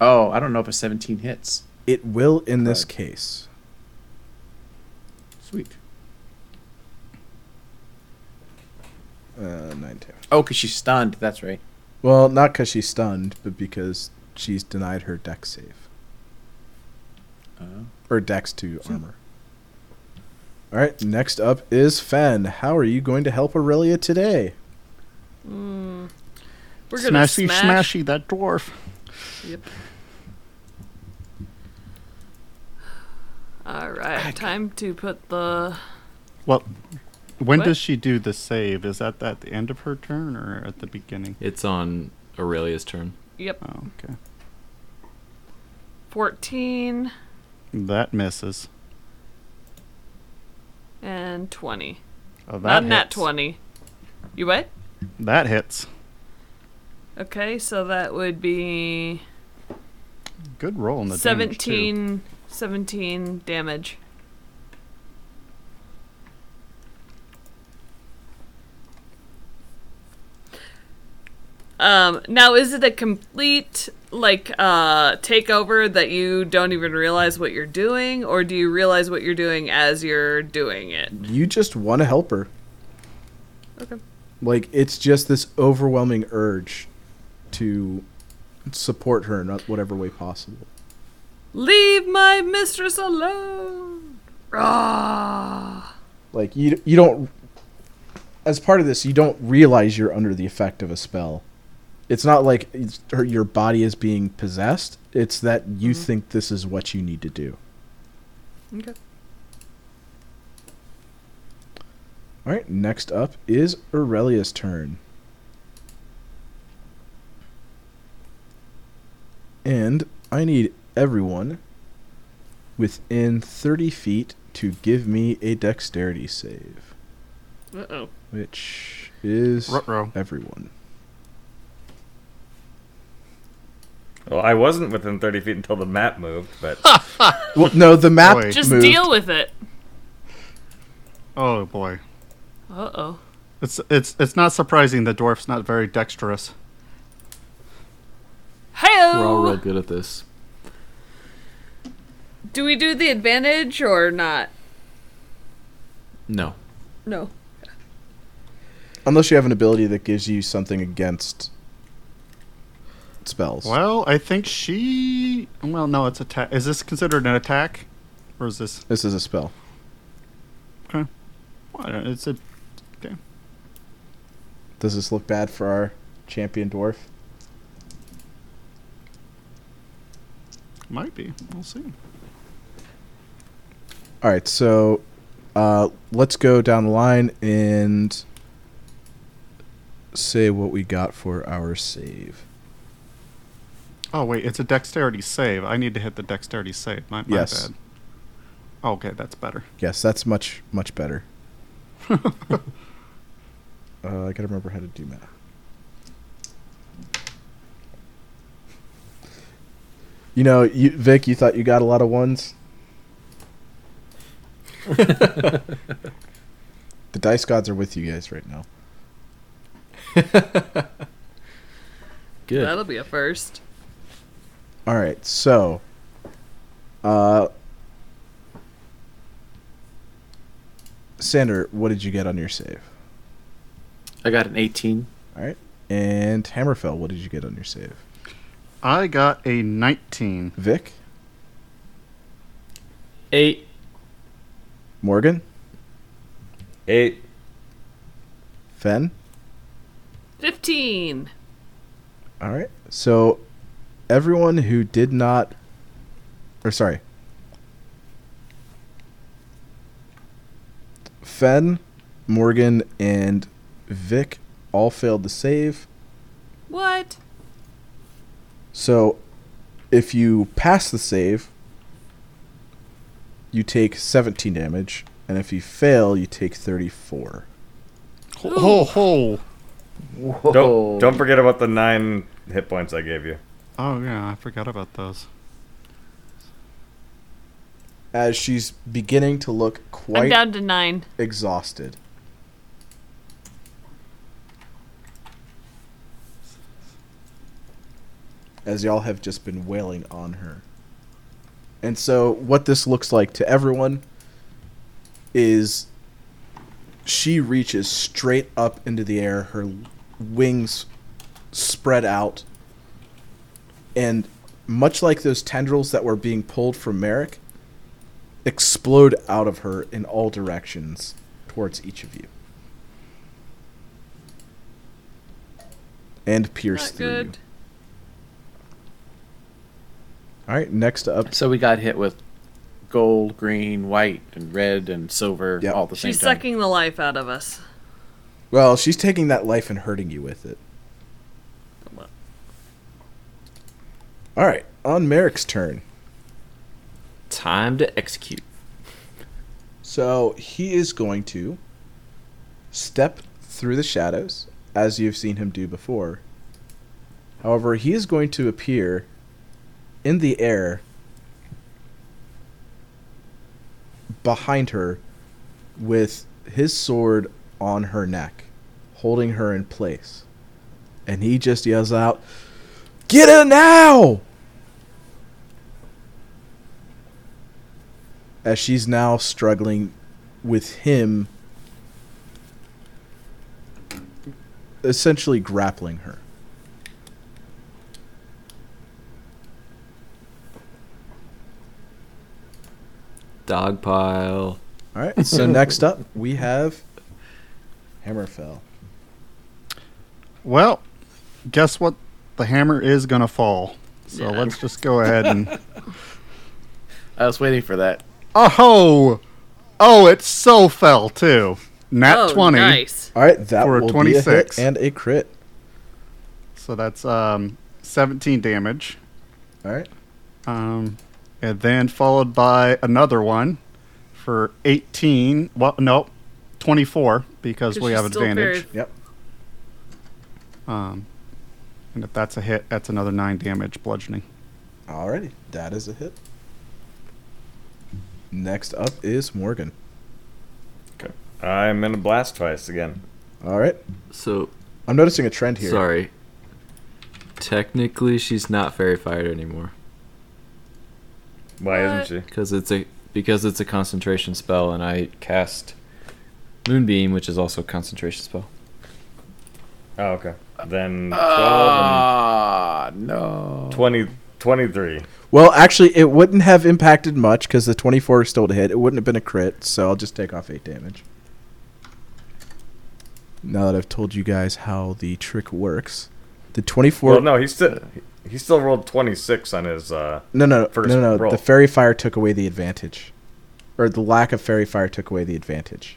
Speaker 7: Oh, I don't know if a 17 hits.
Speaker 2: It will in this case.
Speaker 7: Sweet.
Speaker 2: Uh, nine damage.
Speaker 7: Oh, because she's stunned. That's right.
Speaker 2: Well, not because she's stunned, but because she's denied her dex save
Speaker 7: Uh,
Speaker 2: or dex to armor. All right, next up is Fen. How are you going to help Aurelia today?
Speaker 3: We're gonna
Speaker 5: Smashy,
Speaker 3: smash.
Speaker 5: smashy, that dwarf.
Speaker 3: Yep. All right, time to put the.
Speaker 5: Well, when
Speaker 3: What?
Speaker 5: does she do the save? Is that at the end of her turn or at the beginning?
Speaker 6: It's on Aurelia's turn.
Speaker 3: Yep,
Speaker 5: Oh, okay.
Speaker 3: fourteen
Speaker 5: That misses.
Speaker 3: and twenty.
Speaker 5: Oh, that
Speaker 3: Not nat twenty. You what?
Speaker 5: That hits.
Speaker 3: Okay, so that would be
Speaker 5: Good roll in the damage,
Speaker 3: 17, 17 damage. Um, now, is it a complete like uh, takeover that you don't even realize what you're doing, or do you realize what you're doing as you're doing it?
Speaker 2: You just want to help her.
Speaker 3: Okay.
Speaker 2: Like it's just this overwhelming urge to support her in whatever way possible.
Speaker 3: Leave my mistress alone. Ah.
Speaker 2: Like you you don't as part of this you don't realize you're under the effect of a spell. It's not like it's, her, your body is being possessed. It's that you think this is what you need to do.
Speaker 3: Okay.
Speaker 2: All right, next up is Aurelia's turn. And I need everyone within 30 feet to give me a dexterity save,
Speaker 3: Uh oh.
Speaker 2: which is
Speaker 5: Ruh-roh.
Speaker 2: everyone.
Speaker 4: Well, I wasn't within 30 feet until the map moved, but
Speaker 2: Well, no, the map
Speaker 5: Boy.
Speaker 3: Just
Speaker 2: moved.
Speaker 3: deal with it.
Speaker 5: Oh boy.
Speaker 3: Uh oh.
Speaker 5: It's it's it's not surprising the dwarf's not very dexterous.
Speaker 3: Hey
Speaker 6: We're all real good at this.
Speaker 3: Do we do the advantage or not?
Speaker 6: No.
Speaker 3: No.
Speaker 2: Unless you have an ability that gives you something against spells.
Speaker 5: Well, I think she. Well, no, it's attack. Is this considered an attack, or is this?
Speaker 2: This is a spell.
Speaker 5: Okay. Well, it's a. Okay.
Speaker 2: Does this look bad for our champion dwarf?
Speaker 5: Might be. We'll see.
Speaker 2: All right, so uh, let's go down the line and say what we got for our save.
Speaker 5: Oh wait, it's a dexterity save. I need to hit the dexterity save. My, my
Speaker 2: Yes.
Speaker 5: bad. Okay, that's better.
Speaker 2: Yes, that's much much better. uh, I gotta remember how to do math. You know, you, Vic, you thought you got a lot of ones. The dice gods are with you guys right now.
Speaker 6: Good.
Speaker 3: That'll be a first.
Speaker 2: All right, so, uh, Sander, what did you get on your save?
Speaker 7: I got an 18.
Speaker 2: All right, and Hammerfell, what did you get on your save?
Speaker 5: I got a 19.
Speaker 2: Vic,
Speaker 6: Eight.
Speaker 2: Morgan,
Speaker 4: eight.
Speaker 2: Fen.
Speaker 3: 15.
Speaker 2: All right, so everyone who did not, or sorry, Fen, Morgan, and Vic all failed to save.
Speaker 3: What?
Speaker 2: So, if you pass the save, you take 17 damage, and if you fail, you take 34.
Speaker 5: Ho ho!
Speaker 4: Don't don't forget about the nine hit points I gave you.
Speaker 5: Oh yeah, I forgot about those.
Speaker 2: As she's beginning to look
Speaker 3: I'm
Speaker 2: quite
Speaker 3: down to 9.
Speaker 2: exhausted. As y'all have just been wailing on her. And so, what this looks like to everyone is she reaches straight up into the air, her wings spread out, and much like those tendrils that were being pulled from Merrick, explode out of her in all directions towards each of you. And pierce
Speaker 3: Not
Speaker 2: through
Speaker 3: good.
Speaker 2: you. Alright, next up.
Speaker 7: So we got hit with gold, green, white, and red and silver
Speaker 2: Yep.
Speaker 7: all at the same
Speaker 3: She's
Speaker 7: time.
Speaker 3: sucking the life out of us.
Speaker 2: Well, she's taking that life and hurting you with it. Come on. Alright, on Merrick's turn.
Speaker 6: Time to execute.
Speaker 2: So he is going to step through the shadows, as you've seen him do before. However, he is going to appear in the air behind her with his sword on her neck, holding her in place. and he just yells out, "Get her now!" As she's now struggling with him, essentially grappling her.
Speaker 6: Dog pile.
Speaker 2: All right. So next up, we have Hammerfell.
Speaker 5: Well, guess what? The hammer is gonna fall. So
Speaker 3: Yeah.
Speaker 5: let's just go ahead and.
Speaker 7: I was waiting for that.
Speaker 5: Oh, oh! It so fell too. Nat
Speaker 3: oh,
Speaker 5: twenty.
Speaker 3: nice.
Speaker 2: All right, that
Speaker 5: For a
Speaker 2: will be a hit
Speaker 5: 26.
Speaker 2: and a crit.
Speaker 5: So that's um, seventeen damage.
Speaker 2: All right.
Speaker 5: Um, and then followed by another one for 18. Well, no, 24 because we have
Speaker 3: still
Speaker 5: advantage.
Speaker 2: Yep.
Speaker 5: Um, and if that's a hit, that's another 9 damage bludgeoning.
Speaker 2: Alrighty, that is a hit. Next up is Morgan.
Speaker 4: Okay. I'm in a blast twice again.
Speaker 2: All right,
Speaker 6: So
Speaker 2: I'm noticing a trend here.
Speaker 6: sorry. Technically, she's not faerie fired anymore
Speaker 4: Why
Speaker 3: What?
Speaker 4: isn't she?
Speaker 6: because it's a because it's a concentration spell, and I cast Moonbeam, which is also a concentration spell.
Speaker 4: Oh, okay. Then 12
Speaker 7: Ah, no.
Speaker 4: and 20, 23.
Speaker 2: Well, actually, it wouldn't have impacted much because the 24 is still to hit. It wouldn't have been a crit, so I'll just take off eight damage. Now that I've told you guys how the trick works, the 24.
Speaker 4: Well, no, he still he still rolled 26 on his. Uh,
Speaker 2: no, no,
Speaker 4: first
Speaker 2: no, no.
Speaker 4: roll.
Speaker 2: The faerie fire took away the advantage, or the lack of faerie fire took away the advantage.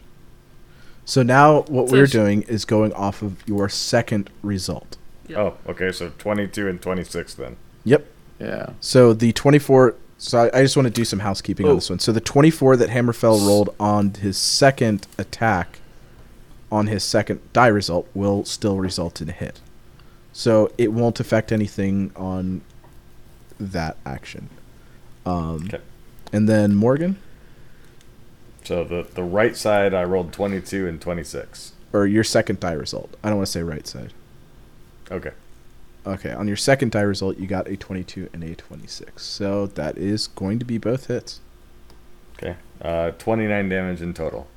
Speaker 2: So now what
Speaker 3: So
Speaker 2: we're
Speaker 3: sh-
Speaker 2: doing is going off of your second result.
Speaker 3: Yep.
Speaker 4: Oh, okay. So 22 and 26 then.
Speaker 2: Yep.
Speaker 7: Yeah.
Speaker 2: So the 24. So I, I just want to do some housekeeping on
Speaker 6: Oh.
Speaker 2: this one. So the 24 that Hammerfell rolled on his second attack, on his second die result, will still result in a hit. So it won't affect anything on that action. Um,
Speaker 4: Okay.
Speaker 2: And then Morgan,
Speaker 4: So the the right side I rolled 22 and 26.
Speaker 2: or your second die result. I don't want to say right side.
Speaker 4: Okay.
Speaker 2: Okay, on your second die result, you got a 22 and a 26. So that is going to be both hits.
Speaker 4: Okay. Uh, 29 damage in total.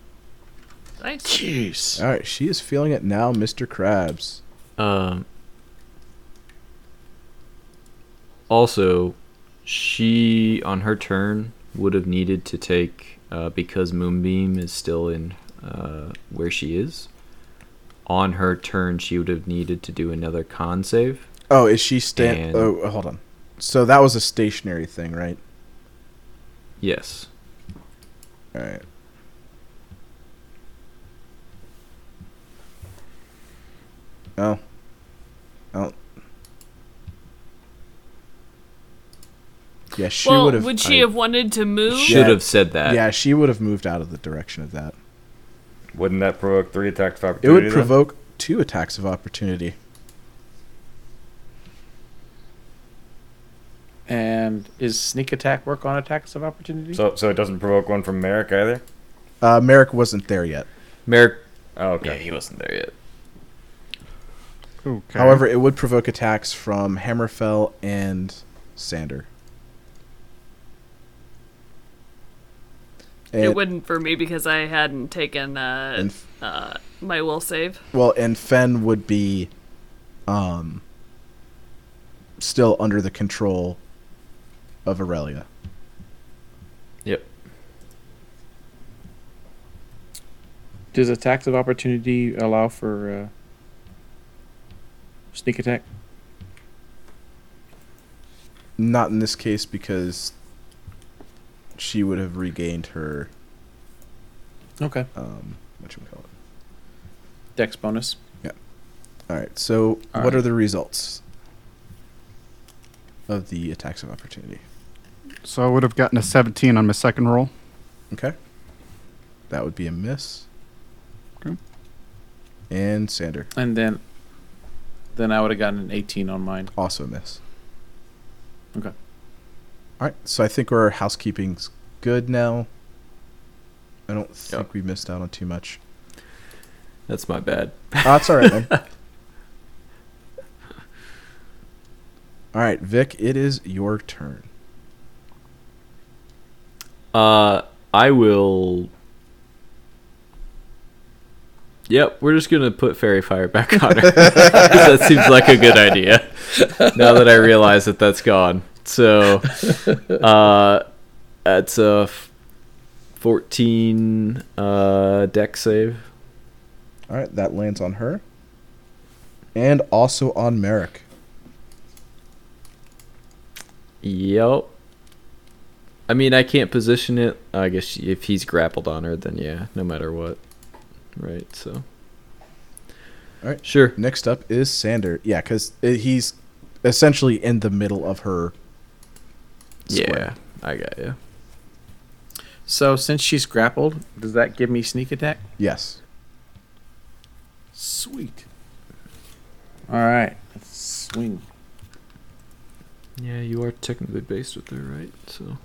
Speaker 3: Nice.
Speaker 7: Jeez.
Speaker 2: All right, she is feeling it now, Mr. Krabs.
Speaker 6: Um. Also, she on her turn would have needed to take uh, because Moonbeam is still in uh, where she is. On her turn, she would have needed to do another con save.
Speaker 2: Oh, is she stand? Oh, hold on. So that was a stationary thing, right?
Speaker 6: Yes.
Speaker 2: All right. Oh. Oh. Yeah, she
Speaker 3: well,
Speaker 2: would have.
Speaker 3: would she
Speaker 6: I-
Speaker 3: have wanted to move?
Speaker 6: Should
Speaker 2: Yeah.
Speaker 6: have said that.
Speaker 2: Yeah, she would have moved out of the direction of that.
Speaker 4: Wouldn't that provoke three attacks of opportunity?
Speaker 2: It would
Speaker 4: then?
Speaker 2: provoke two attacks of opportunity.
Speaker 7: And is sneak attack work on attacks of opportunity?
Speaker 4: So so it doesn't provoke one from Merrick either.
Speaker 2: Uh, Merrick wasn't there yet.
Speaker 6: Merrick.
Speaker 4: Oh,
Speaker 6: Yeah,
Speaker 4: okay.
Speaker 6: he wasn't there yet.
Speaker 5: Okay.
Speaker 2: However, it would provoke attacks from Hammerfell and Sander.
Speaker 3: It wouldn't for me because I hadn't taken uh,
Speaker 2: And-
Speaker 3: uh, my will save.
Speaker 2: Well, and Fen would be um still under the control of Aurelia.
Speaker 6: Yep.
Speaker 7: Does attacks of opportunity allow for uh, sneak attack?
Speaker 2: Not in this case because she would have regained her
Speaker 7: Okay.
Speaker 2: um what you call it.
Speaker 7: Dex bonus. Yeah.
Speaker 2: All right. So,
Speaker 7: All
Speaker 2: what
Speaker 7: right.
Speaker 2: are the results of the attacks of opportunity?
Speaker 5: So I would have gotten a 17 on my second roll.
Speaker 2: Okay. That would be a miss.
Speaker 5: Okay.
Speaker 2: And Sander,
Speaker 7: And then then I would have gotten an 18 on mine.
Speaker 2: also a miss.
Speaker 7: Okay.
Speaker 2: All right. So I think our housekeeping's good now. I don't think
Speaker 6: Yep.
Speaker 2: we missed out on too much.
Speaker 6: That's my bad.
Speaker 2: Oh, that's all right, man. All right, Vic, it is your turn.
Speaker 6: Uh, I will. Yep, we're just gonna put faerie fire back on her. that seems like a good idea. Now that I realize that that's gone, so uh, that's a f- fourteen uh dex save.
Speaker 2: All right, that lands on her. And also on Merrick.
Speaker 6: Yep. I mean, I can't position it. I guess if he's grappled on her, then yeah, no matter what. Right. So.
Speaker 2: All right.
Speaker 6: Sure.
Speaker 2: Next up is Sander. Yeah, because he's essentially in the middle of her.
Speaker 6: Yeah, I got you.
Speaker 7: So since she's grappled, does that give me sneak attack?
Speaker 2: Yes.
Speaker 7: Sweet. All right. Let's swing.
Speaker 6: Yeah, you are technically based with her, right? So.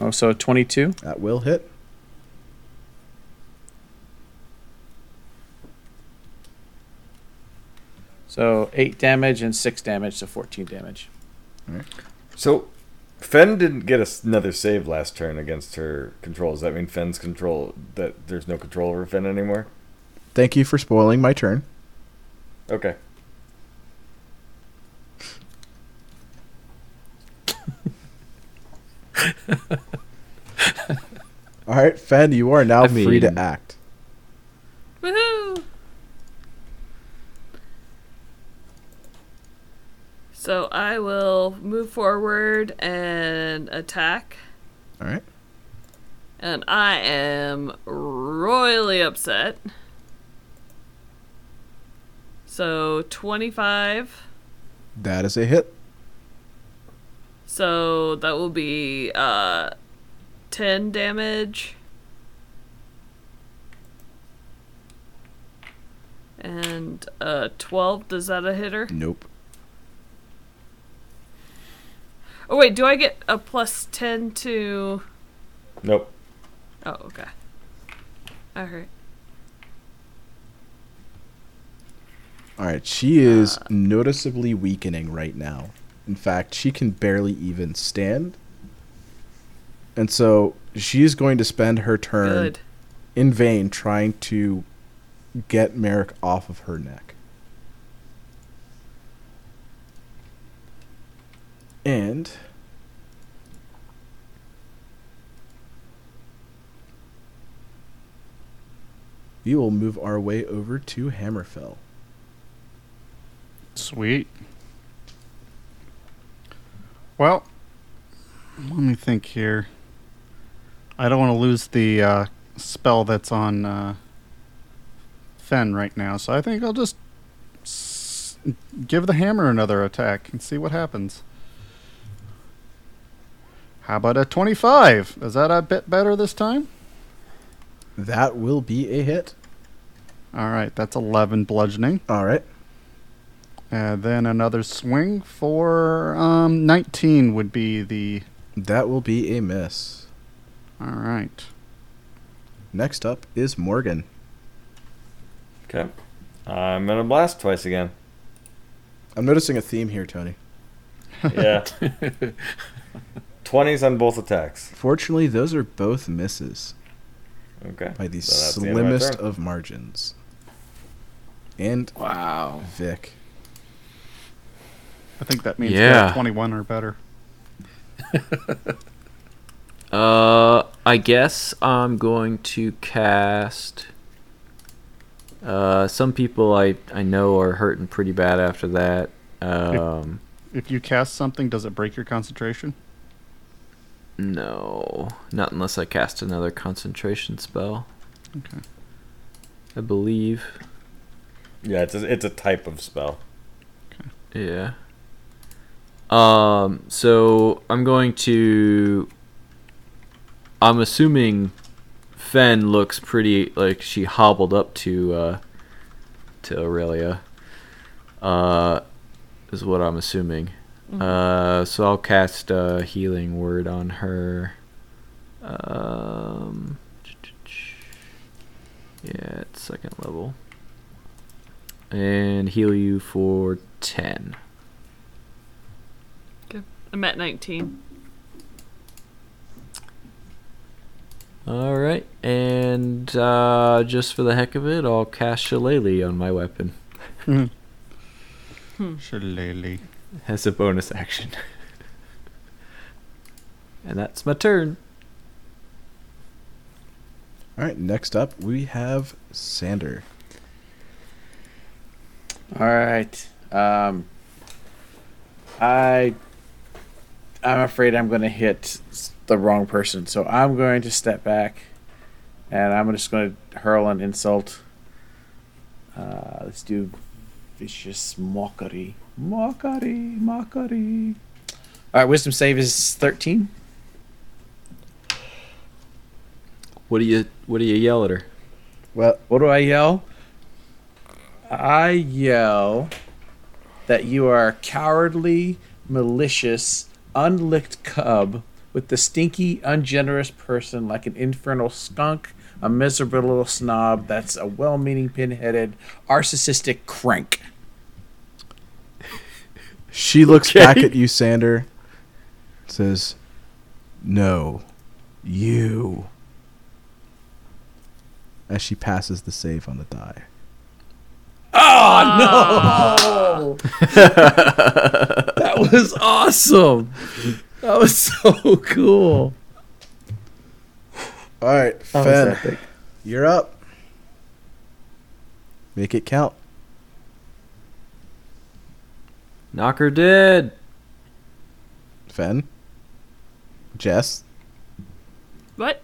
Speaker 7: Oh, so 22.
Speaker 2: That will hit.
Speaker 7: So 8 damage and 6 damage, so 14 damage.
Speaker 4: So, Fen didn't get another save last turn against her control. Does that mean Fen's control that there's no control over Fen anymore?
Speaker 2: Thank you for spoiling my turn.
Speaker 4: Okay.
Speaker 2: All right, Fen, you are now
Speaker 6: I
Speaker 2: free to
Speaker 6: mean-
Speaker 2: act.
Speaker 3: Woohoo! So I will move forward and attack.
Speaker 2: All right.
Speaker 3: And I am royally upset. So 25.
Speaker 2: That is a hit.
Speaker 3: So that will be uh 10 damage. And uh 12 does that a hitter?
Speaker 2: Nope.
Speaker 3: Oh wait, do I get a plus 10 to
Speaker 4: Nope.
Speaker 3: Oh, okay. All right.
Speaker 2: All right, she is uh, noticeably weakening right now. In fact, she can barely even stand. And so she's going to spend her turn
Speaker 3: Good.
Speaker 2: in vain trying to get Merrick off of her neck. And we will move our way over to Hammerfell.
Speaker 5: Sweet. Well, let me think here. I don't want to lose the uh, spell that's on uh, Fen right now, so I think I'll just s- give the hammer another attack and see what happens. How about a 25? Is that a bit better this time?
Speaker 2: That will be a hit.
Speaker 5: All right, that's 11 bludgeoning.
Speaker 2: All right.
Speaker 5: And then another swing for um, 19 would be the.
Speaker 2: That will be a miss.
Speaker 5: All right.
Speaker 2: Next up is Morgan.
Speaker 4: Okay. I'm gonna blast twice again.
Speaker 2: I'm noticing a theme here, Tony.
Speaker 4: Yeah. Twenties on both attacks.
Speaker 2: Fortunately, those are both misses
Speaker 4: Okay.
Speaker 2: by the
Speaker 4: So that's the of
Speaker 2: slimmest of margins. And
Speaker 7: Wow.
Speaker 2: Vic.
Speaker 5: I think that means
Speaker 6: Yeah.
Speaker 5: 21 or better.
Speaker 6: Uh, I guess I'm going to cast. Uh, some people I I know are hurting pretty bad after that. Um,
Speaker 5: If you cast something, does it break your concentration?
Speaker 6: No, not unless I cast another concentration spell.
Speaker 5: Okay.
Speaker 6: I believe.
Speaker 4: Yeah, it's a, it's a type of spell. Okay.
Speaker 6: Yeah. Um. So I'm going to. I'm assuming Fen looks pretty like she hobbled up to uh, to Aurelia. Uh, is what I'm assuming. Uh, so I'll cast a healing word on her. Um. Yeah, it's second level. and heal you for 10.
Speaker 3: Okay. I'm at 19.
Speaker 6: All right, and uh, just for the heck of it, I'll cast Shillelagh on my weapon
Speaker 5: Shillelagh.
Speaker 6: As a bonus action. and that's my turn.
Speaker 2: All right, next up we have Sander.
Speaker 7: All right. Um, I I'm afraid I'm going to hit the wrong person, so I'm going to step back, and I'm just going to hurl an insult. Uh, let's do vicious mockery, mockery, mockery. All right, wisdom save is thirteen.
Speaker 6: What do you What do you yell at her?
Speaker 2: Well,
Speaker 7: What do I yell? I yell that you are a cowardly, malicious, unlicked cub with the stinky, ungenerous person like an infernal skunk, a miserable little snob that's a well meaning, pinheaded, narcissistic crank.
Speaker 2: She looks
Speaker 6: Okay.
Speaker 2: back at you, Sander. Says, "No, you." As she passes the save on the die.
Speaker 7: Oh, no! that was awesome! That was so cool.
Speaker 2: All right,
Speaker 7: How
Speaker 2: Fen, you're up. Make it count.
Speaker 6: Knock did. dead.
Speaker 2: Fen. Jess.
Speaker 3: What?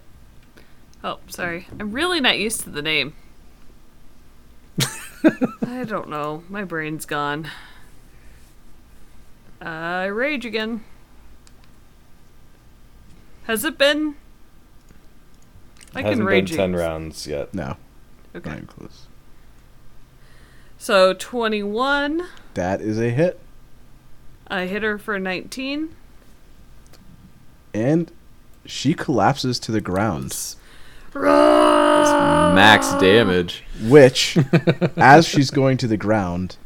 Speaker 3: Oh, sorry. I'm really not used to the name. I don't know. My brain's gone. I rage again. Has it been? I
Speaker 4: Hasn't
Speaker 3: can
Speaker 4: been
Speaker 3: rage.
Speaker 4: ten
Speaker 3: ag-
Speaker 4: rounds yet.
Speaker 2: No,
Speaker 3: Okay.
Speaker 2: not even close.
Speaker 3: So 21.
Speaker 2: That is a hit,
Speaker 3: I hit her for 19.
Speaker 2: and she collapses to the ground.
Speaker 6: Max damage.
Speaker 2: Which, as she's going to the ground,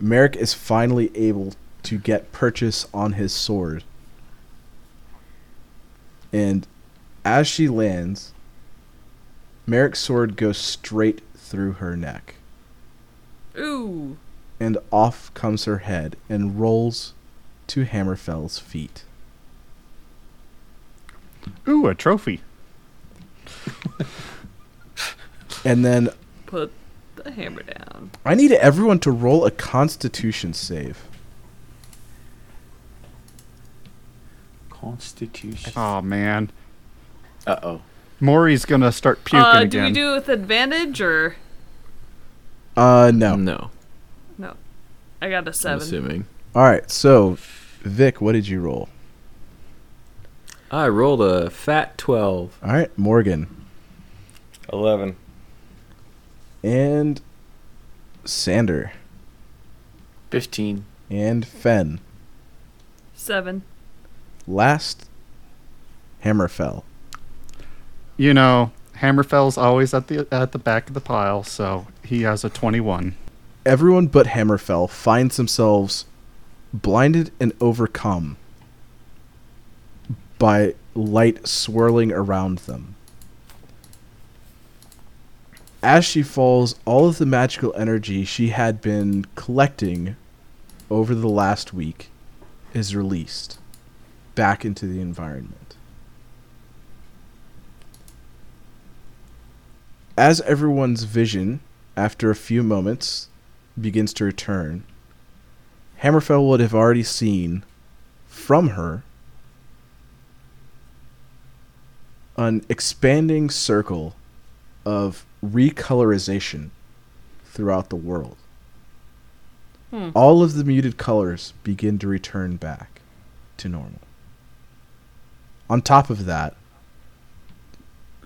Speaker 2: Merrick is finally able to get purchase on his sword. And as she lands, Merrick's sword goes straight through her neck.
Speaker 3: Ooh.
Speaker 2: And off comes her head and rolls to Hammerfell's feet.
Speaker 5: Ooh, a trophy.
Speaker 2: And then
Speaker 3: Put the hammer down.
Speaker 2: I need everyone to roll a constitution save.
Speaker 7: Constitution.
Speaker 5: Oh man,
Speaker 7: Uh oh.
Speaker 5: Maury's gonna start puking
Speaker 3: Uh, do
Speaker 5: again.
Speaker 3: we do it with advantage or
Speaker 2: Uh, no.
Speaker 6: No,
Speaker 3: no? I got a
Speaker 6: I'm
Speaker 3: seven.
Speaker 6: assuming.
Speaker 2: All right, so Vic, what did you roll?
Speaker 6: I rolled a fat 12.
Speaker 2: All right, Morgan
Speaker 4: Eleven.
Speaker 2: and Sander
Speaker 7: Fifteen.
Speaker 2: and Fen.
Speaker 3: Seven.
Speaker 2: Last, Hammerfell.
Speaker 5: you know, Hammerfell's always at the at the back of the pile, so he has a twenty-one.
Speaker 2: Everyone but Hammerfell finds themselves blinded and overcome by light swirling around them. As she falls, all of the magical energy she had been collecting over the last week is released back into the environment. As everyone's vision, after a few moments, begins to return, Hammerfell would have already seen from her an expanding circle of recolorization throughout the world.
Speaker 3: Hmm.
Speaker 2: All of the muted colors begin to return back to normal. On top of that,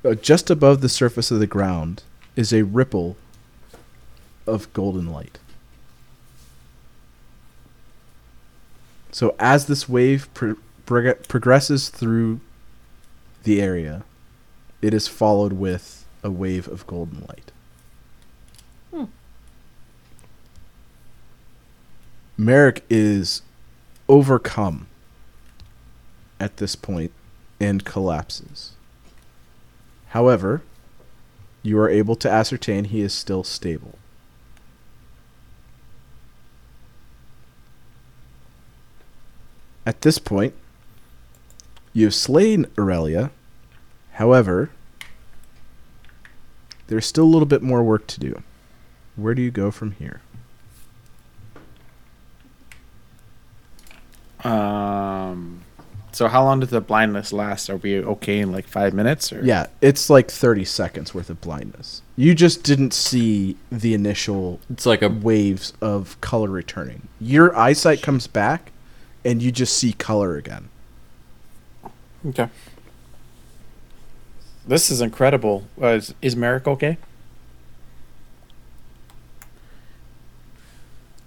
Speaker 2: uh, just above the surface of the ground is a ripple of golden light. So as this wave pro- prog- progresses through the area, it is followed with a wave of golden light. Hmm. Merrick is overcome at this point and collapses. However, you are able to ascertain he is still stable. At this point, you've slain Aurelia. However, there's still a little bit more work to do. Where do you go from here?
Speaker 7: Um. So how long does the blindness last? Are we okay in like five minutes? Or?
Speaker 2: Yeah, it's like 30 seconds worth of blindness. You just didn't see the initial
Speaker 6: It's like a
Speaker 2: waves of color returning. Your eyesight comes back and you just see color again.
Speaker 7: Okay. This is incredible. Uh, is, is Merrick okay?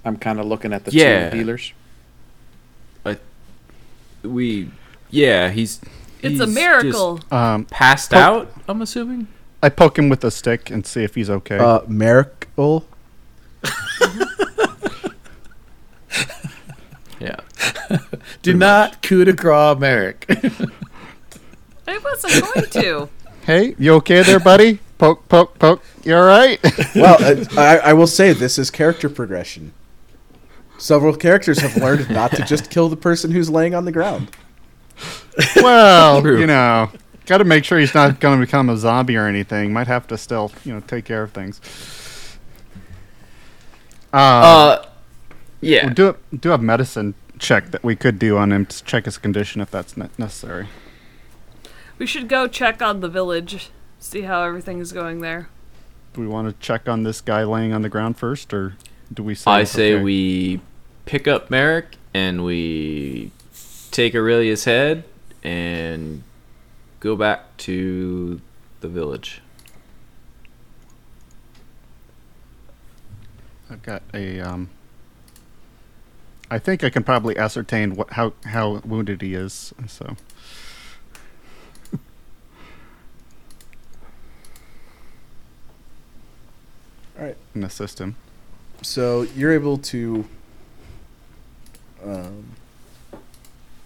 Speaker 7: I'm kind of looking at the
Speaker 6: Yeah.
Speaker 7: two healers.
Speaker 6: I, we. Yeah, he's.
Speaker 3: It's
Speaker 6: he's
Speaker 3: a
Speaker 6: just
Speaker 3: miracle.
Speaker 5: Um,
Speaker 6: Passed
Speaker 5: Po-
Speaker 6: out. I'm assuming.
Speaker 5: I poke him with a stick and see if he's okay.
Speaker 2: Uh, miracle.
Speaker 6: Yeah.
Speaker 7: Do not coup de grace Merrick.
Speaker 3: I wasn't going to.
Speaker 5: hey, you okay there, buddy? Poke, poke, poke. You all right?
Speaker 2: Well, uh, I, I will say this is character progression. Several characters have learned not to just kill the person who's laying on the ground.
Speaker 5: well,
Speaker 6: True.
Speaker 5: you know, got to make sure he's not going to become a zombie or anything. Might have to still, you know, take care of things. Uh,
Speaker 6: Uh. Yeah.
Speaker 5: we do do have medicine check that we could do on him to check his condition if that's ne- necessary.
Speaker 3: We should go check on the village, see how everything is going there.
Speaker 5: Do we want to check on this guy laying on the ground first, or do we? Say
Speaker 6: I say
Speaker 5: okay?
Speaker 6: we pick up Merrick and we take Aurelia's head and go back to the village.
Speaker 5: I've got a. Um, I think I can probably ascertain what how how wounded he is. So
Speaker 2: All right.
Speaker 5: and assist him.
Speaker 2: So you're able to, um,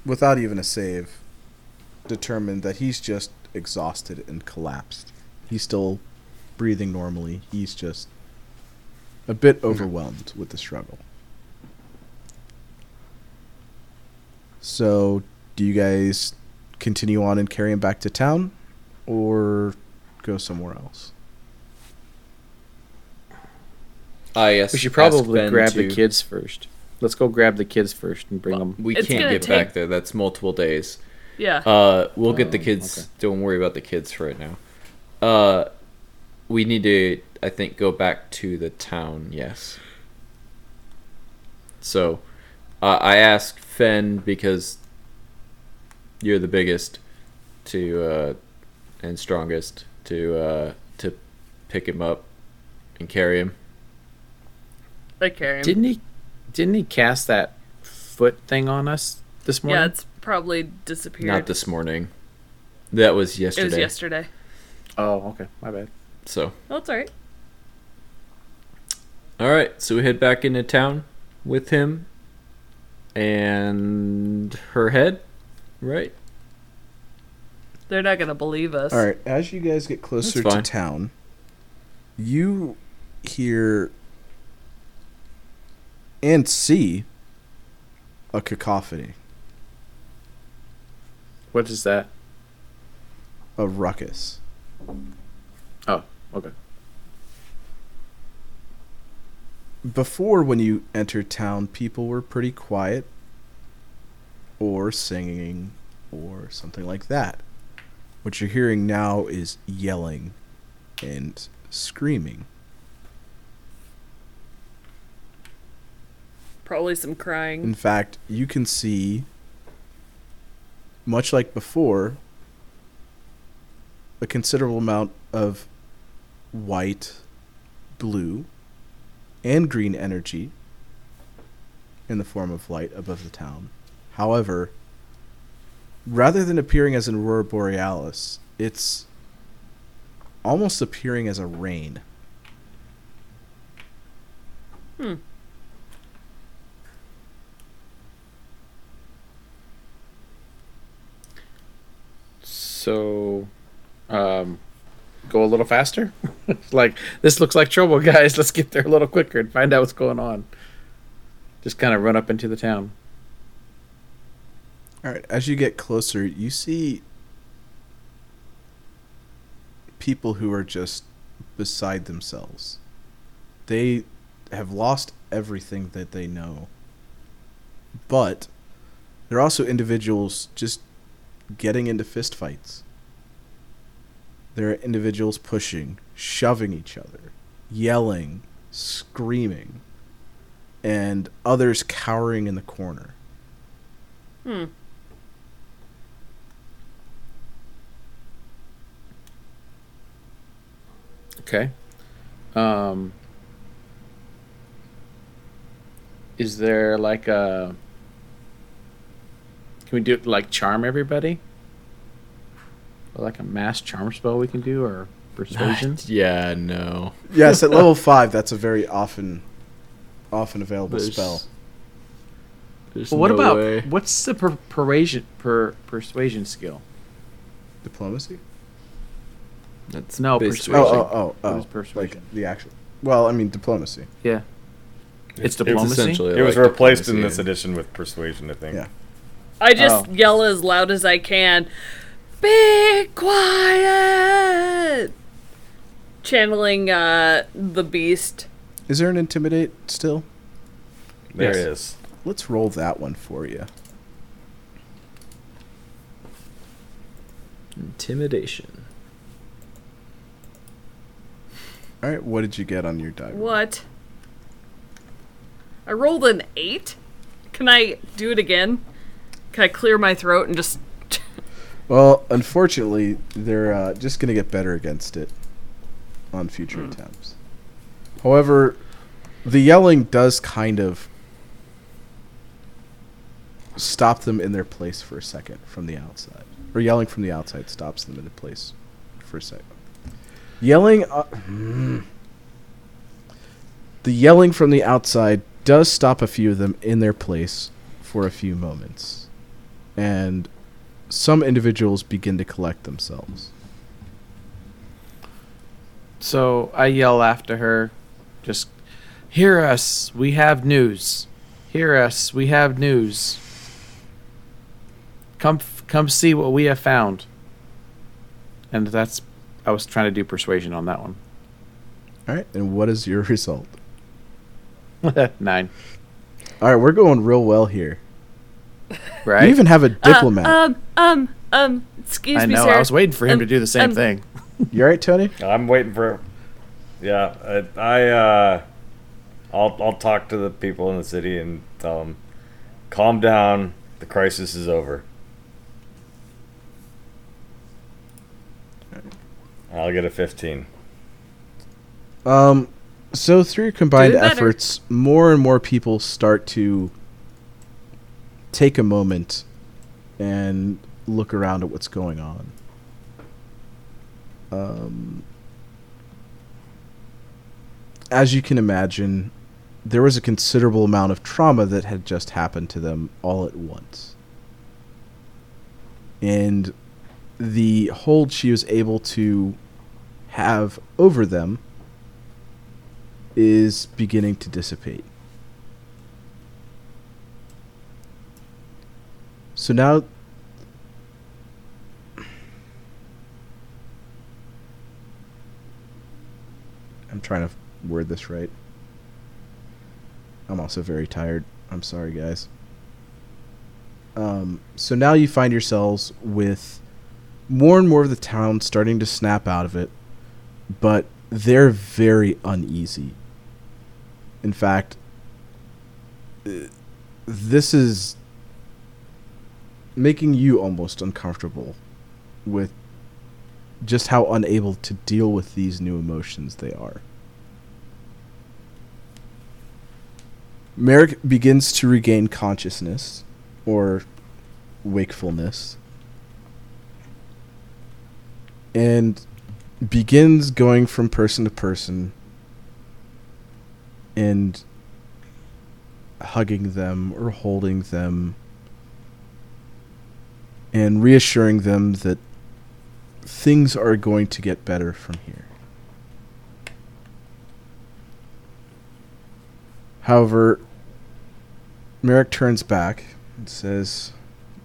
Speaker 2: without even a save, determine that he's just exhausted and collapsed. He's still breathing normally. He's just a bit overwhelmed with the struggle. So, do you guys continue on and carry him back to town, or go somewhere else?
Speaker 6: I yes.
Speaker 7: we should probably grab the kids first. Let's go grab the kids first and bring them.
Speaker 6: We
Speaker 3: It's
Speaker 6: can't get
Speaker 3: take-
Speaker 6: back there. That's multiple days.
Speaker 3: Yeah.
Speaker 6: Uh, we'll get the
Speaker 7: Um,
Speaker 6: kids.
Speaker 7: okay.
Speaker 6: Don't worry about the kids for right now. Uh, we need to, I think, go back to the town. Yes. So, uh, I asked Fen because you're the biggest to uh, and strongest to uh, to pick him up and carry him.
Speaker 3: I carry him.
Speaker 7: Didn't he? Didn't he cast that foot thing on us this morning?
Speaker 3: yeah, it's probably disappeared.
Speaker 6: Not this morning. That was
Speaker 3: It
Speaker 6: yesterday.
Speaker 3: was yesterday.
Speaker 7: Oh, okay. My bad.
Speaker 6: So.
Speaker 3: Oh, it's alright.
Speaker 6: All right, so we head back into town with him and her head, right?
Speaker 3: They're not gonna believe us.
Speaker 2: All right, as you guys get closer
Speaker 6: That's
Speaker 2: to
Speaker 6: fine.
Speaker 2: town, you hear and see a cacophony,
Speaker 7: What is that?
Speaker 2: a ruckus.
Speaker 7: Oh, okay.
Speaker 2: Before, when you entered town, people were pretty quiet or singing or something like that. What you're hearing now is yelling and screaming.
Speaker 3: Probably some crying.
Speaker 2: In fact, you can see, much like before, a considerable amount of white, blue, and green energy in the form of light above the town. However, rather than appearing as an aurora borealis, it's almost appearing as a rain.
Speaker 3: Hmm.
Speaker 7: So, um, go a little faster. like this looks like trouble, guys. Let's get there a little quicker and find out what's going on. Just kind of run up into the town.
Speaker 2: All right, as you get closer, you see people who are just beside themselves. They have lost everything that they know. But there are also individuals just getting into fistfights. There are individuals pushing, shoving each other, yelling, screaming, and others cowering in the corner.
Speaker 3: Hmm.
Speaker 7: Okay. Um, is there like a? Can we do like charm everybody? Or like a mass charm spell we can do, or persuasion?
Speaker 6: Yeah, no.
Speaker 2: Yes, at level five, that's a very often, often available
Speaker 6: There's-
Speaker 2: spell.
Speaker 6: There's
Speaker 7: Well, what
Speaker 6: no
Speaker 7: about
Speaker 6: way.
Speaker 7: what's the per- persuasion per persuasion skill?
Speaker 2: Diplomacy.
Speaker 6: That's
Speaker 7: No,
Speaker 6: based-
Speaker 7: persuasion.
Speaker 2: Oh, oh, oh,
Speaker 7: What
Speaker 2: oh.
Speaker 7: persuasion?
Speaker 2: Like the actual. Well, I mean diplomacy.
Speaker 7: Yeah, it's
Speaker 6: It's
Speaker 7: diplomacy.
Speaker 6: essentially
Speaker 4: It was
Speaker 6: like
Speaker 4: replaced in
Speaker 6: diplomacy
Speaker 4: this
Speaker 6: and-
Speaker 4: edition with persuasion, I think.
Speaker 2: Yeah.
Speaker 3: I just
Speaker 7: Oh.
Speaker 3: yell as loud as I can. Be quiet. Channeling uh the beast.
Speaker 2: Is there an intimidate still?
Speaker 4: There
Speaker 7: Yes.
Speaker 4: it is.
Speaker 2: Let's roll that one for you.
Speaker 6: Intimidation.
Speaker 2: All right. What did you get on your die? roll?
Speaker 3: What? I rolled an eight. Can I do it again? Can I clear my throat and just?
Speaker 2: Well, unfortunately, they're uh, just gonna get better against it on future
Speaker 3: Hmm.
Speaker 2: attempts. However, the yelling does kind of stop them in their place for a second from the outside, or yelling from the outside stops them in a place for a second. Yelling, uh, hmm. the yelling from the outside does stop a few of them in their place for a few moments, and some individuals begin to collect themselves.
Speaker 7: So I yell after her, just hear us. We have news. Hear us. We have news. Come, f- come see what we have found. And that's, I was trying to do persuasion on that one.
Speaker 2: All right, and what is your result?
Speaker 7: Nine,
Speaker 2: All right, we're going real well here.
Speaker 7: right?
Speaker 2: You even have a diplomat.
Speaker 3: Uh, um, um, um. Excuse
Speaker 7: I
Speaker 3: me,
Speaker 7: know.
Speaker 3: sir.
Speaker 7: I was waiting for him
Speaker 3: Um,
Speaker 7: to do the same
Speaker 3: um,
Speaker 7: thing.
Speaker 2: you all right, Tony?
Speaker 4: I'm waiting for. Yeah, I, I uh, I'll I'll talk to the people in the city and tell them, calm down. The crisis is over. I'll get a 15.
Speaker 2: Um, so through your combined efforts, more and more people start to take a moment and look around at what's going on. Um, as you can imagine, there was a considerable amount of trauma that had just happened to them all at once. And the hold she was able to have over them is beginning to dissipate. So now I'm trying to word this right. I'm also very tired. I'm sorry, guys. Um, so now you find yourselves with more and more of the town starting to snap out of it, but they're very uneasy. In fact, uh, this is making you almost uncomfortable with just how unable to deal with these new emotions they are. Merrick begins to regain consciousness or wakefulness and begins going from person to person and hugging them or holding them and reassuring them that things are going to get better from here. However, Merrick turns back and says,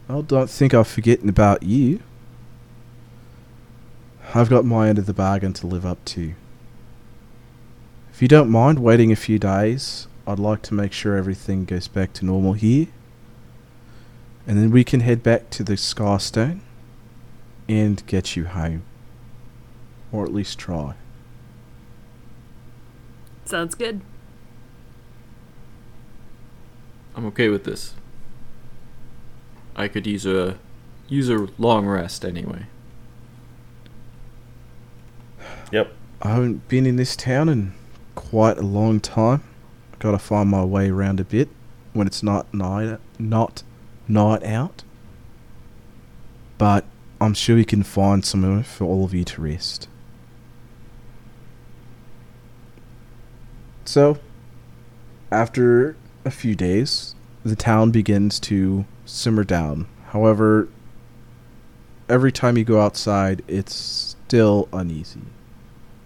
Speaker 2: I don't think I'm forgetting about you. I've got my end of the bargain to live up to. If you don't mind waiting a few days, I'd like to make sure everything goes back to normal here. And then we can head back to the Scarstone and get you home. Or at least try.
Speaker 3: Sounds good.
Speaker 6: I'm okay with this. I could use a use a long rest anyway.
Speaker 4: Yep.
Speaker 2: I haven't been in this town in quite a long time. I gotta find my way around a bit when it's not night not night out. But I'm sure we can find somewhere for all of you to rest. So, after a few days, the town begins to simmer down. However, every time you go outside, it's still uneasy.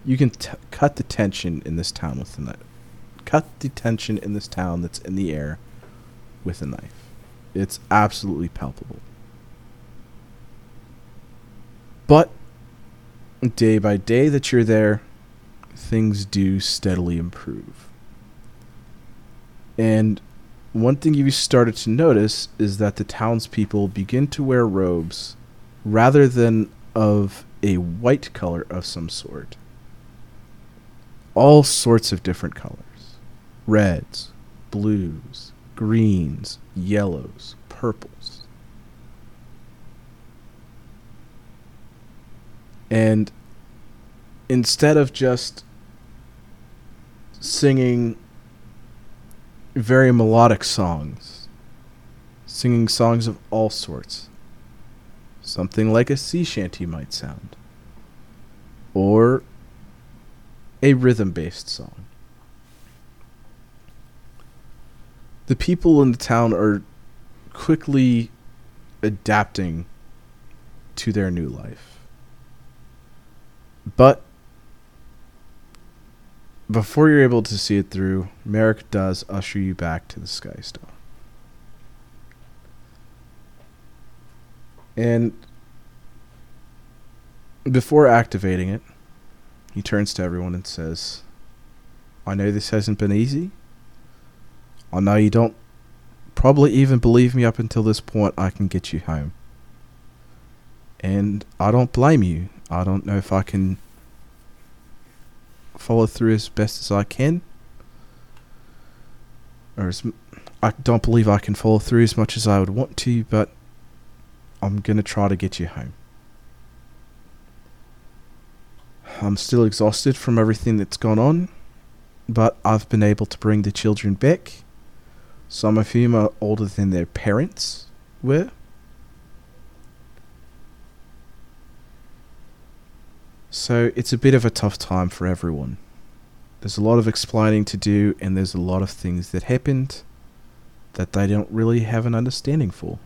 Speaker 2: You can t- cut the tension in this town with a knife. Cut the tension in this town that's in the air with a knife. It's absolutely palpable. But day by day that you're there, things do steadily improve. And one thing you've started to notice is that the townspeople begin to wear robes rather than of a white color of some sort. All sorts of different colors reds, blues, greens, yellows, purples. And instead of just singing very melodic songs, singing songs of all sorts, something like a sea shanty might sound, or a rhythm based song. The people in the town are quickly adapting to their new life. But before you're able to see it through, Merrick does usher you back to the Sky Star. And before activating it, he turns to everyone and says, I know this hasn't been easy. I know you don't probably even believe me up until this point I can get you home. And I don't blame you. I don't know if I can follow through as best as I can. Or as, I don't believe I can follow through as much as I would want to, but I'm going to try to get you home. I'm still exhausted from everything that's gone on, but I've been able to bring the children back. Some of whom are older than their parents were. So it's a bit of a tough time for everyone. There's a lot of explaining to do, and there's a lot of things that happened that they don't really have an understanding for.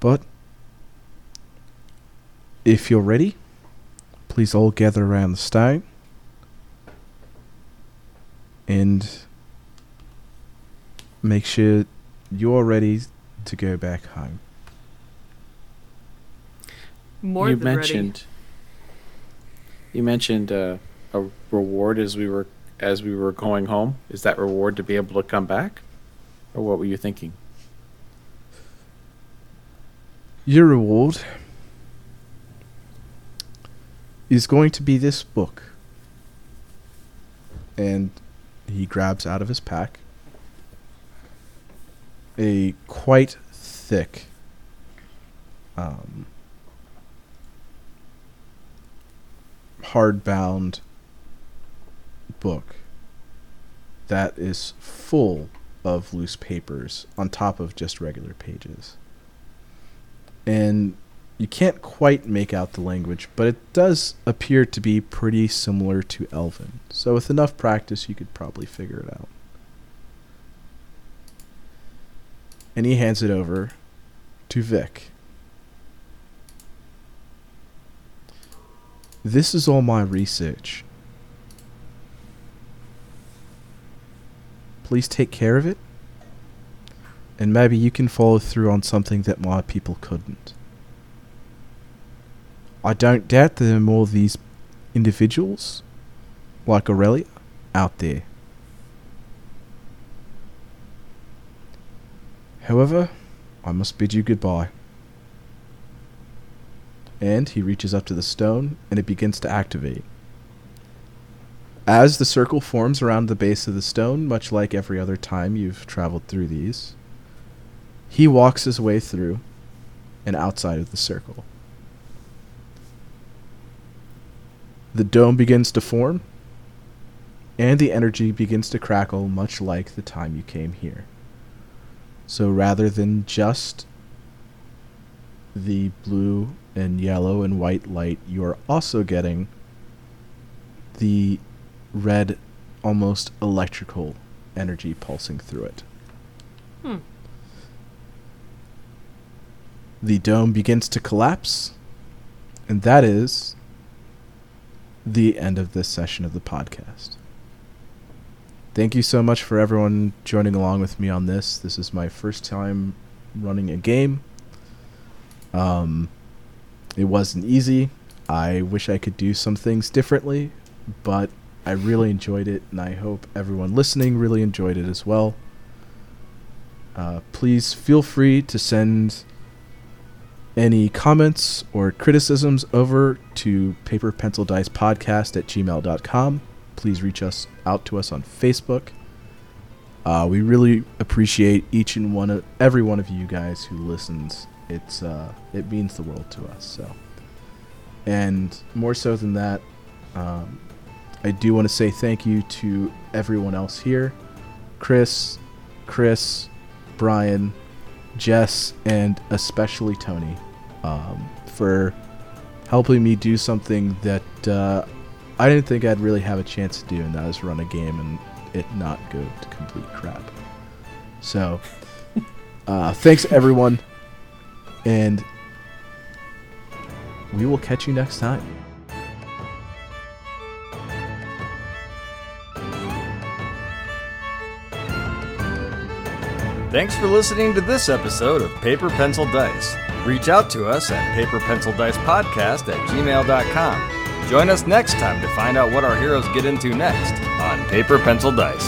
Speaker 2: But if you're ready, please all gather around the stone and make sure you're ready to go back home.
Speaker 3: More
Speaker 7: you
Speaker 3: than
Speaker 7: mentioned you mentioned uh, a reward as we were as we were going home. Is that reward to be able to come back, or what were you thinking?
Speaker 2: Your reward is going to be this book. And he grabs out of his pack a quite thick um, hardbound book that is full of loose papers on top of just regular pages. And you can't quite make out the language, but it does appear to be pretty similar to Elven. So with enough practice, you could probably figure it out. And he hands it over to Vic. This is all my research. Please take care of it. And maybe you can follow through on something that my people couldn't. I don't doubt there are more of these individuals, like Aurelia, out there. However, I must bid you goodbye. And he reaches up to the stone and it begins to activate. As the circle forms around the base of the stone, much like every other time you've traveled through these, he walks his way through and outside of the circle. The dome begins to form, and the energy begins to crackle much like the time you came here. So rather than just the blue and yellow and white light, you're also getting the red, almost electrical energy pulsing through it.
Speaker 3: Hmm.
Speaker 2: The dome begins to collapse, and that is the end of this session of the podcast. Thank you so much for everyone joining along with me on this. This is my first time running a game. Um, it wasn't easy. I wish I could do some things differently, but I really enjoyed it, and I hope everyone listening really enjoyed it as well. Uh, please feel free to send any comments or criticisms over to paper pencil dice podcast at gmail.com please reach us out to us on facebook. Uh, we really appreciate each and one of every one of you guys who listens. It's uh, it means the world to us so. And more so than that um, i do want to say thank you to everyone else here. Chris chris brian Jess, and especially Tony um, for helping me do something that uh, I didn't think I'd really have a chance to do, and that is run a game and it not go to complete crap. So, uh, thanks everyone, and we will catch you next time.
Speaker 1: Thanks for listening to this episode of Paper Pencil Dice. Reach out to us at paperpencildicepodcast at gmail.com. Join us next time to find out what our heroes get into next on Paper Pencil Dice.